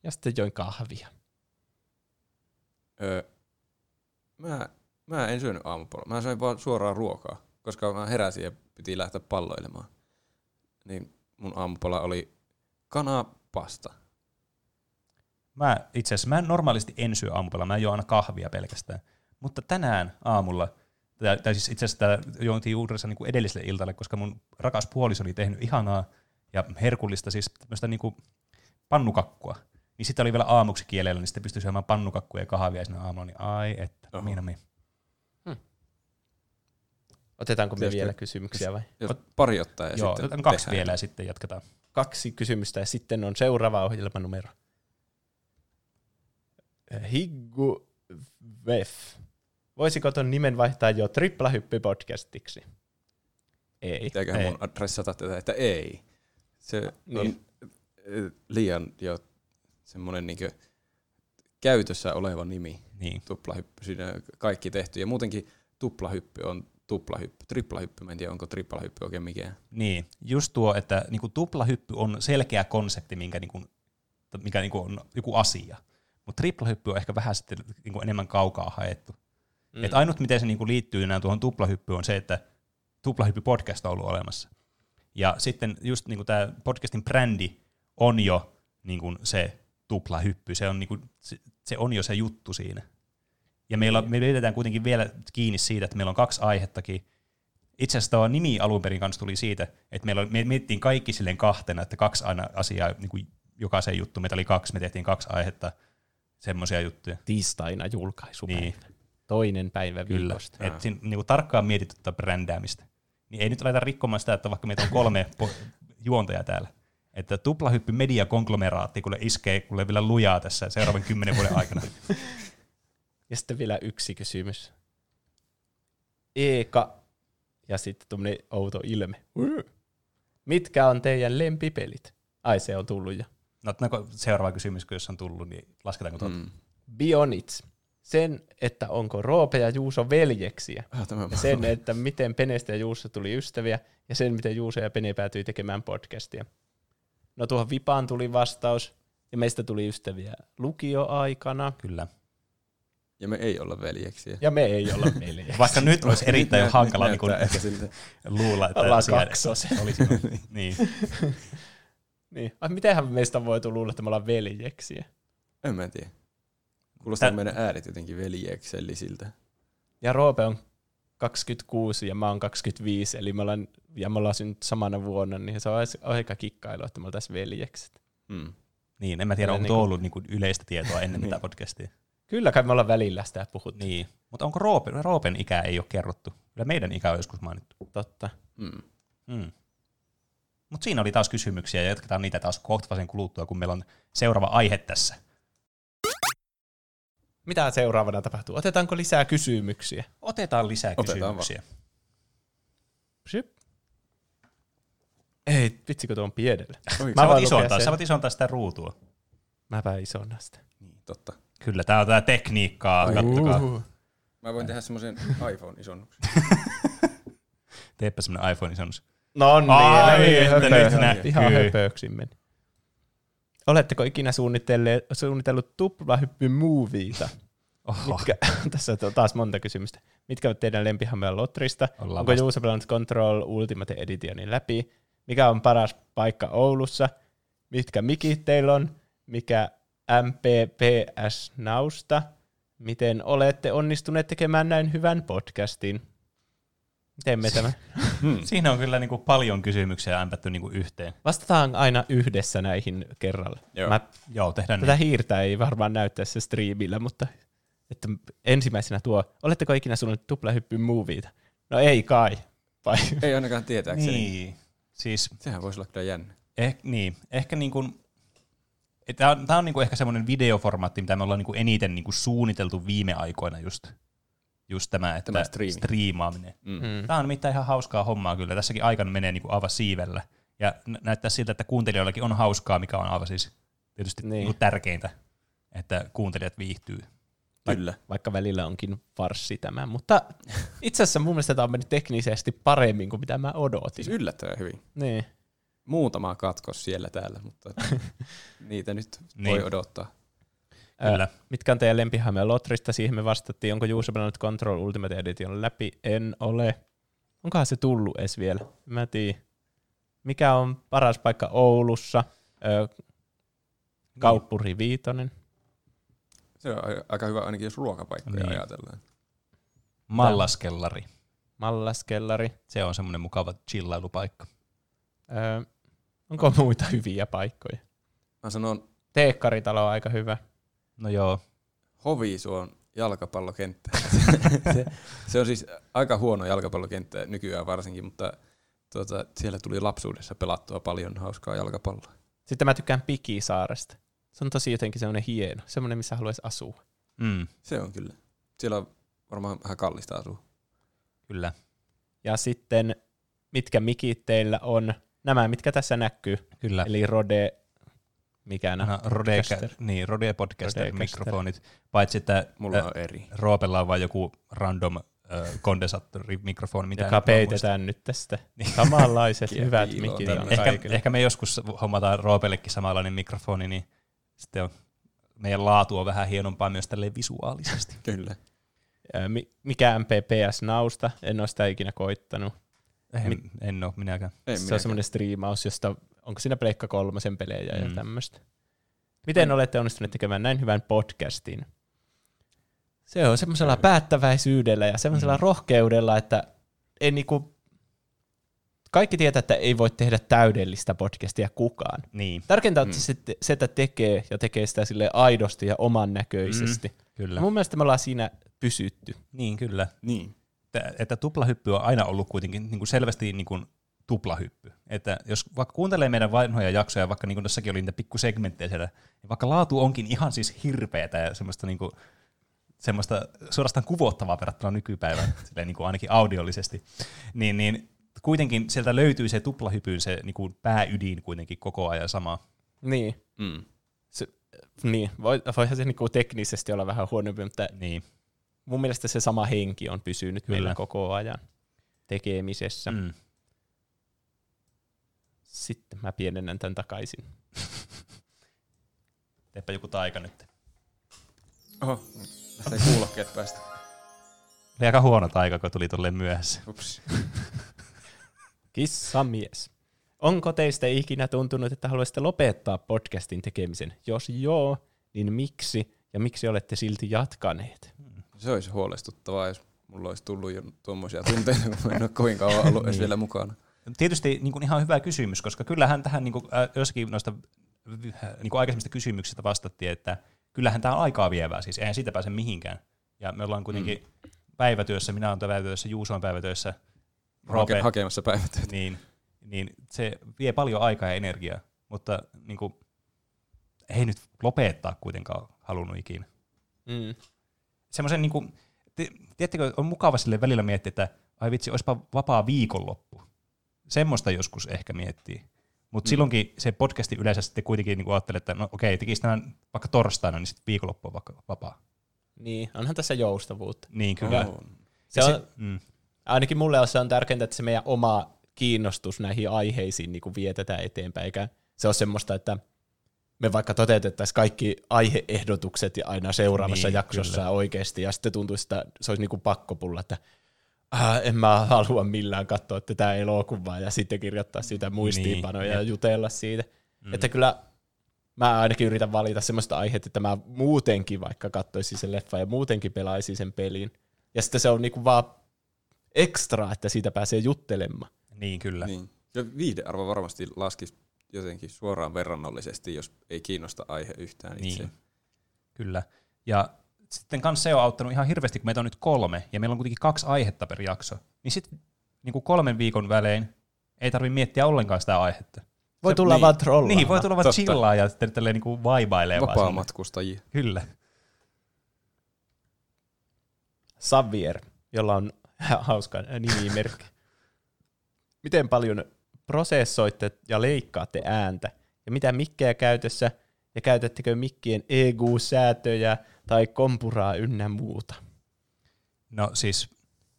ja sitten join kahvia. Öö, mä, mä en syönyt aamupalaa. Mä söin vaan suoraan ruokaa, koska mä heräsin ja piti lähteä palloilemaan. Niin mun aamupala oli kanapasta. Mä itse asiassa, mä normaalisti en syö aamupalaa, mä juon aina kahvia pelkästään. Mutta tänään aamulla, tai, tai siis itse asiassa tää juontiin juurissa niin edelliselle iltalle, koska mun rakas puoliso oli tehnyt ihanaa ja herkullista, siis tämmöistä niin kuin pannukakkua. Niin sitten oli vielä aamuksi kielellä, niin sitten pystyi syömään pannukakkuja ja kahvia siinä aamulla, niin ai että, Oho. minä me. Otetaanko me vielä kysymyksiä vai? Jos pari ottaa ja Joo, sitten otetaan kaksi tehdään. vielä ja sitten jatketaan. Kaksi kysymystä ja sitten on seuraava ohjelmanumero. Higgu Vef. Voisiko ton nimen vaihtaa jo triplahyppy-podcastiksi? Ei. Pitääköhän Ei. mun adressata tätä, että ei. Se Niin. on ö, liian jo semmoinen niin käytössä oleva nimi. Niin. Tuplahyppy, siinä on kaikki tehty. Ja muutenkin tuplahyppy on tuplahyppy. Triplahyppy, mä en tiedä onko triplahyppy oikein mikään. Niin, just tuo, että niinku tuplahyppy on selkeä konsepti, minkä niinku, mikä niinku on joku asia. Mutta triplahyppy on ehkä vähän sitten niinku enemmän kaukaa haettu. Mm. Et ainut, miten se niinku liittyy enää tuohon tuplahyppyyn, on se, että tuplahyppy podcast on ollut olemassa. Ja sitten just niinku tämä podcastin brändi on jo niinku se tuplahyppy. Se on, niinku, se, se on jo se juttu siinä. Ja meillä, me pidetään kuitenkin vielä kiinni siitä, että meillä on kaksi aihettakin. Itse asiassa tuo nimi alun perin kanssa tuli siitä, että meillä me mietittiin kaikki silleen kahtena, että kaksi aina asiaa, niin kuin jokaiseen juttu, meitä oli kaksi, me tehtiin kaksi aihetta, semmoisia juttuja. Tiistaina julkaisupäivä. Niin. Toinen päivä Kyllä, viikosta. että siinä niin tarkkaan mietitty tätä brändäämistä. Niin ei nyt aleta rikkomaan sitä, että vaikka meitä on kolme [laughs] po- juontajaa täällä, että tuplahyppy mediakonglomeraatti kuule iskee kuule vielä lujaa tässä seuraavan [laughs] kymmenen vuoden aikana. Ja sitten vielä yksi kysymys. Eeka ja sitten tuommoinen outo ilme. Mitkä on teidän lempipelit? Ai se on tullut jo. No, otetaanko seuraava kysymys, kun jos on tullut, niin lasketaanko tuota? Mm. Bionits. Sen, että onko Roope ja Juuso veljeksiä. Ah, Ja sen, että miten Penestä ja Juuso tuli ystäviä. Ja sen, miten Juuso ja Pene päätyi tekemään podcastia. No tuohon Vipaan tuli vastaus. Ja meistä tuli ystäviä lukioaikana. Kyllä. Ja me ei olla veljeksiä. Ja me ei olla veljeksiä. Vaikka nyt olisi [laughs] erittäin Nyt hankala nyt niin ehkä siltä. luulla, että Ollaan siellä kaksoset. olisi. [laughs] niin. Niin. Ai, mitenhän meistä on voitu luulla, että me ollaan veljeksiä? En mä tiedä. Kuulostaa Tä- meidän ääret jotenkin veljeksellisiltä. Ja Roope on 26 ja mä oon 25, eli me ollaan, ja me ollaan synnyt samana vuonna, niin se on aika kikkailu, että me oltaisiin veljekset. Mm. Niin, en mä tiedä, Ja onko niinku- tuo ollut niinku yleistä tietoa ennen tätä [laughs] podcastia. Kyllä kai me ollaan välillä sitä puhuttu. Niin, mutta onko Roopen, Roopen ikä ei ole kerrottu? Kyllä meidän ikä on joskus mainittu. Totta. Mm. Mm. Mutta siinä oli taas kysymyksiä ja jatketaan niitä taas kohtaisen kuluttua, kun meillä on seuraava aihe tässä. Mitä seuraavana tapahtuu? Otetaanko lisää kysymyksiä? Otetaan lisää Otetaan kysymyksiä. Syp. Ei, vitsikö tuo on pienellä. Mä Sä voin isontaa, sä voit isontaa sitä ruutua. Mäpä isona sitä. niin, totta. Kyllä, tää on tää tekniikkaa, kattokaa. Uhu. Mä voin tehdä semmoisen iPhone-isonnuksen. Teepä semmonen iPhone-isonnus. No niin, Ai, niin, nyt näkyy. Ihan höpöksi meni. Oletteko ikinä suunnitellut tuplahyppy moviita? Oho. Mitkä, [laughs] tässä on taas monta kysymystä. Mitkä ovat teidän lempihammeja Lotrista? Ollaan Onko Juuso pelannut Control Ultimate Editionin läpi? Mikä on paras paikka Oulussa? Mitkä mikit teillä on? Mikä MPPS Nausta? Miten olette onnistuneet tekemään näin hyvän podcastin? Miten me [laughs] tämä? Siinä on kyllä niinku paljon kysymyksiä ämpätty niinku yhteen. Vastataan aina yhdessä näihin kerralla. Joo. Mä, Joo, tehdään tätä niin. hiirtä ei varmaan näyttää se striimillä, mutta että ensimmäisenä tuo, oletteko ikinä suunnitellut tuplahyppy moviita? No ei kai. Vai? Ei ainakaan tietääkseni. Niin. Niin. Siis Sehän voisi olla kyllä jännä. Eh, niin, ehkä niin kuin, tämä on, tää on niin kuin ehkä semmoinen videoformaatti, mitä me ollaan niin kuin eniten niin kuin suunniteltu viime aikoina just, just tämä, että Tämä striimi. striimaaminen. Mm. Mm. Tämä on nimittäin ihan hauskaa hommaa kyllä. Tässäkin aikana menee niin kuin aivan siivellä. Ja nä- näyttää siltä, että kuuntelijoillakin on hauskaa, mikä on aivan siis tietysti Niin. niin. Tärkeintä, että kuuntelijat viihtyy. Kyllä. Vaikka välillä onkin farssi tämä, mutta itse asiassa mun mielestä tämä on mennyt teknisesti paremmin kuin mitä mä odotin. Siis yllättävän hyvin. Niin. Muutama katkos siellä täällä, mutta [laughs] niitä nyt voi Niin. odottaa. Kyllä. Ö, mitkä on teidän lempihammeja Lotrista? Siihen me vastattiin. Onko Juuso pelannut Control Ultimate Edition läpi? En ole. Onkohan se tullut edes vielä? Mä tiedän. Mikä on paras paikka Oulussa? Ö, Kauppuri Viitonen. Se on aika hyvä ainakin, jos ruokapaikkoja Niin. ajatellaan. Mallaskellari. Mallaskellari. Se on semmoinen mukava chillailupaikka. Ö, onko muita hyviä paikkoja? Mä sanon Teekkaritalo on aika hyvä. No joo, Hovisuon jalkapallokenttä. [laughs] se, se on siis aika huono jalkapallokenttä nykyään varsinkin, mutta tuota, siellä tuli lapsuudessa pelattua paljon hauskaa jalkapalloa. Sitten mä tykkään Pikisaaresta. Se on tosi jotenkin semmoinen hieno. Semmoinen, missä haluaisi asua. mm, Se on kyllä. Siellä on varmaan vähän kallista asua. kyllä. Ja sitten, mitkä mikit teillä on? Nämä, mitkä tässä näkyy. Kyllä. Eli Rode, mikä No? Rode, Podcaster. niin, Rode Podcaster mikrofonit, paitsi että Mulla on eri. Roopella on vain joku random kondensaattorimikrofoni, mitä joka peitetään nyt tästä. [laughs] Samanlaiset Kiel- hyvät mikit kaikille. Ehkä, ehkä me joskus hommataan Roopellekin samanlainen mikrofoni, niin sitten on, meidän laatu on vähän hienompaa myös tälleen visuaalisesti. [laughs] Kyllä. Mikä MPPS Nausta? En ole sitä ikinä koittanut. En, Mi- en ole minäkään. En se on semmoinen striimaus, josta onko siinä Pleikka kolmosen pelejä mm. ja Mm. tämmöistä. Miten olette onnistuneet tekemään näin hyvän podcastin? Se on semmoisella päättäväisyydellä ja semmoisella Mm. rohkeudella, että ei niinku, kaikki tietää, että ei voi tehdä täydellistä podcastia kukaan. Niin, Tärkeintä on Mm. mm. se, se, että tekee ja tekee sitä sille aidosti ja oman näköisesti. Mm. kyllä. Mun mielestä me ollaan siinä pysytty. Niin, kyllä. Niin. Että, että tuplahyppy on aina ollut kuitenkin niin kuin selvästi niin kuin tuplahyppy. Että jos vaikka kuuntelee meidän vanhoja jaksoja, vaikka niin kuin tässäkin oli niitä pikkusegmenttejä siellä, niin vaikka laatu onkin ihan siis hirveätä ja semmoista, niin kuin, semmoista suorastaan kuvottavaa verrattuna nykypäivään, [laughs] silleen niin kuin ainakin audiollisesti, niin, niin kuitenkin sieltä löytyy se tuplahypyn se niin kuin pääydin kuitenkin koko ajan sama. Niin. Mm. Niin, voi, voihan se niinku teknisesti olla vähän huonompi, mutta Niin. mun mielestä se sama henki on pysynyt Kyllä. meillä koko ajan tekemisessä. Mm. Sitten mä pienennän tämän takaisin. [laughs] Teepä joku taika nyt. Oho, lähtee kuulokkeet päästä. Oli aika huono taika, kun tuli tolleen myöhässä. Ups. [laughs] Kissamies. Onko teistä ikinä tuntunut, että haluaisitte lopettaa podcastin tekemisen? Jos joo, niin miksi? Ja miksi olette silti jatkaneet? Se olisi huolestuttavaa, jos mulla olisi tullut jo tuommoisia tunteita, kun en ole kovin kauan ollut [laughs] edes vielä mukana. Tietysti niin kuin ihan hyvä kysymys, koska kyllähän tähän niin kuin, äh, jossakin noista äh, niin kuin aikaisemmista kysymyksistä vastattiin, että kyllähän tämä on aikaa vievää, siis eihän siitä pääse mihinkään. Ja me ollaan kuitenkin mm. päivätyössä, minä olen päivätyössä, Juuso on päivätyössä, Hake, hakemassa päivätyötä. niin, niin se vie paljon aikaa ja energiaa, mutta niin kuin, ei nyt lopettaa kuitenkaan halunnut ikinä. Mm. Semmoisen, niin kuin, te, tiedättekö, on mukava sille välillä miettiä, että ai vitsi, olisipa vapaa viikonloppu. Semmoista joskus ehkä miettii. Mutta mm. silloinkin se podcasti yleensä sitten kuitenkin niin ajattelee, että no okei, tekisi tämän vaikka torstaina, niin sitten viikonloppu on vaikka vapaa. Niin, onhan tässä joustavuutta. Niin, kyllä. On. Se on, se- mm. ainakin mulle se on tärkeintä, että se meidän oma kiinnostus näihin aiheisiin niin kuin vietetään eteenpäin, eikä se ole semmoista, että me vaikka toteutettaisiin kaikki aiheehdotukset ja aina seuraavassa Niin, niin, jaksossa kyllä. oikeasti, ja sitten tuntuisi, että se olisi niin kuin pakkopulla, että äh, en mä halua millään katsoa tätä elokuvaa ja sitten kirjoittaa siitä muistiinpanoja Niin, ja jutella siitä. Mm. Että kyllä mä ainakin yritän valita semmoista aihetta, että mä muutenkin vaikka katsoisin sen leffa ja muutenkin pelaisin sen pelin. Ja sitten se on niinku vaan ekstra, että siitä pääsee juttelemaan. niin kyllä. Niin. Ja viihdearvo varmasti laskisi jotenkin suoraan verrannollisesti, jos ei kiinnosta aihe yhtään itse. Niin. Kyllä. Ja sitten kanssa se on auttanut ihan hirveästi, kun meitä on nyt kolme, ja meillä on kuitenkin kaksi aihetta per jakso. Niin sitten niin kuin kolmen viikon välein ei tarvitse miettiä ollenkaan sitä aihetta. Voi Se- tulla niin. vaan trollaamaan. Niin, voi tulla vaan chillaa ja sitten tälleen niin vaibailee vaan. Vapaa-matkustajia. Kyllä. Xavier, jolla on [laughs] hauska nimimerkki. Miten paljon prosessoitte ja leikkaatte ääntä? Ja mitä mikkejä käytössä? Ja käytättekö mikkien EGU-säätöjä tai kompuraa ynnä muuta? No siis,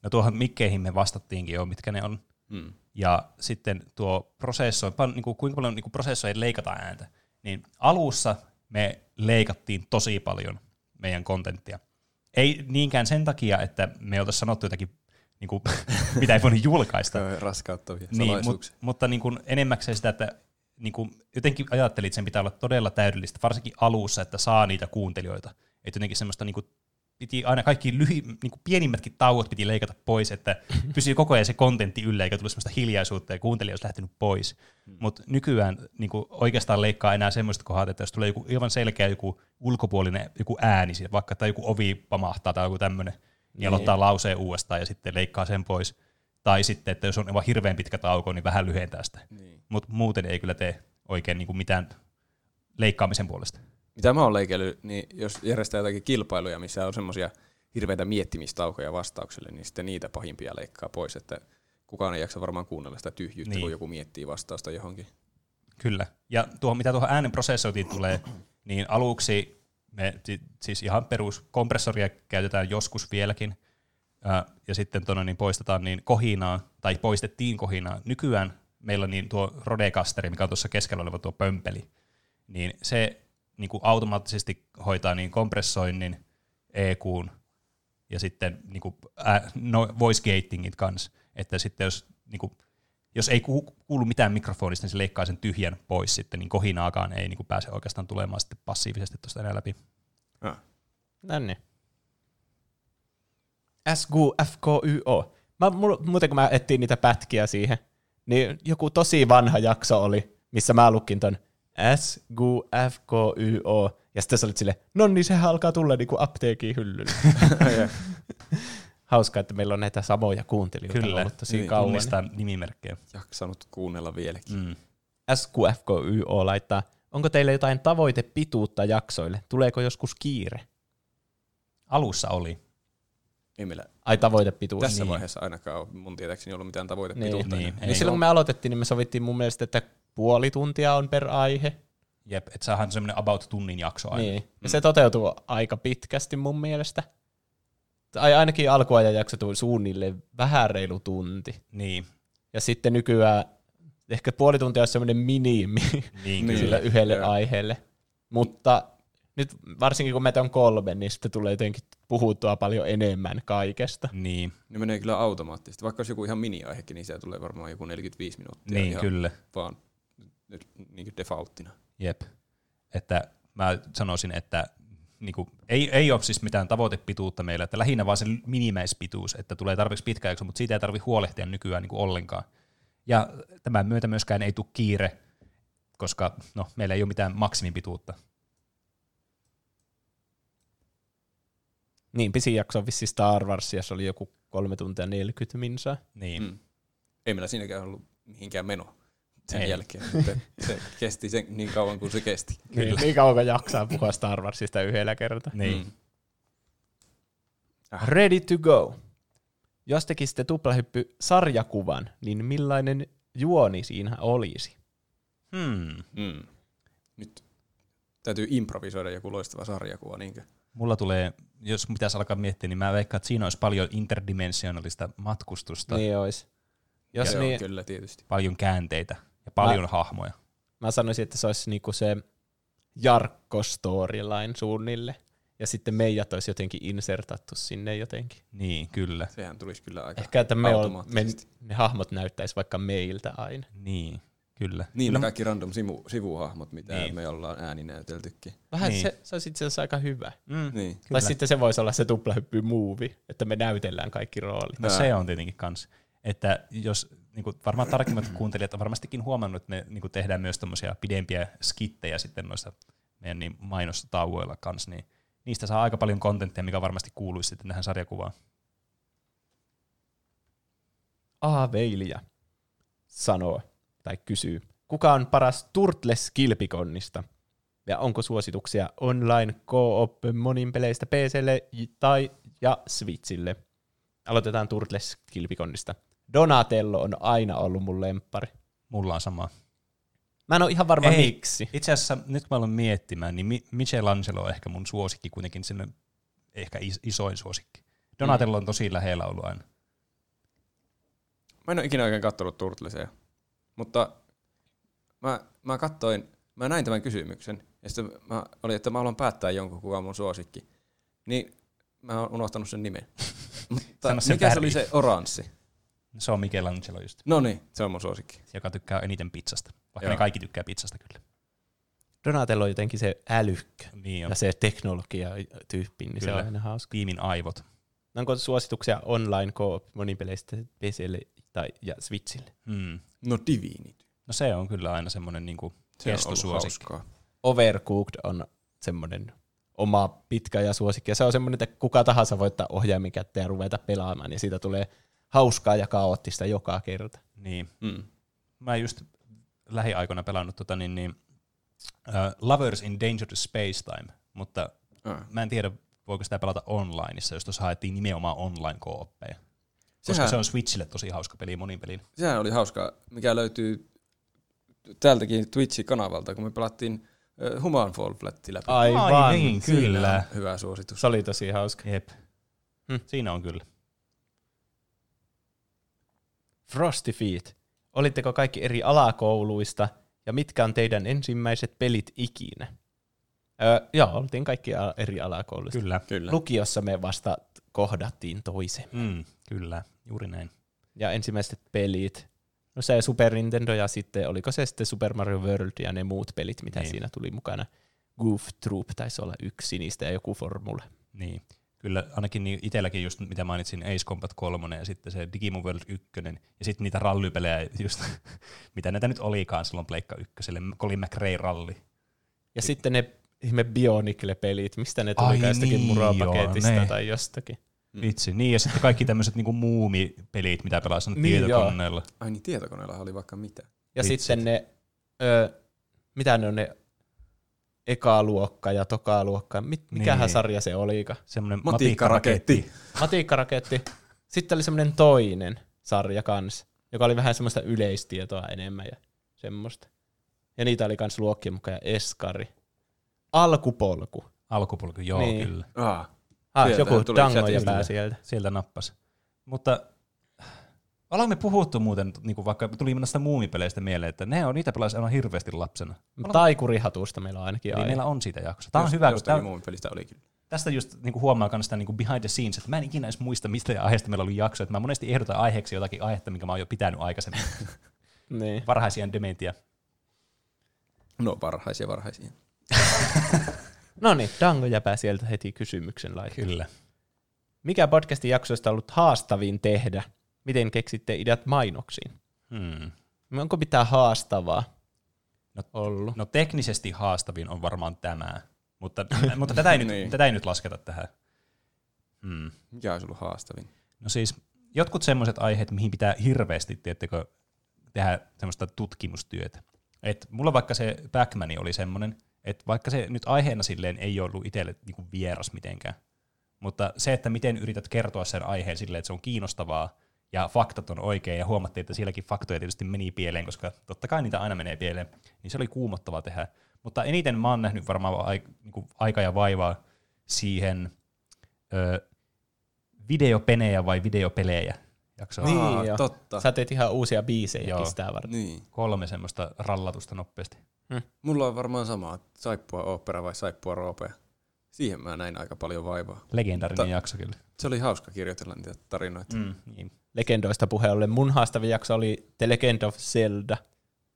no tuohon mikkeihin me vastattiinkin jo, mitkä ne on. Mm. Ja sitten tuo prosessoi, niin kuin, kuinka paljon niin kuin prosessoja leikataan ääntä, niin alussa me leikattiin tosi paljon meidän kontenttia. Ei niinkään sen takia, että me oltaisiin sanottu jotakin, niin kuin, [laughs] mitä ei voinut julkaista, [laughs] Raskauttavia niin, mut, mutta niin kuin enemmäkseen sitä, että niin kuin jotenkin ajattelin, että sen pitää olla todella täydellistä, varsinkin alussa, että saa niitä kuuntelijoita. Että jotenkin semmoista niin kuin, piti aina kaikki lyhy, niin kuin pienimmätkin tauot piti leikata pois, että pysyy koko ajan se kontentti yllä, eikä tule semmoista hiljaisuutta ja kuuntelija olisi lähtenyt pois. Hmm. Mutta nykyään niin kuin oikeastaan leikkaa enää semmoista kohdat, että jos tulee joku aivan selkeä joku ulkopuolinen joku ääni, vaikka tai joku ovi pamahtaa tai joku tämmöinen, niin aloittaa lauseen uudestaan ja sitten leikkaa sen pois. Tai sitten, että jos on aivan hirveän pitkä tauko, niin vähän lyhentää sitä. Niin. Mutta muuten ei kyllä tee oikein niin kuin mitään leikkaamisen puolesta. Mitä mä oon leikellyt, niin jos järjestää jotakin kilpailuja, missä on semmoisia hirveitä miettimistaukoja vastaukselle, niin sitten niitä pahimpia leikkaa pois, että kukaan ei jaksa varmaan kuunnella sitä tyhjyyttä, Niin. kun joku miettii vastausta johonkin. Kyllä. Ja tuohon, mitä tuohon äänen prosessointiin tulee, niin aluksi me si- siis ihan peruskompressoria käytetään joskus vieläkin, ja sitten tuonne niin poistetaan niin kohinaa, tai poistettiin kohinaa. Nykyään meillä on niin tuo Rodecasteri, mikä on tuossa keskellä oleva tuo pömpeli, niin se niin kuin automaattisesti hoitaa niin kompressoinnin, EQn ja sitten niin kuin, ää, no, voice gatingit kanssa. Että sitten jos, niin kuin, jos ei ku- kuulu mitään mikrofonista, niin se leikkaa sen tyhjän pois sitten, niin kohinaakaan ei niin kuin pääse oikeastaan tulemaan sitten passiivisesti tuosta enää läpi. Ah. No niin. SGUFKYO. Mä, mu- muuten kun mä etsin niitä pätkiä siihen, niin joku tosi vanha jakso oli, missä mä lukin ton SGUFKYO, ja sitten sä olit silleen, no niin sehän alkaa tulla niinku apteekin hyllylle. [laughs] Hauska, että meillä on näitä samoja kuuntelijoita Kyllä, ollut tosi niin, kauan. Tunnistaa nimimerkkejä. Jaksanut kuunnella vieläkin. Mm. SQFKYO laittaa, onko teillä jotain tavoitepituutta jaksoille? Tuleeko joskus kiire? Alussa oli. Ei meillä Ai tavoitepituus. tässä niin. vaiheessa ainakaan ole mun tietääkseni ollut mitään Niin, tavoitepituutta. niin. enää. Ei Niin silloin kun me aloitettiin, niin me sovittiin mun mielestä, että puoli tuntia on per aihe. Jep, että saadaan semmoinen about tunnin jakso aina. Niin. Ja se toteutuu aika pitkästi mun mielestä. Tai ainakin alkuajan jakso tuli suunnilleen vähän reilu tunti. Niin, Ja sitten nykyään ehkä puoli tuntia on semmoinen minimi niin, Niin. [laughs] sille kyllä. yhdelle joo. aiheelle. Mutta nyt varsinkin kun meitä on kolme, niin sitten tulee jotenkin puhuttua paljon enemmän kaikesta. Niin, Ne menee kyllä automaattisesti. Vaikka olisi joku ihan mini-aihekin, niin siellä tulee varmaan joku 45 minuuttia. niin ihan kyllä. Vaan nyt niin kuin defaulttina. Jep. Että mä sanoisin, että niin kuin, ei, ei ole siis mitään tavoitepituutta meillä, että lähinnä vaan se minimeispituus, että tulee tarpeeksi pitkä jakso, mutta siitä ei tarvitse huolehtia nykyään niin kuin ollenkaan. Ja tämän myötä myöskään ei tule kiire, koska no, meillä ei ole mitään maksimipituutta. Niin, pisin jakso on vissi Star Wars, ja se oli joku kolme tuntia 40 minsaa. Niin. Mm. Ei meillä siinäkään ollut mihinkään meno sen Ei. jälkeen. Että se kesti sen niin kauan kuin se kesti. Niin, niin kauan kun jaksaa puhua Star Warsista yhdellä kertaa. Niin. Mm. Ready to go. Jos tekisitte tuplahyppy sarjakuvan, niin millainen juoni siinä olisi? Hmm. Mm. Nyt täytyy improvisoida joku loistava sarjakuva, niinkö? Mulla tulee, jos pitäisi alkaa miettiä, niin mä veikkaan, että siinä olisi paljon interdimensionaalista matkustusta, niin. Olisi. Jos Joo, niin, kyllä tietysti. paljon käänteitä ja paljon mä... hahmoja. mä sanoisin, että se olisi niinku se Jarkko storyline suunnille. Ja sitten meidät olisi jotenkin insertattu sinne jotenkin. Niin, kyllä. Sehän tulisi kyllä aika Ehkä, että me, on, me ne hahmot näyttäisi vaikka meiltä aina. Niin, kyllä. Niin, kyllä ne kaikki random sivu, sivuhahmot, mitä Niin. me ollaan ääninäyteltykin. Vähän Niin. se, se olisi itse asiassa aika hyvä. Mm, Niin. Tai sitten se voisi olla se tuplahyppy movie, että me näytellään kaikki roolit. No se on tietenkin kans. Että jos niin kuin varmaan tarkimmat [clears throat] kuuntelijat on varmastikin huomannut, että me niin kuin tehdään myös tämmöisiä pidempiä skittejä sitten noissa meidän niin mainostauoilla kanssa, niin niistä saa aika paljon kontenttia, mikä varmasti kuuluisi sitten tähän sarjakuvaan. Aaveilija sanoo tai kysyy, kuka on paras Turtles kilpikonnista? Ja onko suosituksia online co-op monin peleistä PClle tai ja Switchille? Aloitetaan Turtles kilpikonnista. Donatello on aina ollut mun lemppari. Mulla on sama. Mä en ole ihan varma Ei. miksi. Itse asiassa nyt kun mä aloin miettimään, niin Mi- Michelangelo on ehkä mun suosikki kuitenkin, sinne ehkä is- isoin suosikki. Donatello on tosi lähellä ollut aina. Mä en ole ikinä oikein kattonut Turtlesia, mutta mä, mä kattoin, mä näin tämän kysymyksen, ja sitten mä olin, että mä haluan päättää jonkun, kuka on mun suosikki. Niin mä oon unohtanut sen nimen. [laughs] mutta Sano sen mikä se oli se oranssi? Se on Michelangelo just, No niin, se on mun suosikki. joka tykkää eniten pizzasta. Vaikka Joo. ne kaikki tykkää pizzasta kyllä. Donatello on jotenkin se älykkö Niin ja se teknologia-tyyppi, niin se Kyllä. on aina hauska. Tiimin aivot. Onko suosituksia online co-op monin peleistä PClle tai ja Switchille? Hmm. No Divinity. No se on kyllä aina semmoinen niinku kestosuosikki. Overcooked on semmoinen oma pitkä ja suosikki. Ja se on semmoinen, että kuka tahansa voi ottaa ohjaimen kätteen ja ruveta pelaamaan, ja siitä tulee hauskaa ja kaoottista joka kerta. Niin. Mm. Mä just lähiaikoina pelannut tota niin, niin uh, Lovers in Dangerous Space Time, mutta Ah. mä en tiedä, voiko sitä pelata onlineissa, jos tuossa haettiin nimenomaan online kooppeja. Koska Sehän- se on Switchille tosi hauska peli monin pelin. Sehän oli hauskaa, mikä löytyy täältäkin Twitch-kanavalta, kun me pelattiin uh, Human Fall Flat läpi. Aivan. Ai niin, kyllä. Hyvä suositus. Se oli tosi hauska. Jep. Hm. Siinä on kyllä. Frosty Feet. Olitteko kaikki eri alakouluista, ja mitkä on teidän ensimmäiset pelit ikinä? Öö, joo, oltiin kaikki eri alakouluista. Kyllä. Kyllä. Lukiossa me vasta kohdattiin toisen. Mm, kyllä, juuri näin. Ja ensimmäiset pelit, no se Super Nintendo ja sitten, oliko se sitten Super Mario World ja ne muut pelit, mitä Niin. niin. siinä tuli mukana. Goof Troop taisi olla yksi niistä ja joku formula. Niin. Kyllä ainakin niin itselläkin just mitä mainitsin Ace Combat 3 ja sitten se Digimon World 1 ja sitten niitä rallypelejä just, [laughs] mitä näitä nyt olikaan silloin Pleikka 1, Colin McRae ralli. Ja sitten ne ihme Bionicle-pelit, mistä ne tuli Ai jostakin niin, muropaketista joo, ne. tai jostakin. Vitsi, niin ja sitten kaikki tämmöiset niinku muumipelit, mitä pelasin Niin, tietokoneella. Ai niin, tietokoneella oli vaikka mitä. Ja Vitsit. sitten ne, ö, mitä ne on ne eka luokka ja toka luokka, mit, mikähän Niin. sarja se oliika? Semmoinen Matikkaraketti. Matiikkaraketti. Sitten oli semmoinen toinen sarja kans, joka oli vähän semmoista yleistietoa enemmän ja semmoista. Ja niitä oli kans luokkien mukaan ja Eskari. Alkupolku. Alkupolku, joo Niin. niin. kyllä. Ah, Ah, joku dango ja pää sieltä. Sieltä nappas. Mutta ollaan me puhuttu muuten, niin kuin vaikka tuli näistä muumipeleistä mieleen, että ne on, niitä pelasi aivan hirveästi lapsena. Taikurihatusta meillä on ainakin aihe. meillä on siitä jakso. Tämä on jos- hyvä, kun jostakin tää, muun pelistä oli kyllä. tästä just niin kuin huomaa myös sitä niin kuin behind the scenes, että mä en ikinä edes muista, mistä aiheesta meillä oli jakso. Että mä monesti ehdotan aiheeksi jotakin aihetta, minkä mä oon jo pitänyt aikaisemmin. [laughs] Niin. Varhaisia dementia. No parhaisia varhaisia. [laughs] No niin, Dango jäpää sieltä heti kysymyksen laittaa. Kyllä. Mikä podcastin jaksoista on ollut haastavin tehdä? Miten keksitte ideat mainoksiin? Hmm. Onko mitään haastavaa No- ollut? No teknisesti haastavin on varmaan tämä, mutta, [laughs] mutta tätä, ei nyt, Niin. tätä ei nyt lasketa tähän. Hmm. Mikä olisi ollut haastavin? No siis jotkut semmoiset aiheet, mihin pitää hirveästi tiettekö, tehdä semmoista tutkimustyötä. Et mulla vaikka se Backman oli semmoinen, että vaikka se nyt aiheena silleen ei ollut itselle niinku vieras mitenkään, mutta se, että miten yrität kertoa sen aiheen silleen, että se on kiinnostavaa ja faktat on oikein ja huomattiin, että sielläkin faktoja tietysti meni pieleen, koska totta kai niitä aina menee pieleen, niin se oli kuumottavaa tehdä. Mutta eniten mä oon nähnyt varmaan ai, niinku aika ja vaivaa siihen ö, videopenejä vai videopelejä jaksoa. Niin Aa, totta. Sä teet ihan uusia biisejä Joo. sitä varten. Niin. Kolme semmoista rallatusta nopeasti. Mulla on varmaan sama, että saippua opera vai saippua roopea. Siihen mä näin aika paljon vaivaa. Legendaarinen Ta- jakso kyllä. Se oli hauska kirjoitella niitä tarinoita. Mm, niin. Legendoista puheen ollen mun haastavin jakso oli The Legend of Zelda,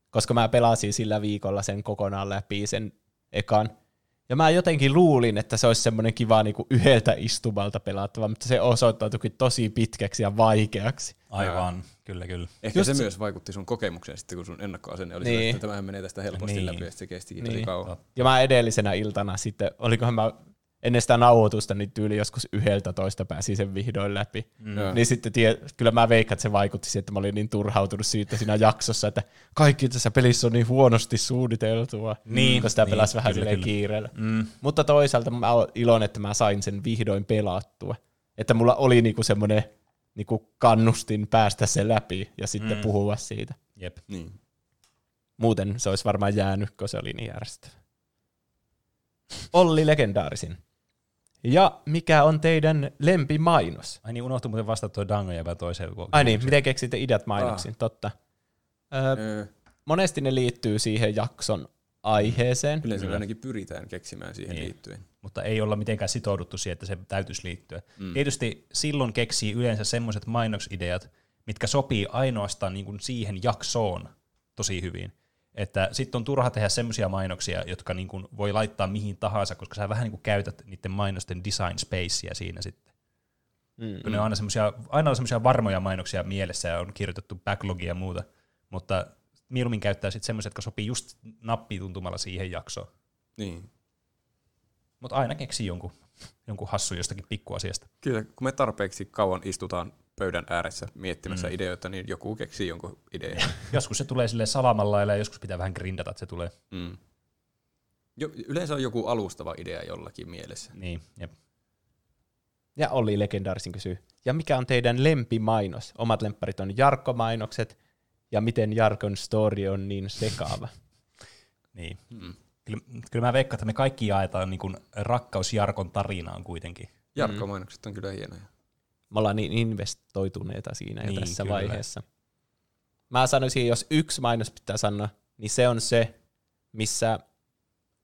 koska mä pelasin sillä viikolla sen kokonaan läpi, sen ekan. Ja mä jotenkin luulin, että se olisi semmoinen kiva niinku yhdeltä istumalta pelattava, mutta se osoittautuikin tosi pitkäksi ja vaikeaksi. Aivan, kyllä kyllä. Ehkä Just se, se- myös vaikutti sun kokemukseen sitten, kun sun ennakkoasenne oli Niin. niin. että tämähän menee tästä helposti Niin. läpi, että se kestikin Niin. niin. kauan. Ja mä edellisenä iltana sitten, olikohan mä ennen sitä nauhoitusta, niin tyyli joskus yhdeltä toista pääsin sen vihdoin läpi. Mm. Niin sitten tie, kyllä mä veikkaan, että se vaikutti siihen, että mä olin niin turhautunut siitä siinä jaksossa, että kaikki tässä pelissä on niin huonosti suunniteltua, Niin, kun sitä niin, pelasi vähän kyllä, kyllä. kiireellä. Mm. Mutta toisaalta mä oon iloinen, että mä sain sen vihdoin pelattua. Että mulla oli niinku semmoinen niinku kannustin päästä se läpi ja sitten Mm. puhua siitä. Jep. Niin. Muuten se olisi varmaan jäänyt, kun se oli niin järjestävä. Olli legendaarisin. Ja mikä on teidän lempimainos? Ai niin, unohtui muuten vastata tuo Dango jäbä toiseen. kun- Ai niin, miten keksitte ideat mainoksiin? Totta. Ö, Öö, monesti ne liittyy siihen jakson aiheeseen. yleensä Kyllä. ainakin pyritään keksimään siihen Niin. liittyen. mutta ei olla mitenkään sitouduttu siihen, että se täytyisi liittyä. Mm. Tietysti silloin keksii yleensä semmoiset mainoksideat, mitkä sopii ainoastaan niin kuin siihen jaksoon tosi hyvin. Että sitten on turha tehdä semmoisia mainoksia, jotka niin kuin voi laittaa mihin tahansa, koska sä vähän niin kuin käytät niiden mainosten design spacea siinä sitten. Mm. Kun ne on aina semmoisia, aina on semmoisia varmoja mainoksia mielessä ja on kirjoitettu backlogia ja muuta, mutta mieluummin käyttää sitten semmoiset, jotka sopii just nappituntumalla siihen jaksoon. Niin. Mutta aina keksii jonkun, jonkun hassu jostakin pikkuasiasta. Kyllä, kun me tarpeeksi kauan istutaan pöydän ääressä miettimässä mm. ideoita, niin joku keksii jonkun idean. [laughs] Joskus se tulee sille salamalla ja joskus pitää vähän grindata, että se tulee. mm. jo, yleensä on joku alustava idea jollakin mielessä. Niin, jep. Ja Olli legendaarisin kysyy. Ja mikä on teidän lempimainos? Omat lempparit on Jarkko-mainokset. Ja miten Jarkon story on niin sekaava? [laughs] Niin. Mm. Kyllä, kyllä mä veikkaan, että me kaikki jaetaan niin kuin rakkaus Jarkon tarinaan kuitenkin. Jarkko-mainokset on kyllä hienoja. Me ollaan niin investoituneita siinä jo Niin, tässä kyllä. vaiheessa. Mä sanoisin, jos yksi mainos pitää sanoa, niin se on se, missä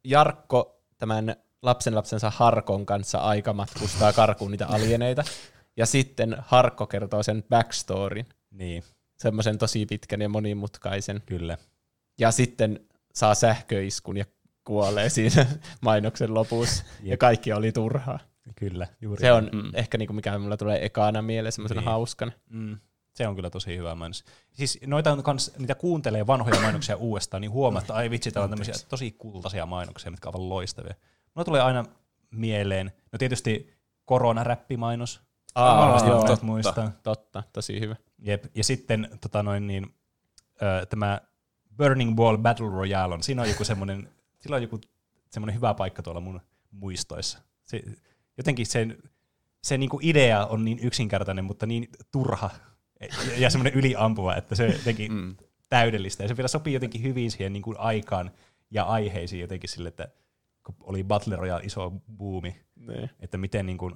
Jarkko tämän lapsen lapsensa Harkon kanssa aika matkustaa karkuun niitä alieneita. Ja sitten Harkko kertoo sen backstoryn, Niin, semmoisen tosi pitkän ja monimutkaisen. kyllä. Ja sitten saa sähköiskun ja kuolee siinä [laughs] mainoksen lopussa. Ja Jep. kaikki oli turhaa. Kyllä, juuri. Se on Mm. mm. ehkä niinku mikä mulla tulee ekana mieleen semmoisena Niin. hauskana. Mm, se on kyllä tosi hyvä mainos. Siis noita on kans, niitä kuuntelee vanhoja mainoksia uudestaan, niin huomaa, että ai vitsi, täällä on tämmöisiä tosi kultaisia mainoksia, mitkä ovat loistavia. Mulla tulee aina mieleen, no tietysti koronaräppimainos, Aa, varmasti joo, monet muistaa. totta, tosi hyvä. Jep. Ja sitten tota noin, niin, ö, tämä Burning Wall Battle Royale on, siinä on joku semmoinen, [laughs] sillä on joku semmoinen hyvä paikka tuolla mun muistoissa. Se, jotenkin sen, se niinku idea on niin yksinkertainen, mutta niin turha ja, ja semmoinen yliampuva, että se jotenkin Mm. täydellistä. Ja se vielä sopii jotenkin hyvin siihen niinku aikaan ja aiheisiin jotenkin sille, että kun oli Battle Royale iso buumi, Niin. että miten niin kuin,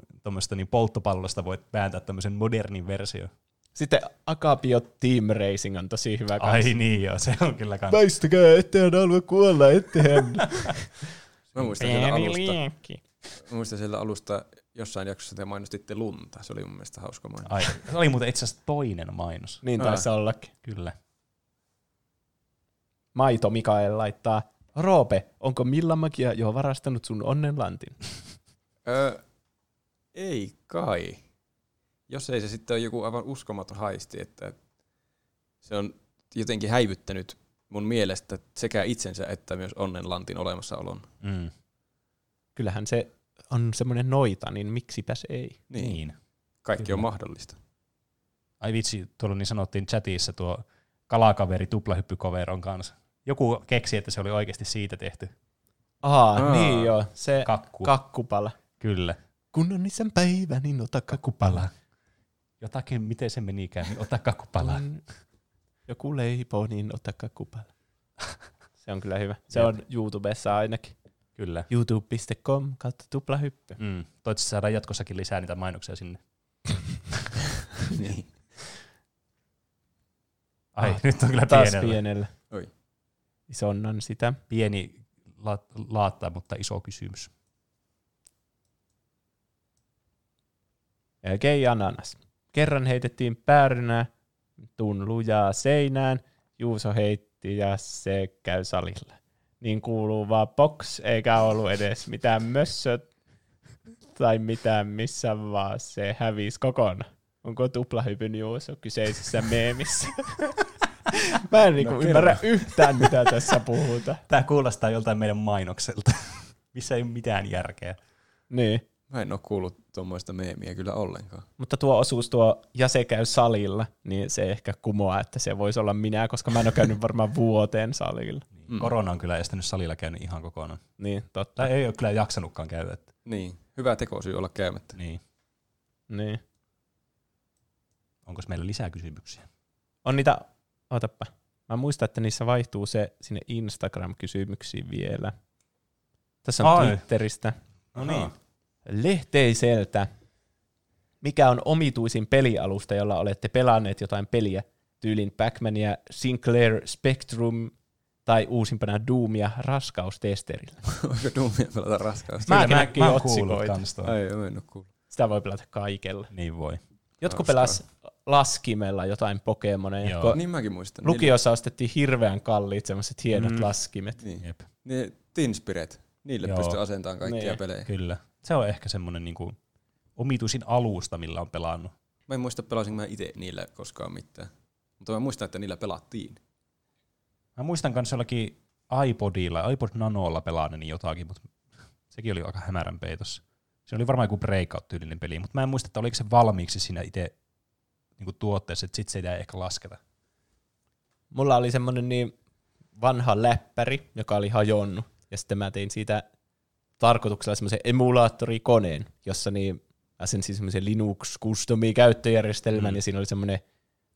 niin polttopallosta voit vääntää tämmöisen modernin versio. Sitten Akapio Team Racing on tosi hyvä Ai kanssa. niin joo, se on kyllä kans. Väistäkää, ettehän halua kuolla, ettehän. [laughs] Mä muistan sieltä alusta, mä muistan sieltä alusta jossain jaksossa te mainostitte lunta. Se oli mun mielestä hauska mainos. Ai, se oli muuten itse asiassa toinen mainos. niin taisi ollakin. Kyllä. Maito Mikael laittaa, Roope, onko Millamagia jo varastanut sun onnenlantin? Öö, ei kai. Jos ei se sitten ole joku aivan uskomaton haisti, että se on jotenkin häivyttänyt mun mielestä sekä itsensä että myös onnenlantin olemassaolon. Mm. Kyllähän se on semmoinen noita, niin miksipäs ei. Niin. Niin. Kaikki Kyllä. on mahdollista. Ai vitsi, tuolla niin sanottiin chatissa tuo kalakaveri tuplahyppykoveron kanssa. Joku keksi, että se oli oikeasti siitä tehty. Aa, Aa. niin joo, se Kakku. kakkupala. Kyllä. Kun on isän päivä, niin ota kakkupala. Jotakin, miten se menikään, niin ota kakkupala. Kun joku leipoo, niin ota kakkupala. [laughs] Se on kyllä hyvä. Se on YouTubessa ainakin. Kyllä. youtube.com kautta tuplahyppy. Mm. Toivottavasti saadaan jatkossakin lisää niitä mainoksia sinne. [laughs] niin. Ai, Ah, nyt on kyllä Taas pienellä. pienellä. Oi. Isonnan sitä. Pieni la- laatta, mutta iso kysymys. Kei Ananas. Kerran heitettiin päärynä tun lujaa seinään. Juuso heitti ja se käy salilla. Niin kuuluu vaan box, eikä ollut edes mitään mössö tai mitään missä vaan se hävisi kokonaan. Onko tuplahypyn Juuso kyseisessä meemissä? [laughs] [laughs] Mä en niinku No, ymmärrä yhtään, mitä tässä puhutaan. Tämä kuulostaa joltain meidän mainokselta, [laughs] missä ei ole mitään järkeä. Niin. Mä en ole kuullut tuommoista meemiä kyllä ollenkaan. Mutta tuo osuus tuo, ja se käy salilla, niin se ehkä kumoaa, että se voisi olla minä, koska mä en ole käynyt varmaan vuoteen salilla. Mm. Korona on kyllä estänyt salilla käynyt ihan kokonaan. Niin, totta. Tai ei ole kyllä jaksanutkaan käydä. Että. Niin, hyvä tekosyy olla käymättä. Niin. Niin. Onko meillä lisää kysymyksiä? On niitä, otappa. Mä muistan, että niissä vaihtuu se sinne Instagram-kysymyksiin vielä. Tässä on Ai. Twitteristä. No niin. Lehteiseltä. Mikä on omituisin pelialusta, jolla olette pelanneet jotain peliä? Tyylin Pac-Mania, Sinclair Spectrum tai uusimpana Doomia raskaustesterillä. [laughs] Voiko Doomia pelata? Mäkin Kyllä, näkin mä otsikoita. Ai, mä en ole kuullut. Sitä voi pelata kaikella. Niin voi. Jotkut pelas laskimella jotain Pokemoneja. Joo. kun Niin mäkin muistan. Lukiossa ostettiin hirveän kalliit semmoiset hienot Mm. laskimet. Niin. Jep. Niin, Tinspiret. Niille Joo. pystyy asentamaan kaikkia Niin. pelejä. Kyllä. Se on ehkä semmoinen niinku omituisin alusta, millä on pelannut. Mä en muista pelasinko mä itse niillä koskaan mitään. Mutta mä muistan, että niillä pelattiin. Mä muistan kanssa jollakin iPodilla, iPod Nanolla pelaaneni jotakin, mutta sekin oli aika hämärän peitossa. Se oli varmaan joku breakout-tyylinen peli, mutta mä en muista, että oliko se valmiiksi siinä itse niin tuotteessa, että sit se ei ehkä lasketa. Mulla oli semmonen niin vanha läppäri, joka oli hajonnut. Ja sitten mä tein siitä tarkoituksella semmoisen emulaattorikoneen, jossa niin asensin semmoisen Linux customi käyttöjärjestelmän, Mm. ja siinä oli semmoinen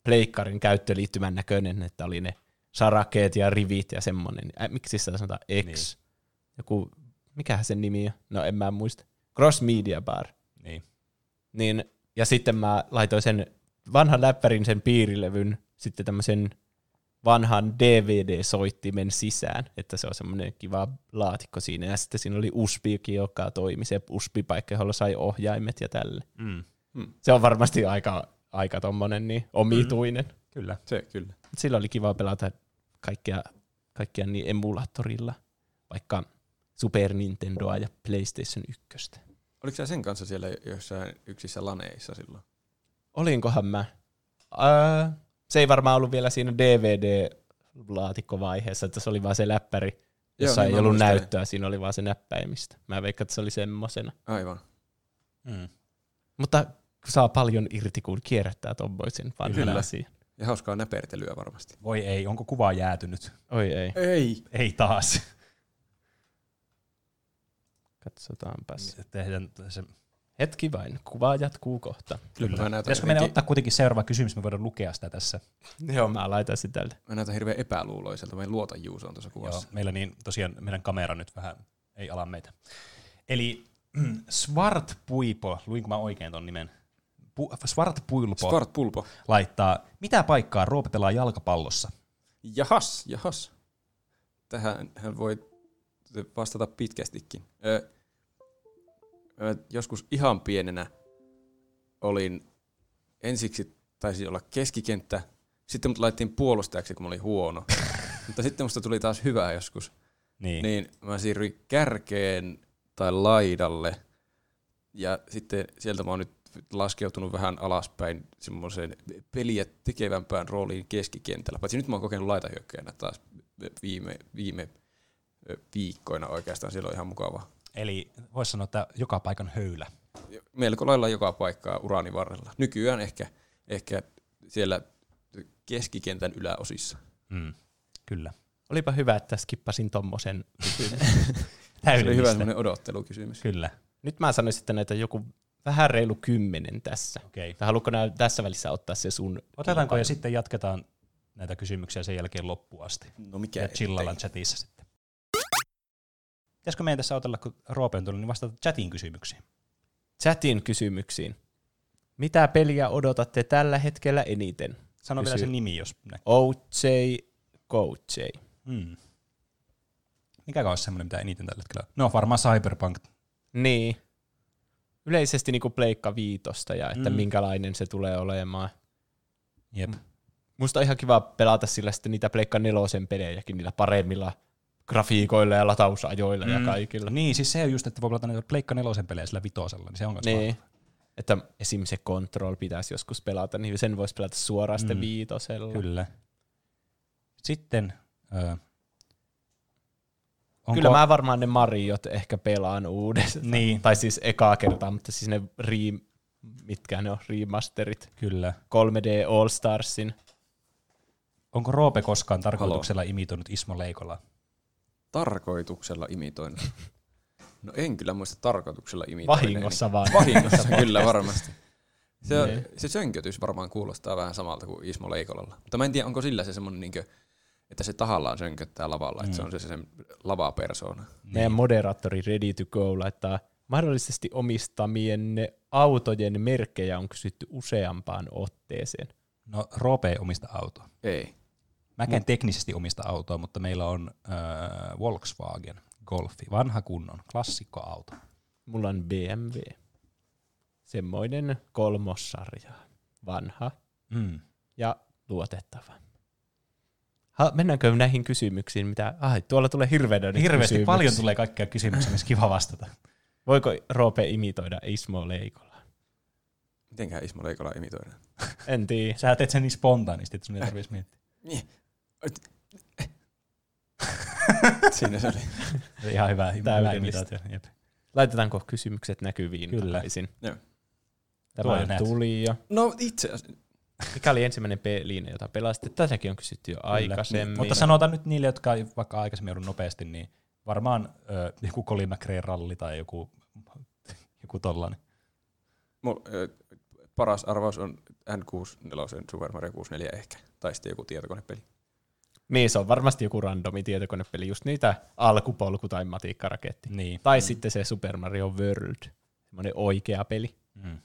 pleikkarin käyttöliittymän näköinen, että oli ne sarakkeet ja rivit ja semmoinen. Äh, miksi sitä sanotaan X? Niin. Joku, mikähän sen nimi on? No en mä muista. Cross Media Bar. Niin. Niin, ja sitten mä laitoin sen vanhan läppärin sen piirilevyn sitten tämmöisen vanhan DVD-soittimen sisään, että se on semmoinen kiva laatikko siinä. Ja sitten siinä oli USBikin, joka toimi, se USB-paikka, jolla sai ohjaimet ja tälle. Mm. Se on varmasti aika, aika tommonen niin omituinen. Mm. Kyllä. Se kyllä. Sillä oli kiva pelata kaikkia, kaikkia niin emulaattorilla, vaikka Super Nintendoa ja PlayStation 1. Oliko sä sen kanssa siellä jossain yksissä laneissa silloin? Olinkohan mä? Öö, se ei varmaan ollut vielä siinä DVD-laatikkovaiheessa, että se oli vaan se läppäri, jossa Joo, niin ei ollut muistan. näyttöä, siinä oli vaan se näppäimistä. Mä veikkaan, että se oli semmosena. Aivan. Mm. Mutta saa paljon irti, kun kierrättää tommoisen vanhan asian. Ja hauskaa näpertelyä varmasti. Voi ei, onko kuva jäätynyt? Oi ei, Ei. Ei taas. katsotaanpas. Tehdään se. Hetki vain, kuva jatkuu kohta. Kyllä. Mä näytän, Pitäisikö meidän jotenkin- ottaa kuitenkin seuraava kysymys, me voidaan lukea sitä tässä. Joo, mä laitan sitä täältä. mä näytän hirveän epäluuloiselta. Mä en luota Juusoon tuossa Joo, kuvassa. meillä niin tosiaan meidän kamera nyt vähän ei ala meitä. Eli Svart Puipo, luinko mä oikein ton nimen? Pu, Svart Puilpo Svart pulpo. laittaa, mitä paikkaa Roope pelaa jalkapallossa? Jahas, jahas. Tähän hän voi vastata pitkästikin. Ö, joskus ihan pienenä olin, ensiksi taisi olla keskikenttä, sitten mut laitettiin puolustajaksi, kun mä olin huono. [laughs] Mutta sitten musta tuli taas hyvää joskus. Niin. niin mä siirryin kärkeen tai laidalle. Ja sitten sieltä mä oon nyt laskeutunut vähän alaspäin semmoiseen peliä tekevämpään rooliin keskikentällä. Paitsi nyt mä oon kokenut laitahyökkäjänä taas viime, viime viikkoina oikeastaan. Siellä on ihan mukava. Eli voisi sanoa, että joka paikan höylä. Melko lailla joka paikkaa urani varrella. Nykyään ehkä, ehkä siellä keskikentän yläosissa. Mm. Kyllä. Olipa hyvä, että skippasin tommosen. [laughs] Se oli hyvä semmoinen odottelukysymys. Kyllä. Nyt mä sanoisin, että näitä joku vähän reilu kymmenen tässä. Okei. Okay. Haluatko nää tässä välissä ottaa se sun? Otetaanko ja sitten jatketaan näitä kysymyksiä sen jälkeen loppuun asti. No mikä Ja chillaillaan chatissa sitten. Pitäisikö meidän tässä otella, kun Roope on tullut, niin vastata chatin kysymyksiin? Chatin kysymyksiin. Mitä peliä odotatte tällä hetkellä eniten? Sano vielä Kysy. sen nimi, jos näkyy. OJ, GoJ. Hmm. Mikä olisi semmoinen, mitä eniten tällä hetkellä? No varmaan Cyberpunk. Niin. Yleisesti niinku Pleikka viitosta ja että Mm. mm. minkälainen se tulee olemaan. Jep. Musta on ihan kiva pelata sillä sitten niitä Pleikka nelosen pelejäkin niillä paremmilla grafiikoilla ja latausajoilla mm. ja kaikilla. Niin, siis se on just, että voi pelata näitä Pleikka nelosen pelejä sillä vitosella, niin se on Niin. Että esim. se Control pitäisi joskus pelata, niin sen voisi pelata suoraan sitten Mm. viitosella. Kyllä. Sitten, ö, onko, Kyllä mä varmaan ne Mariot ehkä pelaan uudestaan. Niin. Tai siis ekaa kertaa, mutta siis ne re, mitkä ne on, remasterit. Kyllä. 3D All Starsin. Onko Roope koskaan tarkoituksella imitoinut Ismo Leikola? Tarkoituksella imitoin. No en kyllä muista tarkoituksella imitoin. Vahingossa vaan. Vahingossa kyllä varmasti. Se, Niin. se sönkötys varmaan kuulostaa vähän samalta kuin Ismo Leikolalla. Mutta mä en tiedä, onko sillä se semmoinen, niinkö, että se tahallaan sönköttää lavalla, että se on se, se sen lava-persoona. Meidän moderaattori Ready to Go laittaa mahdollisesti omistamienne autojen merkkejä on kysytty useampaan otteeseen. No Roope ei omista autoa. Ei. Mä en teknisesti omista autoa, mutta meillä on äh, Volkswagen Golfi, vanha kunnon, klassikkoauto. Mulla on BMW. Semmoinen kolmossarja. Vanha Mm. ja luotettava. Ha, mennäänkö näihin kysymyksiin? Mitä? Ai, tuolla tulee hirveänä nyt Hirveästi kysymyksiä. paljon tulee kaikkia kysymyksiä, missä kiva vastata. Voiko Roope imitoida Ismo Leikolaa? Mitenkään Ismo Leikola imitoidaan? En tiedä. Sä teet sen niin spontaanisti, että sun ei tarvitsisi miettiä. [laughs] Siinä se oli. Ihan hyvä, hyvä imitaatio. Jep. Laitetaanko kysymykset näkyviin? Kyllä. takaisin? Joo. Tuo jo Tämä näet. tuli jo. No itse asiassa. Mikä oli ensimmäinen peliine, jota pelasitte? Tätäkin on kysytty jo aikaisemmin. Mutta sanotaan nyt niille, jotka ei vaikka aikaisemmin joudut nopeasti, niin varmaan ö, joku Colin McRae ralli tai joku, joku tollanen. Mul, ö, paras arvaus on N64 Super Mario 64 ehkä. Tai sitten joku tietokonepeli. Niin, se on varmasti joku randomi tietokonepeli, just niitä alkupolku- tai matikkaraketti. Niin. Tai mm. sitten se Super Mario World, semmoinen oikea peli. Mm.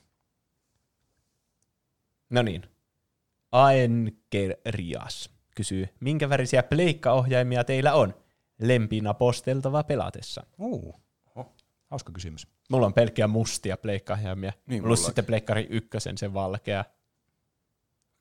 No niin. Aenkerias kysyy, minkä värisiä pleikkaohjaimia teillä on? Lempina posteltava pelatessa. Uh. Hauska kysymys. Mulla on pelkkiä mustia pleikkaohjaimia. Niin, Plus sitten pleikkari ykkösen se valkea.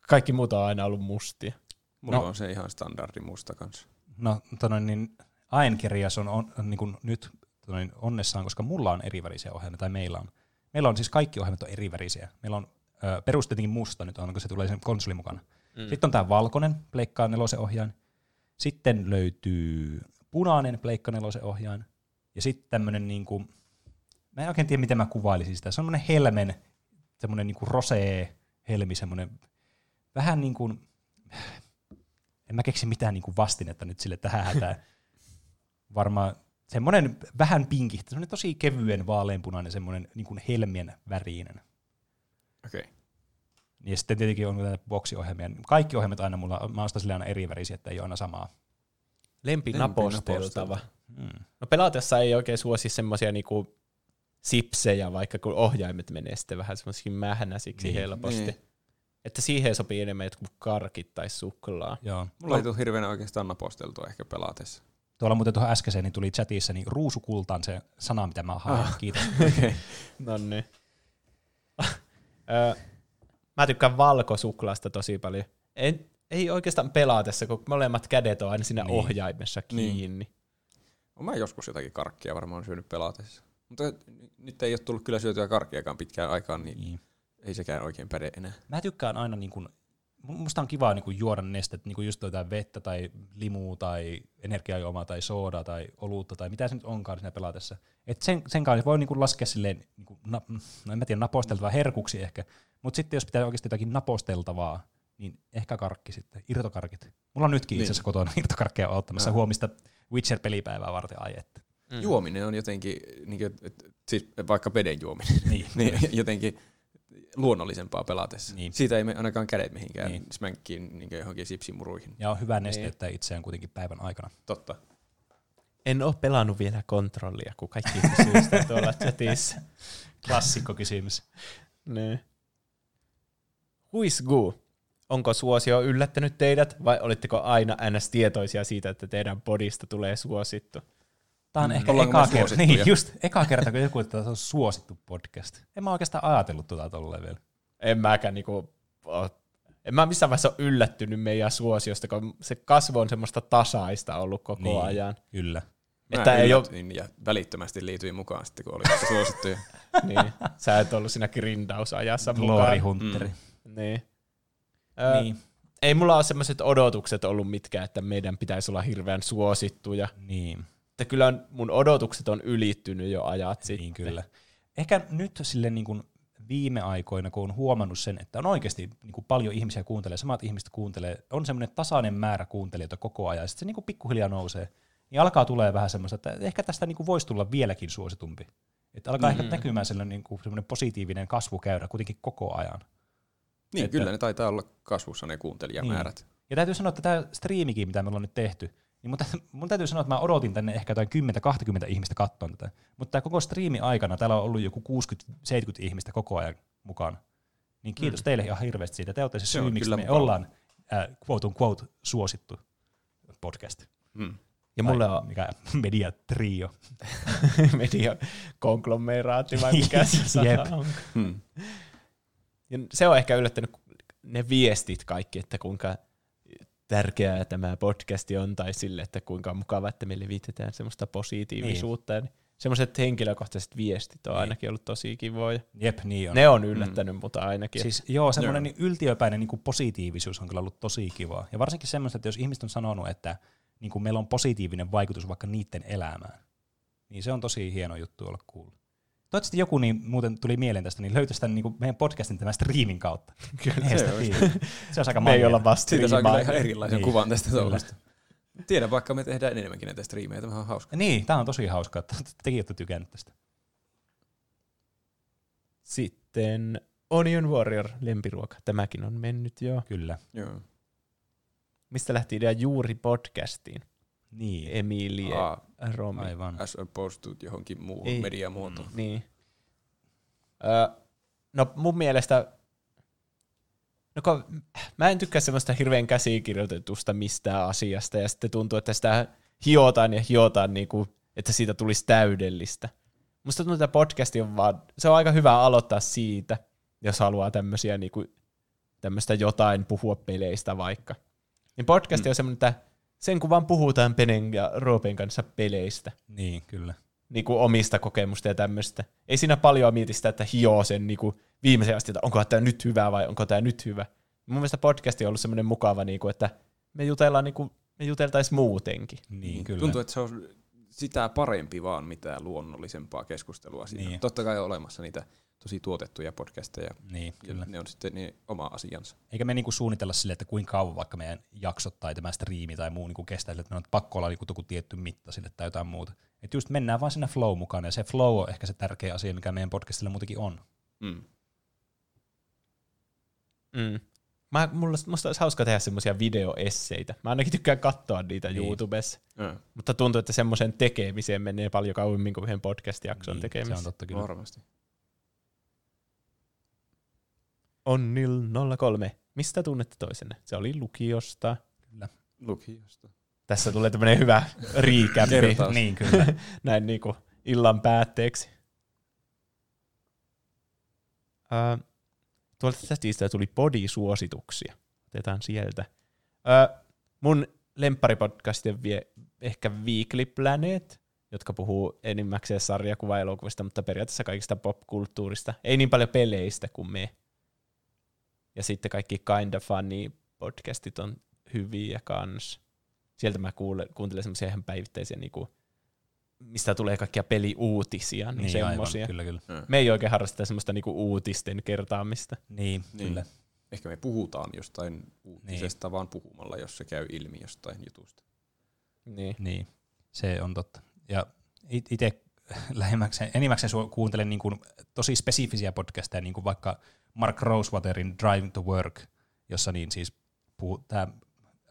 Kaikki muut on aina ollut mustia. Mulla No. on se ihan standardi musta kanssa. No, tonoin, niin Aenkirjas on, on, on niin kuin nyt tonoin, onnessaan, koska mulla on eri värisiä ohjelmia, tai meillä on. Meillä on siis kaikki ohjelmat on eri värisiä. Meillä on ö, perus tietenkin musta nyt on, kun se tulee sen konsolin mukana. Mm. Sitten on tämä valkoinen Pleikka nelosen ohjain. Sitten löytyy punainen Pleikka nelosen ohjain. Ja sitten tämmöinen niin kuin, mä en oikein tiedä, miten mä kuvailisin sitä. Se on semmoinen helmen, semmoinen niin kuin rosee helmi, semmoinen vähän niin kuin, en mä keksi mitään niin kuin vastinetta nyt sille tähän hätään. Varmaan semmoinen vähän pinkihtä, semmoinen tosi kevyen vaaleanpunainen, semmoinen niin kuin helmien värinen. Okei. Okay. Ja sitten tietenkin on näitä boksiohjelmia. Kaikki ohjelmat aina mulla, mä ostan sille aina eri värisiä, että ei ole aina samaa. Lempina posteltava. posteltava. Hmm. No pelatessa ei oikein suosi semmosia niinku sipsejä, vaikka kun ohjaimet menee sitten vähän semmoisiin mähnäsiksi Niin. niin, helposti. Niin. Että siihen sopii enemmän jotkut karkit tai suklaa. Joo. Mulla ei tule hirveänä oikeastaan naposteltua ehkä pelatessa. Tuolla muuten tuohon äskeiseen niin tuli chatissa, niin ruusukulta on se sana, mitä mä haen. Ah. Kiitos. [laughs] Okay. No niin. [laughs] Mä tykkään valkosuklaasta tosi paljon. En, ei oikeastaan pelatessa, kun molemmat kädet on aina siinä Niin. ohjaimessa Niin. kiinni. Niin. Mä joskus jotakin karkkia varmaan syönyt pelatessa. Mutta nyt ei ole tullut kyllä syötyä karkkiakaan pitkään aikaan, niin, Niin. Ei sekään oikein päde enää. Mä tykkään aina, niin kuin, musta on kiva niin kuin juoda nestet, niin kuin just jotain vettä tai limua tai energiajuomaa tai soodaa tai olutta tai mitä se nyt onkaan siinä pelatessa. Et sen, sen kanssa voi niin kuin laskea silleen, niin kuin, na, no en mä tiedä, naposteltavaa herkuksi ehkä, mutta sitten jos pitää oikeasti jotakin naposteltavaa, niin ehkä karkki sitten, irtokarkit. Mulla on nytkin Niin. itse asiassa kotona [laughs] irtokarkkeja ottamassa Joo. huomista Witcher-pelipäivää varten ai että. Mm. Juominen on jotenkin, niin kuin, et, siis vaikka veden juominen, Niin. [laughs] niin jotenkin luonnollisempaa pelatessa. Niin. Siitä ei mene ainakaan kädet mihinkään Niin. niin. smänkkiin niin johonkin sipsimuruihin. Ja on hyvä nesteyttää itseään kuitenkin päivän aikana. Totta. En ole pelannut vielä kontrollia, kun kaikki kysyy sitä tuolla chatissa. [laughs] Klassikko kysymys. Ne. Huisgu. Onko suosio yllättänyt teidät vai olitteko aina ns. tietoisia siitä, että teidän podista tulee suosittu? Tämä on Mm. ehkä Ollaanko eka kerta, niin, just eka kerta, kun joku, on suosittu podcast. En mä oikeastaan ajatellut tuota tolleen vielä. En mäkään niinku, en mä missään vaiheessa ole yllättynyt meidän suosiosta, kun se kasvu on semmoista tasaista ollut koko Niin. ajan. Kyllä. Mä Että ei yllätyin ja välittömästi liityin mukaan sitten, kun oli vasta suosittuja. [laughs] Niin. Sä et ollut siinä grindausajassa Glory mukaan. Hunteri. Niin. Ö, Niin. Ei mulla ole semmoiset odotukset ollut mitkään, että meidän pitäisi olla hirveän suosittuja. Niin. Että kyllä mun odotukset on ylittynyt jo ajat sitten. Niin kyllä. Ehkä nyt sille niin kuin viime aikoina, kun on huomannut sen, että on oikeasti niin kuin paljon ihmisiä kuuntelee, samat ihmiset kuuntelee, on semmoinen tasainen määrä kuuntelijoita koko ajan, ja sitten se niin kuin pikkuhiljaa nousee, niin alkaa tulee vähän semmoista, että ehkä tästä niin kuin voisi tulla vieläkin suositumpi. Että alkaa mm-hmm. ehkä näkymään sellainen, niin kuin semmoinen positiivinen kasvukäyrä kuitenkin koko ajan. Niin, Että- kyllä ne taitaa olla kasvussa ne kuuntelijamäärät. Ja täytyy sanoa, että tämä striimikin, mitä me ollaan nyt tehty, niin mun, tä- mun täytyy sanoa, että mä odotin tänne ehkä jotain 10-20 ihmistä katsoa tätä. Mutta tämä koko striimi aikana täällä on ollut joku 60-70 ihmistä koko ajan mukana. Niin kiitos mm. teille ihan hirveästi siitä. Te olette se, syy, miksi me mukava. ollaan äh, quote on quote suosittu podcast. Mm. Ja mulle on Mikä [laughs] media trio. [laughs] media konglomeraatti vai mikä se sana on. Hmm. Ja se on ehkä yllättänyt ne viestit kaikki, että kuinka tärkeää tämä podcasti on, tai sille, että kuinka mukava, että me levitetään semmoista positiivisuutta. Niin. Semmoiset henkilökohtaiset viestit on Niin. ainakin ollut tosi kivoja. Jep, niin on. Ne on yllättänyt mm. mutta ainakin. Siis joo, semmoinen niin yltiöpäinen niin kuin positiivisuus on kyllä ollut tosi kivaa. Ja varsinkin semmoista, että jos ihmiset on sanonut, että niin kuin meillä on positiivinen vaikutus vaikka niiden elämään, niin se on tosi hieno juttu olla kuulla. Toivottavasti joku niin muuten tuli mieleen tästä, niin löytäisi tämän niin kuin meidän podcastin tämän striimin kautta. [laughs] Kyllä, se se, olisi. [laughs] se olisi aika me ei olla vasta Siitä saa kyllä ihan erilaisen Niin, kuvan tästä touhusta. Tiedän, vaikka me tehdään enemmänkin näitä striimejä, tämä on hauska. Niin, tämä on tosi hauskaa, että tekin olette tykännyt tästä. Sitten Onion Warrior, lempiruoka. Tämäkin on mennyt jo. Kyllä. Joo. Mistä lähti idea juuri podcastiin? Niin, Emilie Aa, Romi. aivan. as opposed to johonkin muuhun Ei. mediamuotoon. Niin. Ö, no mun mielestä, no kun, mä en tykkää semmoista hirveän käsikirjoitetusta mistään asiasta, ja sitten tuntuu, että sitä hiotaan ja hiotaan, niin kuin, että siitä tulisi täydellistä. Musta tuntuu, että podcasti on vaan, se on aika hyvä aloittaa siitä, jos haluaa tämmöisiä niin kuin, tämmöistä jotain puhua peleistä vaikka. Niin podcasti mm. on semmoinen, että sen kun vaan puhutaan Penen ja Roopen kanssa peleistä Niin, kyllä. niin kuin omista kokemusta ja tämmöistä. Ei siinä paljon mieti sitä, että hioo sen niin kuin viimeisen asti, että onko tämä nyt hyvä vai onko tämä nyt hyvä. Mun mielestä podcasti on ollut semmoinen mukava, niin kuin, että me jutellaan niin kuin, me juteltaisiin muutenkin. Niin, kyllä. Tuntuu, että se on sitä parempi vaan mitään luonnollisempaa keskustelua siinä. Niin. Totta kai on olemassa niitä tosi tuotettuja podcasteja, Niin, kyllä. ja ne on sitten niin oma asiansa. Eikä me niinku suunnitella sille, että kuinka kauan vaikka meidän jaksot tai tämä striimi tai muu niinku kestää, sille, että me on pakko olla niinku joku tietty mitta sille tai jotain muuta. Että just mennään vaan sinne flow mukaan, ja se flow on ehkä se tärkeä asia, mikä meidän podcastilla muutenkin on. Mm. Mm. Mä, mulla, musta olisi hauska tehdä semmoisia videoesseitä. Mä ainakin tykkään katsoa niitä Niin. YouTubessa. Ja, Mutta tuntuu, että semmoisen tekemiseen menee paljon kauemmin kuin yhden podcast-jakson Niin, se tekemiseen. on totta kyllä. varmasti. Onnil 03. Mistä tunnette toisenne? Se oli lukiosta. Lukiosta. Tässä tulee tämmöinen hyvä Kertaus. [laughs] Niin, kyllä. näin niinku illan päätteeksi. Ö, tuolta chatista tuli body-suosituksia. Otetaan sieltä. Ö, mun lempparipodcasti on vie, ehkä Weekly Planet. jotka puhuu enimmäkseen sarjakuva-elokuvista, mutta periaatteessa kaikista popkulttuurista. Ei niin paljon peleistä kuin me. Ja sitten kaikki Kinda Funny podcastit on hyviä kans. Sieltä mä kuule, kuuntelen semmoisia ihan päivittäisiä, niinku, mistä tulee kaikkia peliuutisia, niin, niin semmoisia. aivan, kyllä, kyllä. Me ei oikein harrasteta semmoista niinku uutisten kertaamista. Niin, Niin. kyllä. Ehkä me puhutaan jostain uutisesta niin. vaan puhumalla, jos se käy ilmi jostain jutusta. Niin. Niin, se on totta. Ja itse [laughs] lähimmäkseen, enimmäkseen kuuntelen niin kuin tosi spesifisiä podcasteja, niin kuin vaikka Mark Rosewaterin Drive to Work, jossa niin siis puhuu, tämä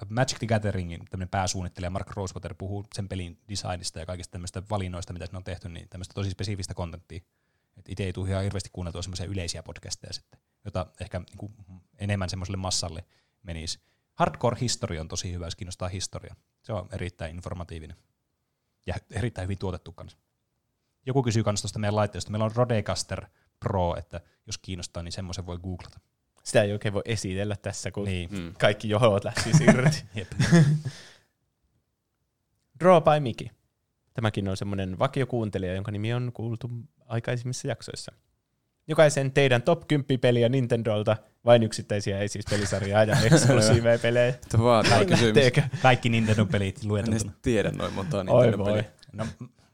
Magic the Gatheringin tämmöinen pääsuunnittelija Mark Rosewater puhuu sen pelin designista ja kaikista tämmöistä valinnoista, mitä ne on tehty, niin tämmöistä tosi spesifistä kontenttia. Itse ei tule ihan hirveästi kuunneltua semmoisia yleisiä podcasteja sitten, jota ehkä niin kuin enemmän semmoiselle massalle menisi. Hardcore History on tosi hyvä, jos kiinnostaa historia. Se on erittäin informatiivinen ja erittäin hyvin tuotettu kanssa. Joku kysyy kanssa tuosta meidän laitteesta. Meillä on Rodecaster Pro, että jos kiinnostaa, niin semmoisen voi googlata. Sitä ei oikein voi esitellä tässä, kun Niin. Mm. kaikki johot lähti irti. [laughs] Jep. [laughs] Draw by Miki. Tämäkin on semmoinen vakiokuuntelija, jonka nimi on kuultu aikaisemmissa jaksoissa. Jokaisen teidän top 10 peliä Nintendolta, vain yksittäisiä, ei siis pelisarjaa ja [laughs] eksklusiiveja pelejä. Kysymys. Näettekö? Kaikki Nintendo-pelit En edes lueteltuna. tiedä noin montaa Oi Nintendo voi. peliä. No,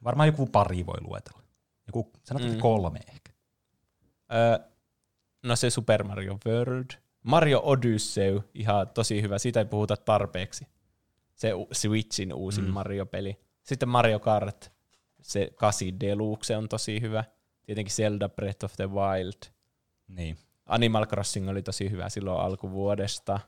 varmaan joku pari voi luetella. Joku, sanotaan Mm. kolme ehkä. Öö, no se Super Mario World. Mario Odyssey, ihan tosi hyvä. Siitä ei puhuta tarpeeksi. Se Switchin uusin mm. Mario-peli. Sitten Mario Kart, se 8 Deluxe on tosi hyvä. Tietenkin Zelda Breath of the Wild. Niin. Animal Crossing oli tosi hyvä silloin alkuvuodesta.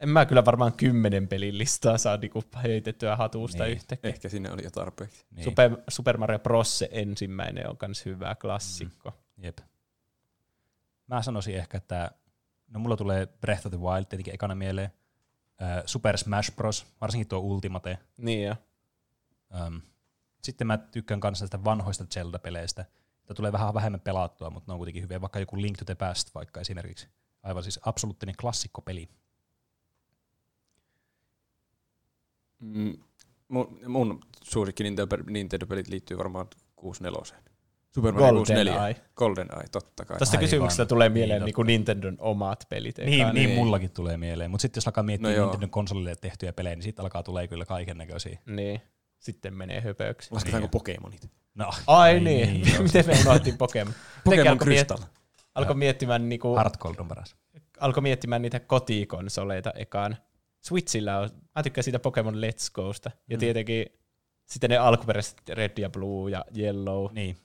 En mä kyllä varmaan kymmenen pelin listaa saa niinku heitettyä hatusta Niin. yhtäkkiä. Ehkä sinne oli jo tarpeeksi. niin. Super, Super Mario Bros. se ensimmäinen on myös hyvä klassikko. Jep. Mä sanoisin ehkä, että no mulla tulee Breath of the Wild tietenkin ekana mieleen. Äh, Super Smash Bros. Varsinkin tuo Ultimate. Niin jo. Ähm, sitten mä tykkään kanssa sitä vanhoista Zelda-peleistä. Tämä tulee vähän vähemmän pelattua, mutta ne on kuitenkin hyviä. Vaikka joku Link to the Past vaikka esimerkiksi. Aivan siis absoluuttinen klassikkopeli. Mm, mun, mun suosikki Nintendo- Nintendo-pelit liittyy varmaan 64. Super Mario Golden 64. Eye. Golden Eye, totta kai. Tästä Aivan. kysymyksestä tulee Niin, mieleen totta. niin, Nintendon omat pelit. Niin, niin, niin. mullakin tulee mieleen. Mutta sitten jos alkaa miettiä No no joo. Nintendo konsolille tehtyjä pelejä, niin sitten alkaa tulee kyllä kaiken näköisiä. niin. Sitten menee höpöksi. Lasketaanko Niin. Pokemonit? No, Ai niin, [laughs] joo. miten me unohdettiin Pokemon? [laughs] Pokemon alkoi Crystal. Alkoi miettimään, niinku, Heart Gold on paras. alkoi miettimään niitä kotikonsoleita ekaan. Switchillä on, mä tykkään siitä Pokemon Let's Gosta. Ja Mm. tietenkin sitten ne alkuperäiset Red ja Blue ja Yellow. Niin,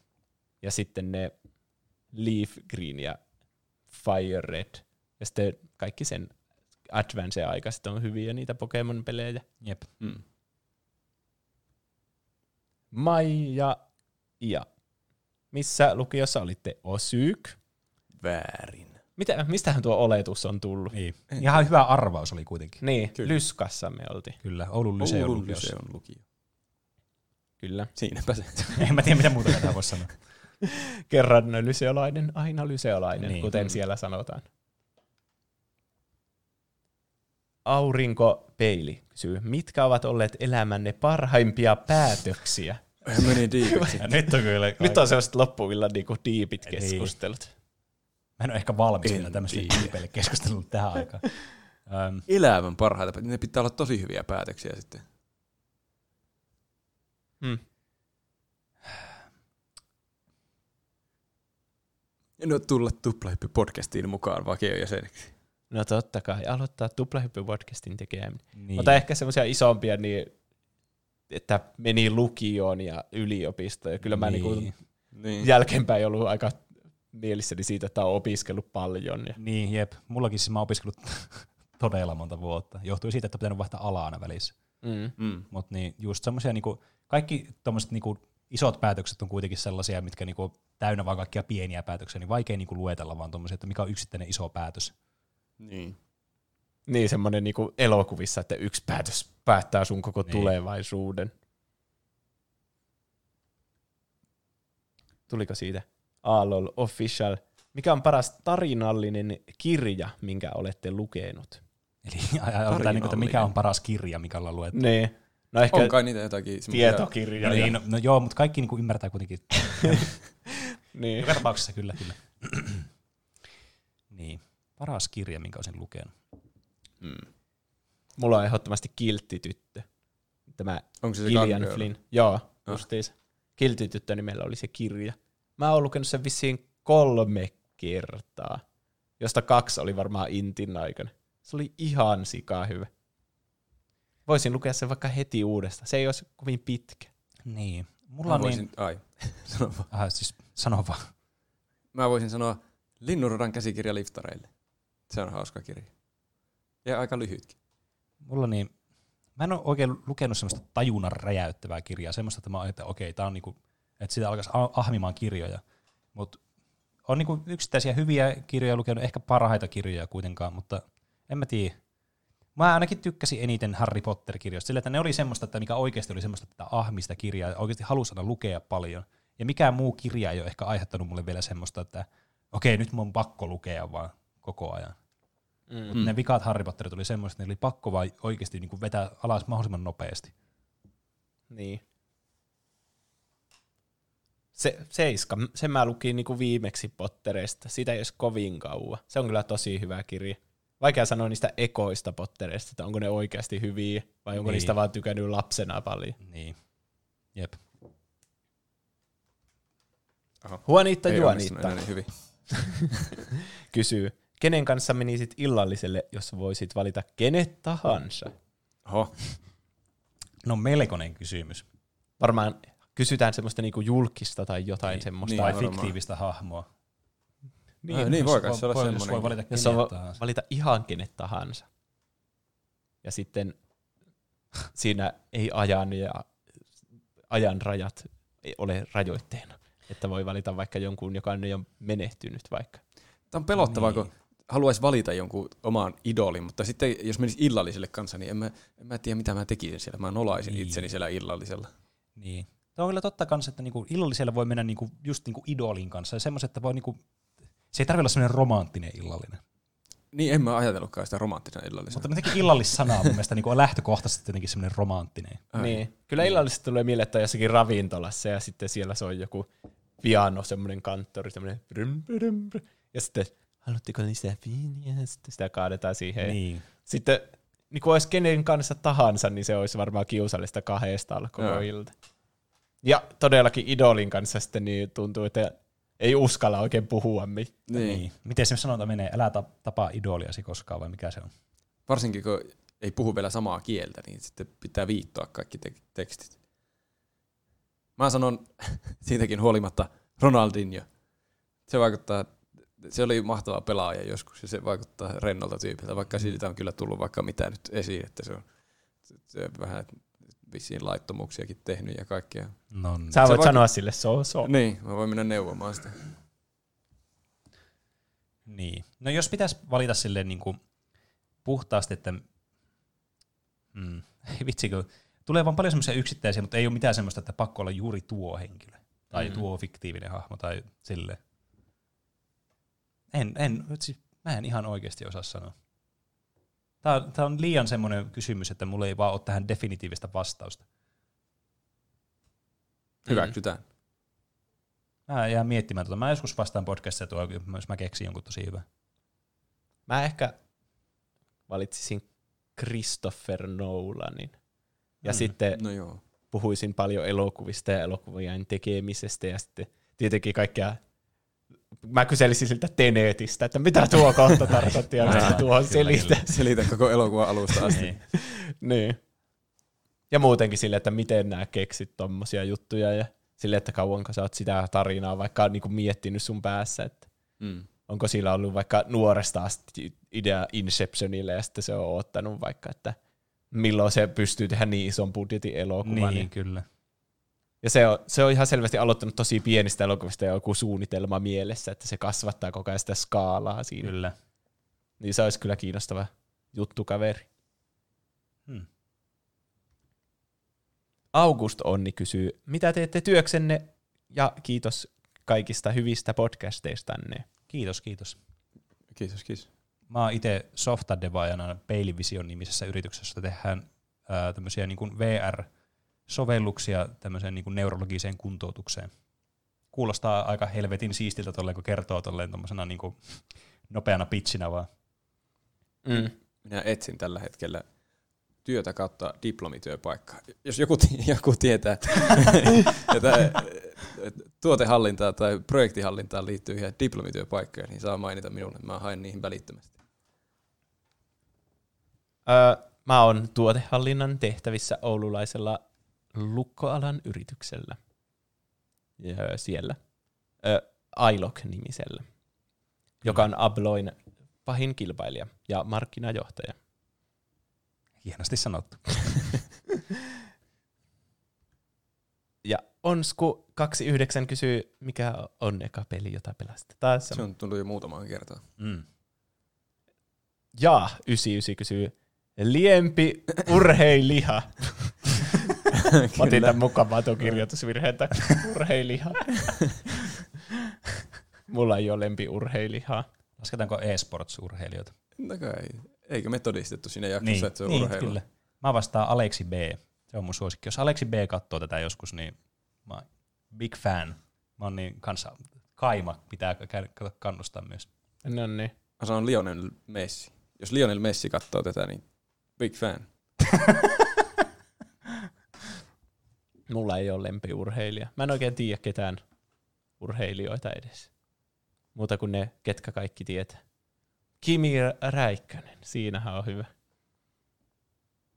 Ja sitten ne Leaf Green ja Fire Red. Ja sitten kaikki sen Advance ja aikaiset on hyviä niitä Pokemon-pelejä. jep. Mm. Mai ja Ia. Missä lukiossa olitte? Osyk? Väärin. Mitä, mistähän tuo oletus on tullut? Niin. Ihan hyvä arvaus oli kuitenkin. Niin, Kyllä. Lyskassa me oltiin. Kyllä, Oulun Lyseon Oulun lukiossa. Lyseon lukio. Kyllä. Siinäpä se. [laughs] en mä tiedä, mitä muuta tätä voisi sanoa. [laughs] Kerran lyseolainen, aina lyseolainen, Niin. niin. kuten Mm. siellä sanotaan. Aurinkopeili kysyy, mitkä ovat olleet elämänne parhaimpia päätöksiä? Meni diipiksi. Ja nyt on kyllä... Nyt on sellaiset loppuillan niinku diipit Niin. Mä en ole ehkä valmis vielä tämmöiselle tyypeille keskustelulle tähän aikaan. Um, Elämän parhaita. Ne pitää olla tosi hyviä päätöksiä sitten. Hmm. En ole tulla tuplahyppy podcastiin mukaan vakiojäseneksi. No totta kai, aloittaa tuplahyppy-podcastin tekeminen. niin. Mutta ehkä semmoisia isompia, niin, että meni lukioon ja yliopistoon. Ja kyllä mä Niin. niinku Niin. jälkeenpäin ollut aika mielissäni siitä, että on opiskellut paljon. Ja, Niin, jep. Mullakin siis mä oon opiskellut [laughs] todella monta vuotta. Johtui siitä, että on pitänyt vaihtaa alaa aina välissä. mm. Mm. Mutta niin just semmoisia, niinku, kaikki tommoset niinku, isot päätökset on kuitenkin sellaisia, mitkä niinku, täynnä vaan kaikkia pieniä päätöksiä, niin vaikea niinku, luetella vaan tommosia, että mikä on yksittäinen iso päätös. Niin. Niin, semmoinen niinku elokuvissa, että yksi päätös päättää sun koko Niin. tulevaisuuden. Tuliko siitä? Aalol Official. Mikä on paras tarinallinen kirja, minkä olette lukenut? Eli ajatellaan, niinku, että mikä on paras kirja, mikä ollaan luettu. Niin. No ehkä On kai niitä jotakin tietokirja. Niin, no, no joo, mutta kaikki niinku ymmärtää kuitenkin. [laughs] Niin. Joka tapauksessa kyllä, kyllä. [clears throat] niin. Paras kirja, minkä olisin lukenut. Mulla on ehdottomasti kiltti tyttö. Tämä Onko se se Gillian Girl? Flynn. Joo, Ah. justiinsa. Kiltti tyttö nimellä oli se kirja. Mä oon lukenut sen vissiin kolme kertaa, josta kaksi oli varmaan Intin aikana. Se oli ihan sikaa hyvä. Voisin lukea sen vaikka heti uudestaan. Se ei olisi kovin pitkä. Niin. Mulla Mä on voisin, niin... ai, [laughs] sano vaan. Aha, siis sano vaan. Mä voisin sanoa Linnunradan käsikirja liftareille. Se on hauska kirja. Ja aika lyhytkin. Mulla niin... Mä en ole oikein lukenut semmoista tajunnan räjäyttävää kirjaa, semmoista, että mä että okei, tää on niinku, että sitä alkaisi ahmimaan kirjoja. Mutta on niinku yksittäisiä hyviä kirjoja lukenut, ehkä parhaita kirjoja kuitenkaan, mutta en mä tiedä. Mä ainakin tykkäsin eniten Harry Potter-kirjoista, sillä että ne oli semmoista, että mikä oikeasti oli semmoista että ahmista kirjaa, ja oikeasti halusi aina lukea paljon. Ja mikään muu kirja ei ole ehkä aiheuttanut mulle vielä semmoista, että okei, nyt mun on pakko lukea vaan koko ajan. Mm. Mm. Ne vikat Harry Potter tuli semmoista, että ne oli pakko vaan oikeasti niin vetää alas mahdollisimman nopeasti. Niin. Se, seiska, sen mä lukin niinku viimeksi Pottereista. Sitä ei edes kovin kauan. Se on kyllä tosi hyvä kirja. Vaikea sanoa niistä ekoista Pottereista, että onko ne oikeasti hyviä, vai onko Niin. niistä vaan tykännyt lapsena paljon. Niin. Jep. Huonitta Ei enää niin hyvin. [laughs] kysyy, kenen kanssa menisit illalliselle, jos voisit valita kenet tahansa? Oho. No melkoinen kysymys. Varmaan kysytään semmoista niinku julkista tai jotain Niin, semmoista. niin, Tai varmaan. fiktiivistä hahmoa. Niin, niin voi kai se olla semmoinen. voi valita Jos on tahansa. valita ihan kenet tahansa. Ja sitten siinä ei ajan ja ajan rajat ei ole rajoitteena. Että voi valita vaikka jonkun, joka on jo menehtynyt vaikka. Tämä on pelottavaa, Niin. kun haluaisi valita jonkun oman idolin, mutta sitten jos menisi illalliselle kanssa, niin en mä, en mä tiedä, mitä mä tekisin siellä. Mä nolaisin Niin. itseni siellä illallisella. Niin. Se on kyllä totta kanssa, että niinku illallisella voi mennä niinku just niinku idolin kanssa. Ja semmoiset, että voi niinku, se ei tarvitse olla semmoinen romanttinen illallinen. Niin, en mä ajatellutkaan sitä romanttisena illallisena. Mutta jotenkin illallissanaa mun mielestä niinku on lähtökohtaisesti jotenkin semmoinen romanttinen. Ai. Niin. Kyllä illallisesti tulee mieleen, että on jossakin ravintolassa ja sitten siellä se on joku piano, semmoinen kanttori, semmoinen brum, brum, brum. ja sitten haluatteko lisää viiniä? Ja sitten sitä kaadetaan siihen. Niin. Sitten niin kuin olisi kenen kanssa tahansa, niin se olisi varmaan kiusallista kahdesta koko Joo. ilta. Ja todellakin idolin kanssa sitten niin tuntuu, että ei uskalla oikein puhua mitään. Niin. niin. Miten se sanonta menee? Älä ta- tapaa idoliasi koskaan vai mikä se on? Varsinkin kun ei puhu vielä samaa kieltä, niin sitten pitää viittoa kaikki te- tekstit. Mä sanon [laughs] siitäkin huolimatta Ronaldinho. Se vaikuttaa, se oli mahtava pelaaja joskus ja se vaikuttaa rennolta tyypiltä, vaikka siltä on kyllä tullut vaikka mitä nyt esiin, että se on, se on vähän vissiin laittomuuksiakin tehnyt ja kaikkea. No, niin. Sä voit vaikka- sanoa sille so so. Niin, mä voin mennä neuvomaan sitä. Niin. No jos pitäisi valita silleen niin kuin puhtaasti, että mm, [laughs] ei vitsi, kun tulee vaan paljon semmoisia yksittäisiä, mutta ei ole mitään semmoista, että pakko olla juuri tuo henkilö. Tai Mm. tuo fiktiivinen hahmo tai sille. En, en, siis mä en ihan oikeasti osaa sanoa. Tämä on, tää on liian semmoinen kysymys, että mulla ei vaan ole tähän definitiivistä vastausta. Hyväksytään. Mä jään miettimään tuota. Mä joskus vastaan podcastia tuo, jos mä keksin jonkun tosi hyvä. Mä ehkä valitsisin Christopher Nolanin. Ja Mm. sitten No joo. puhuisin paljon elokuvista ja elokuvien tekemisestä ja sitten tietenkin kaikkea Mä kyselisin siltä Tenetistä, että mitä tuo kohta tarkoitti ja mitä tuo selitä. Selitä koko elokuvan alusta asti. Niin. niin. Ja muutenkin sille, että miten nämä keksit tommosia juttuja ja sille, että kauanko sä oot sitä tarinaa vaikka niinku miettinyt sun päässä, että Mm. onko sillä ollut vaikka nuoresta asti idea Inceptionille ja sitten se on ottanut vaikka, että milloin se pystyy tehdä niin ison budjetin elokuvan. niin, Niin. kyllä. Ja se on, se on ihan selvästi aloittanut tosi pienistä elokuvista ja joku suunnitelma mielessä, että se kasvattaa koko ajan sitä skaalaa siinä. Kyllä. Niin se olisi kyllä kiinnostava juttu kaveri. Hmm. August Onni kysyy, mitä teette työksenne ja kiitos kaikista hyvistä podcasteistanne. Kiitos, kiitos. Kiitos, kiitos. Mä oon itse softadevaajana Peilivision nimisessä yrityksessä, jossa tehdään ää, tämmöisiä niin kuin VR-sovelluksia tämmöiseen niin kuin neurologiseen kuntoutukseen. Kuulostaa aika helvetin siistiltä tolleen, kun kertoo tolleen tommosena niin kuin nopeana pitchinä vaan. Mm. Minä etsin tällä hetkellä työtä kautta diplomityöpaikkaa. Jos joku, [laughs] joku tietää, että [laughs] tuotehallintaa tai projektihallintaan liittyy ihan diplomityöpaikkoja, niin saa mainita minulle. Mä haen niihin välittömästi. Öö, mä oon tuotehallinnan tehtävissä oululaisella lukkoalan yrityksellä. Ja siellä. Öö, iLock-nimisellä, joka on Abloin pahin kilpailija ja markkinajohtaja. Hienosti sanottu. [laughs] Ja Onsku 29 kysyy, mikä on eka peli, jota pelasit. Taas Se on tullut jo muutamaan kertaan. Mm. Ja 99 kysyy, liempi urheiliha. [laughs] Mä otin tämän kirjoitusvirheen takia. Urheiliha. Mulla ei ole lempi urheilihaa. Lasketaanko e-sports-urheilijoita? No kai. Eikö me todistettu siinä jaksossa, Niin, että se on niin urheilu? kyllä. Mä vastaan Aleksi B. Se on mun suosikki. Jos Aleksi B katsoo tätä joskus, niin mä oon big fan. Mä oon niin kanssa kaima, pitää kannustaa myös. No niin. Mä sanon Lionel Messi. Jos Lionel Messi katsoo tätä, niin big fan. [laughs] Mulla ei ole lempiurheilija. Mä en oikein tiedä ketään urheilijoita edes. Muuta kuin ne, ketkä kaikki tietää. Kimi Räikkönen, siinähän on hyvä.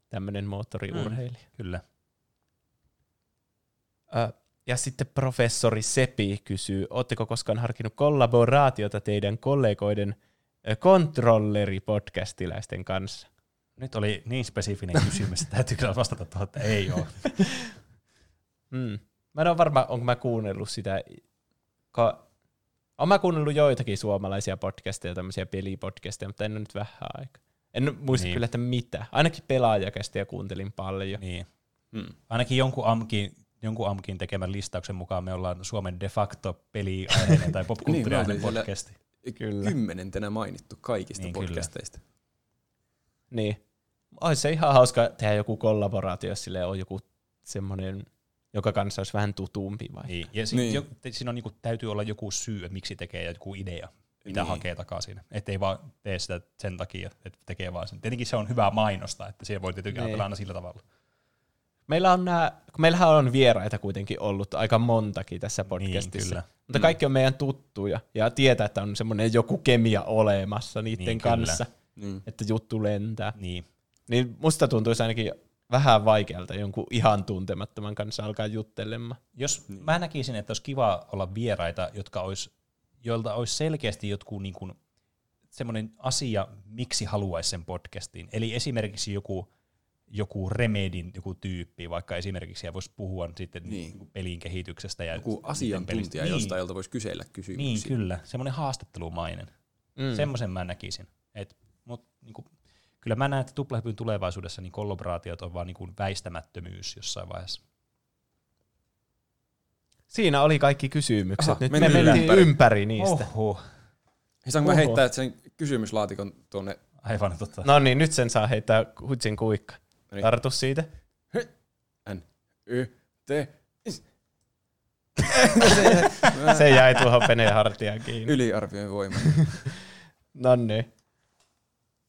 Tämmönen moottoriurheilija. Kyllä. Ö, Ja sitten professori Sepi kysyy, ootteko koskaan harkinnut kollaboraatiota teidän kollegoiden ö, kontrolleripodcastilaisten kanssa? Nyt oli niin spesifinen kysymys, että täytyy kyllä vastata tuohon, että ei ole. [laughs] Mm. Mä en ole varma, onko mä kuunnellut sitä, ka- Olen mä kuunnellut joitakin suomalaisia podcasteja, tämmöisiä pelipodcasteja, mutta en ole nyt vähän aikaa. En muista Niin. niin. kyllä, että mitä. Ainakin pelaajakästiä kuuntelin paljon. Niin. Hmm. Ainakin jonkun AMKin, jonkun AMKin tekemän listauksen mukaan me ollaan Suomen de facto peliaiheinen tai [laughs] Niin, popkulttuuriaiheinen siellä- podcasti. Kyllä. Kymmenentenä mainittu kaikista Niin, niin, kyllä. podcasteista. Niin. Olisi se ihan hauska tehdä joku kollaboraatio, jos sille on joku semmoinen, joka kanssa olisi vähän tutumpi vai? Niin. Ja si- Niin. jo, te- siinä on niinku, täytyy olla joku syy, miksi tekee ja joku idea, mitä Niin. hakee takaisin. Että ei vaan tee sitä sen takia, että tekee vaan sen. Tietenkin se on hyvää mainosta, että siihen voi tietenkin Niin. aina sillä tavalla. Meillä on nää, kun meillähän on vieraita kuitenkin ollut aika montakin tässä podcastissa. Niin, kyllä. Mutta kaikki on meidän tuttuja ja tietää, että on semmoinen joku kemia olemassa niiden Niin, niin, kyllä. kanssa, Niin. että juttu lentää. Niin. Niin musta tuntuisi ainakin vähän vaikealta jonkun ihan tuntemattoman kanssa alkaa juttelemaan. Jos niin. mä näkisin, että olisi kiva olla vieraita, jotka olisi, joilta olisi selkeästi jotkut niin kuin, semmoinen asia, miksi haluaisi sen podcastin. Eli esimerkiksi joku, joku Remedin joku tyyppi, vaikka esimerkiksi ja voisi puhua sitten Niin. niin. pelin kehityksestä. Ja Joku asiantuntija, pelistä. josta jolta voisi kysellä kysymyksiä. Niin, kyllä. Semmoinen haastattelumainen. Mm. Mm. Semmoisen mä näkisin. Et, mut, niinku, kyllä mä näen, että tuplahypyn tulevaisuudessa niin kollaboraatiot on vaan niinku väistämättömyys jossain vaiheessa. Siinä oli kaikki kysymykset. Aha, Nyt me mentiin ympäri, ympäri. niistä. Oh. Oho. Saanko mä Oho. heittää sen kysymyslaatikon tuonne? Aivan totta. No niin, nyt sen saa heittää hutsin kuikka. niin. Tartu siitä. N, Y, T. [laughs] Se jäi tuohon peneen hartiaan kiinni. Yliarvioin voima. [laughs] No niin.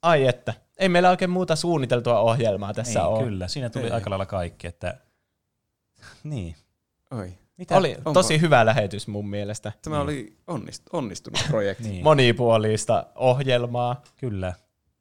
Ai että. Ei meillä oikein muuta suunniteltua ohjelmaa tässä niin, ole. Kyllä, siinä tuli Ei. aika lailla kaikki, että niin. Oi. Mitä? Oli Onko- tosi hyvä lähetys mun mielestä. Tämä oli onnist, onnistunut projekti. Niin, Monipuolista ohjelmaa. kyllä.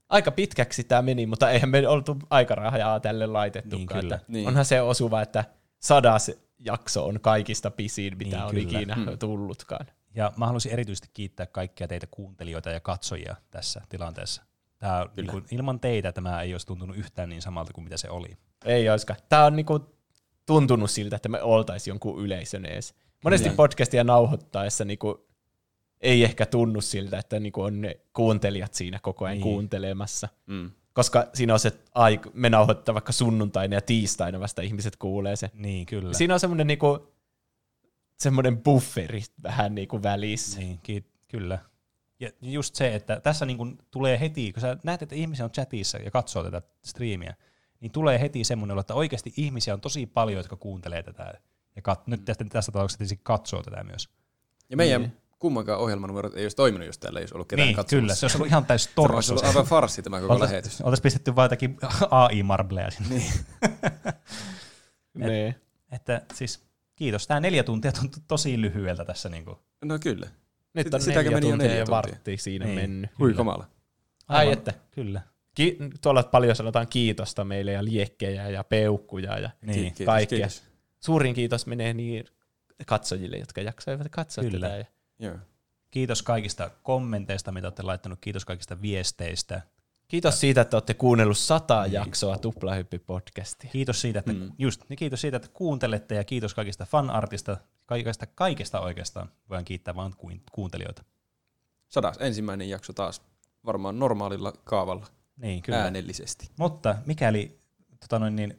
Aika pitkäksi tämä meni, mutta eihän me oltu aikarahjaa tälle laitettukaan. Niin, Niin. Onhan se osuva, että sadas jakso on kaikista pisin, mitä Niin, on kyllä. ikinä Hmm. tullutkaan. Ja mä haluaisin erityisesti kiittää kaikkia teitä kuuntelijoita ja katsojia tässä tilanteessa. Tää, niin kuin, ilman teitä tämä ei olisi tuntunut yhtään niin samalta kuin mitä se oli. Ei oiskaan. Tämä on niinku tuntunut siltä, että me oltaisiin jonkun yleisön ees. Monesti Niin. podcastia nauhoittaessa niinku ei ehkä tunnu siltä, että niinku on ne kuuntelijat siinä koko ajan Niin. kuuntelemassa. Mm. Koska siinä on se aika, me nauhoittaa vaikka sunnuntaina ja tiistaina vasta ihmiset kuulee se. Niin, kyllä. Siinä on semmoinen niinku, semmoinen bufferi vähän niinku välissä. Niin, ki- kyllä. Ja just se, että tässä niin kun tulee heti, kun sä näet, että ihmisiä on chatissa ja katsoo tätä striimiä, niin tulee heti semmoinen että oikeasti ihmisiä on tosi paljon, jotka kuuntelee tätä. Ja kat- nyt tästä, tässä tapauksessa tietysti katsoo tätä myös. Ja meidän niin. kummankaan ohjelmanumerot ei olisi toiminut, jos täällä ei olisi ollut ketään Niin, katsomassa. kyllä. Se olisi ollut ihan täys Se olisi torso. ollut aivan farssi tämä koko lähetys. Oltaisiin pistetty vaan jotakin AI-marbleja sinne. Niin. [laughs] Niin. Että siis kiitos. Tämä neljä tuntia tuntui tosi lyhyeltä tässä. Niin kuin. No kyllä. Nyt on sitäkö neljä meni jo tuntia neljä ja tuntia? varttia siinä Niin. mennyt. Hui kamala. Ai Aivan. että. Kyllä. Ki- tuolla paljon sanotaan kiitosta meille ja liekkejä ja peukkuja ja Niin. Kiitos, kaikkea. kiitos. Suurin kiitos menee niin katsojille, jotka jaksoivat katsoa Kyllä. tätä. Ja Joo. Kiitos kaikista kommenteista, mitä olette laittanut. Kiitos kaikista viesteistä. Kiitos siitä, että olette kuunnellut sata jaksoa Tuplahyppi-podcastia. Kiitos siitä, että, mm. just, niin kiitos siitä, että kuuntelette ja kiitos kaikista fanartista, kaikesta, kaikesta oikeastaan. Voin kiittää vain kuin- kuuntelijoita. Sadas ensimmäinen jakso taas varmaan normaalilla kaavalla Niin, kyllä. äänellisesti. Mutta mikäli tota noin, niin,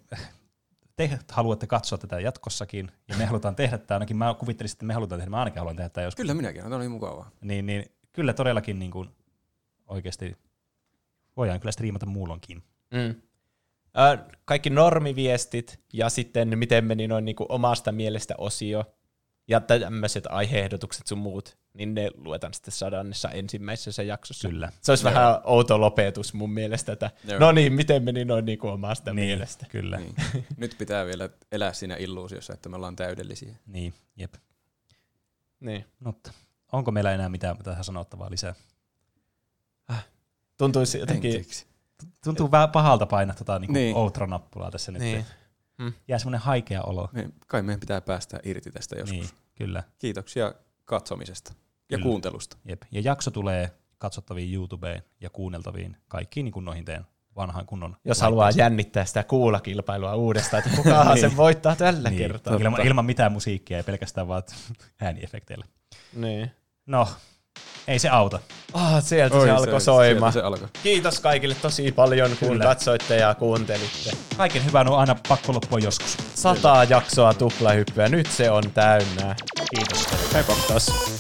te haluatte katsoa tätä jatkossakin, ja me halutaan tehdä tämä, ainakin mä kuvittelisin, että me halutaan tehdä, mä ainakin haluan tehdä tämä joskus, Kyllä minäkin, tämä oli mukavaa. niin, niin kyllä todellakin niin kuin, oikeasti voidaan kyllä striimata muulonkin. Mm. Ö, kaikki normiviestit ja sitten miten meni noin niinku omasta mielestä osio ja tämmöiset aiheehdotukset sun muut, niin ne luetaan sitten sadannessa ensimmäisessä jaksossa. Kyllä. Se olisi vähän outo lopetus mun mielestä, että Joo. no niin, miten meni noin niinku omasta niin. mielestä. Kyllä. Niin. Nyt pitää vielä elää siinä illuusiossa, että me ollaan täydellisiä. Niin, jep. Niin. Mutta onko meillä enää mitään tähän sanottavaa lisää? Tuntuisi jotenkin... Tuntuu vähän pahalta painaa tota niin Niin. niin. outro-nappulaa tässä nyt. Niin. Niin. Jää semmoinen haikea olo. Me, kai meidän pitää päästä irti tästä joskus. Niin, kyllä. Kiitoksia katsomisesta ja Kyllä. kuuntelusta. Jep. Ja jakso tulee katsottaviin YouTubeen ja kuunneltaviin kaikkiin niin kuin noihin teidän vanhan kunnon Jos haluaa jännittää sitä kuulakilpailua uudestaan, että kukahan [laughs] Niin. sen voittaa tällä niin, kertaa. ilman, ilman mitään musiikkia ja pelkästään vaan [laughs] ääniefekteillä. Niin. No, ei se auta. Ah, sieltä Oi, se alkoi soimaan. Se alkoi. Kiitos kaikille tosi paljon, kun Kyllä. katsoitte ja kuuntelitte. Kaiken hyvän on aina pakko loppua joskus. Sataa jaksoa tuplahyppyä, nyt se on täynnä. Kiitos. Kiitos.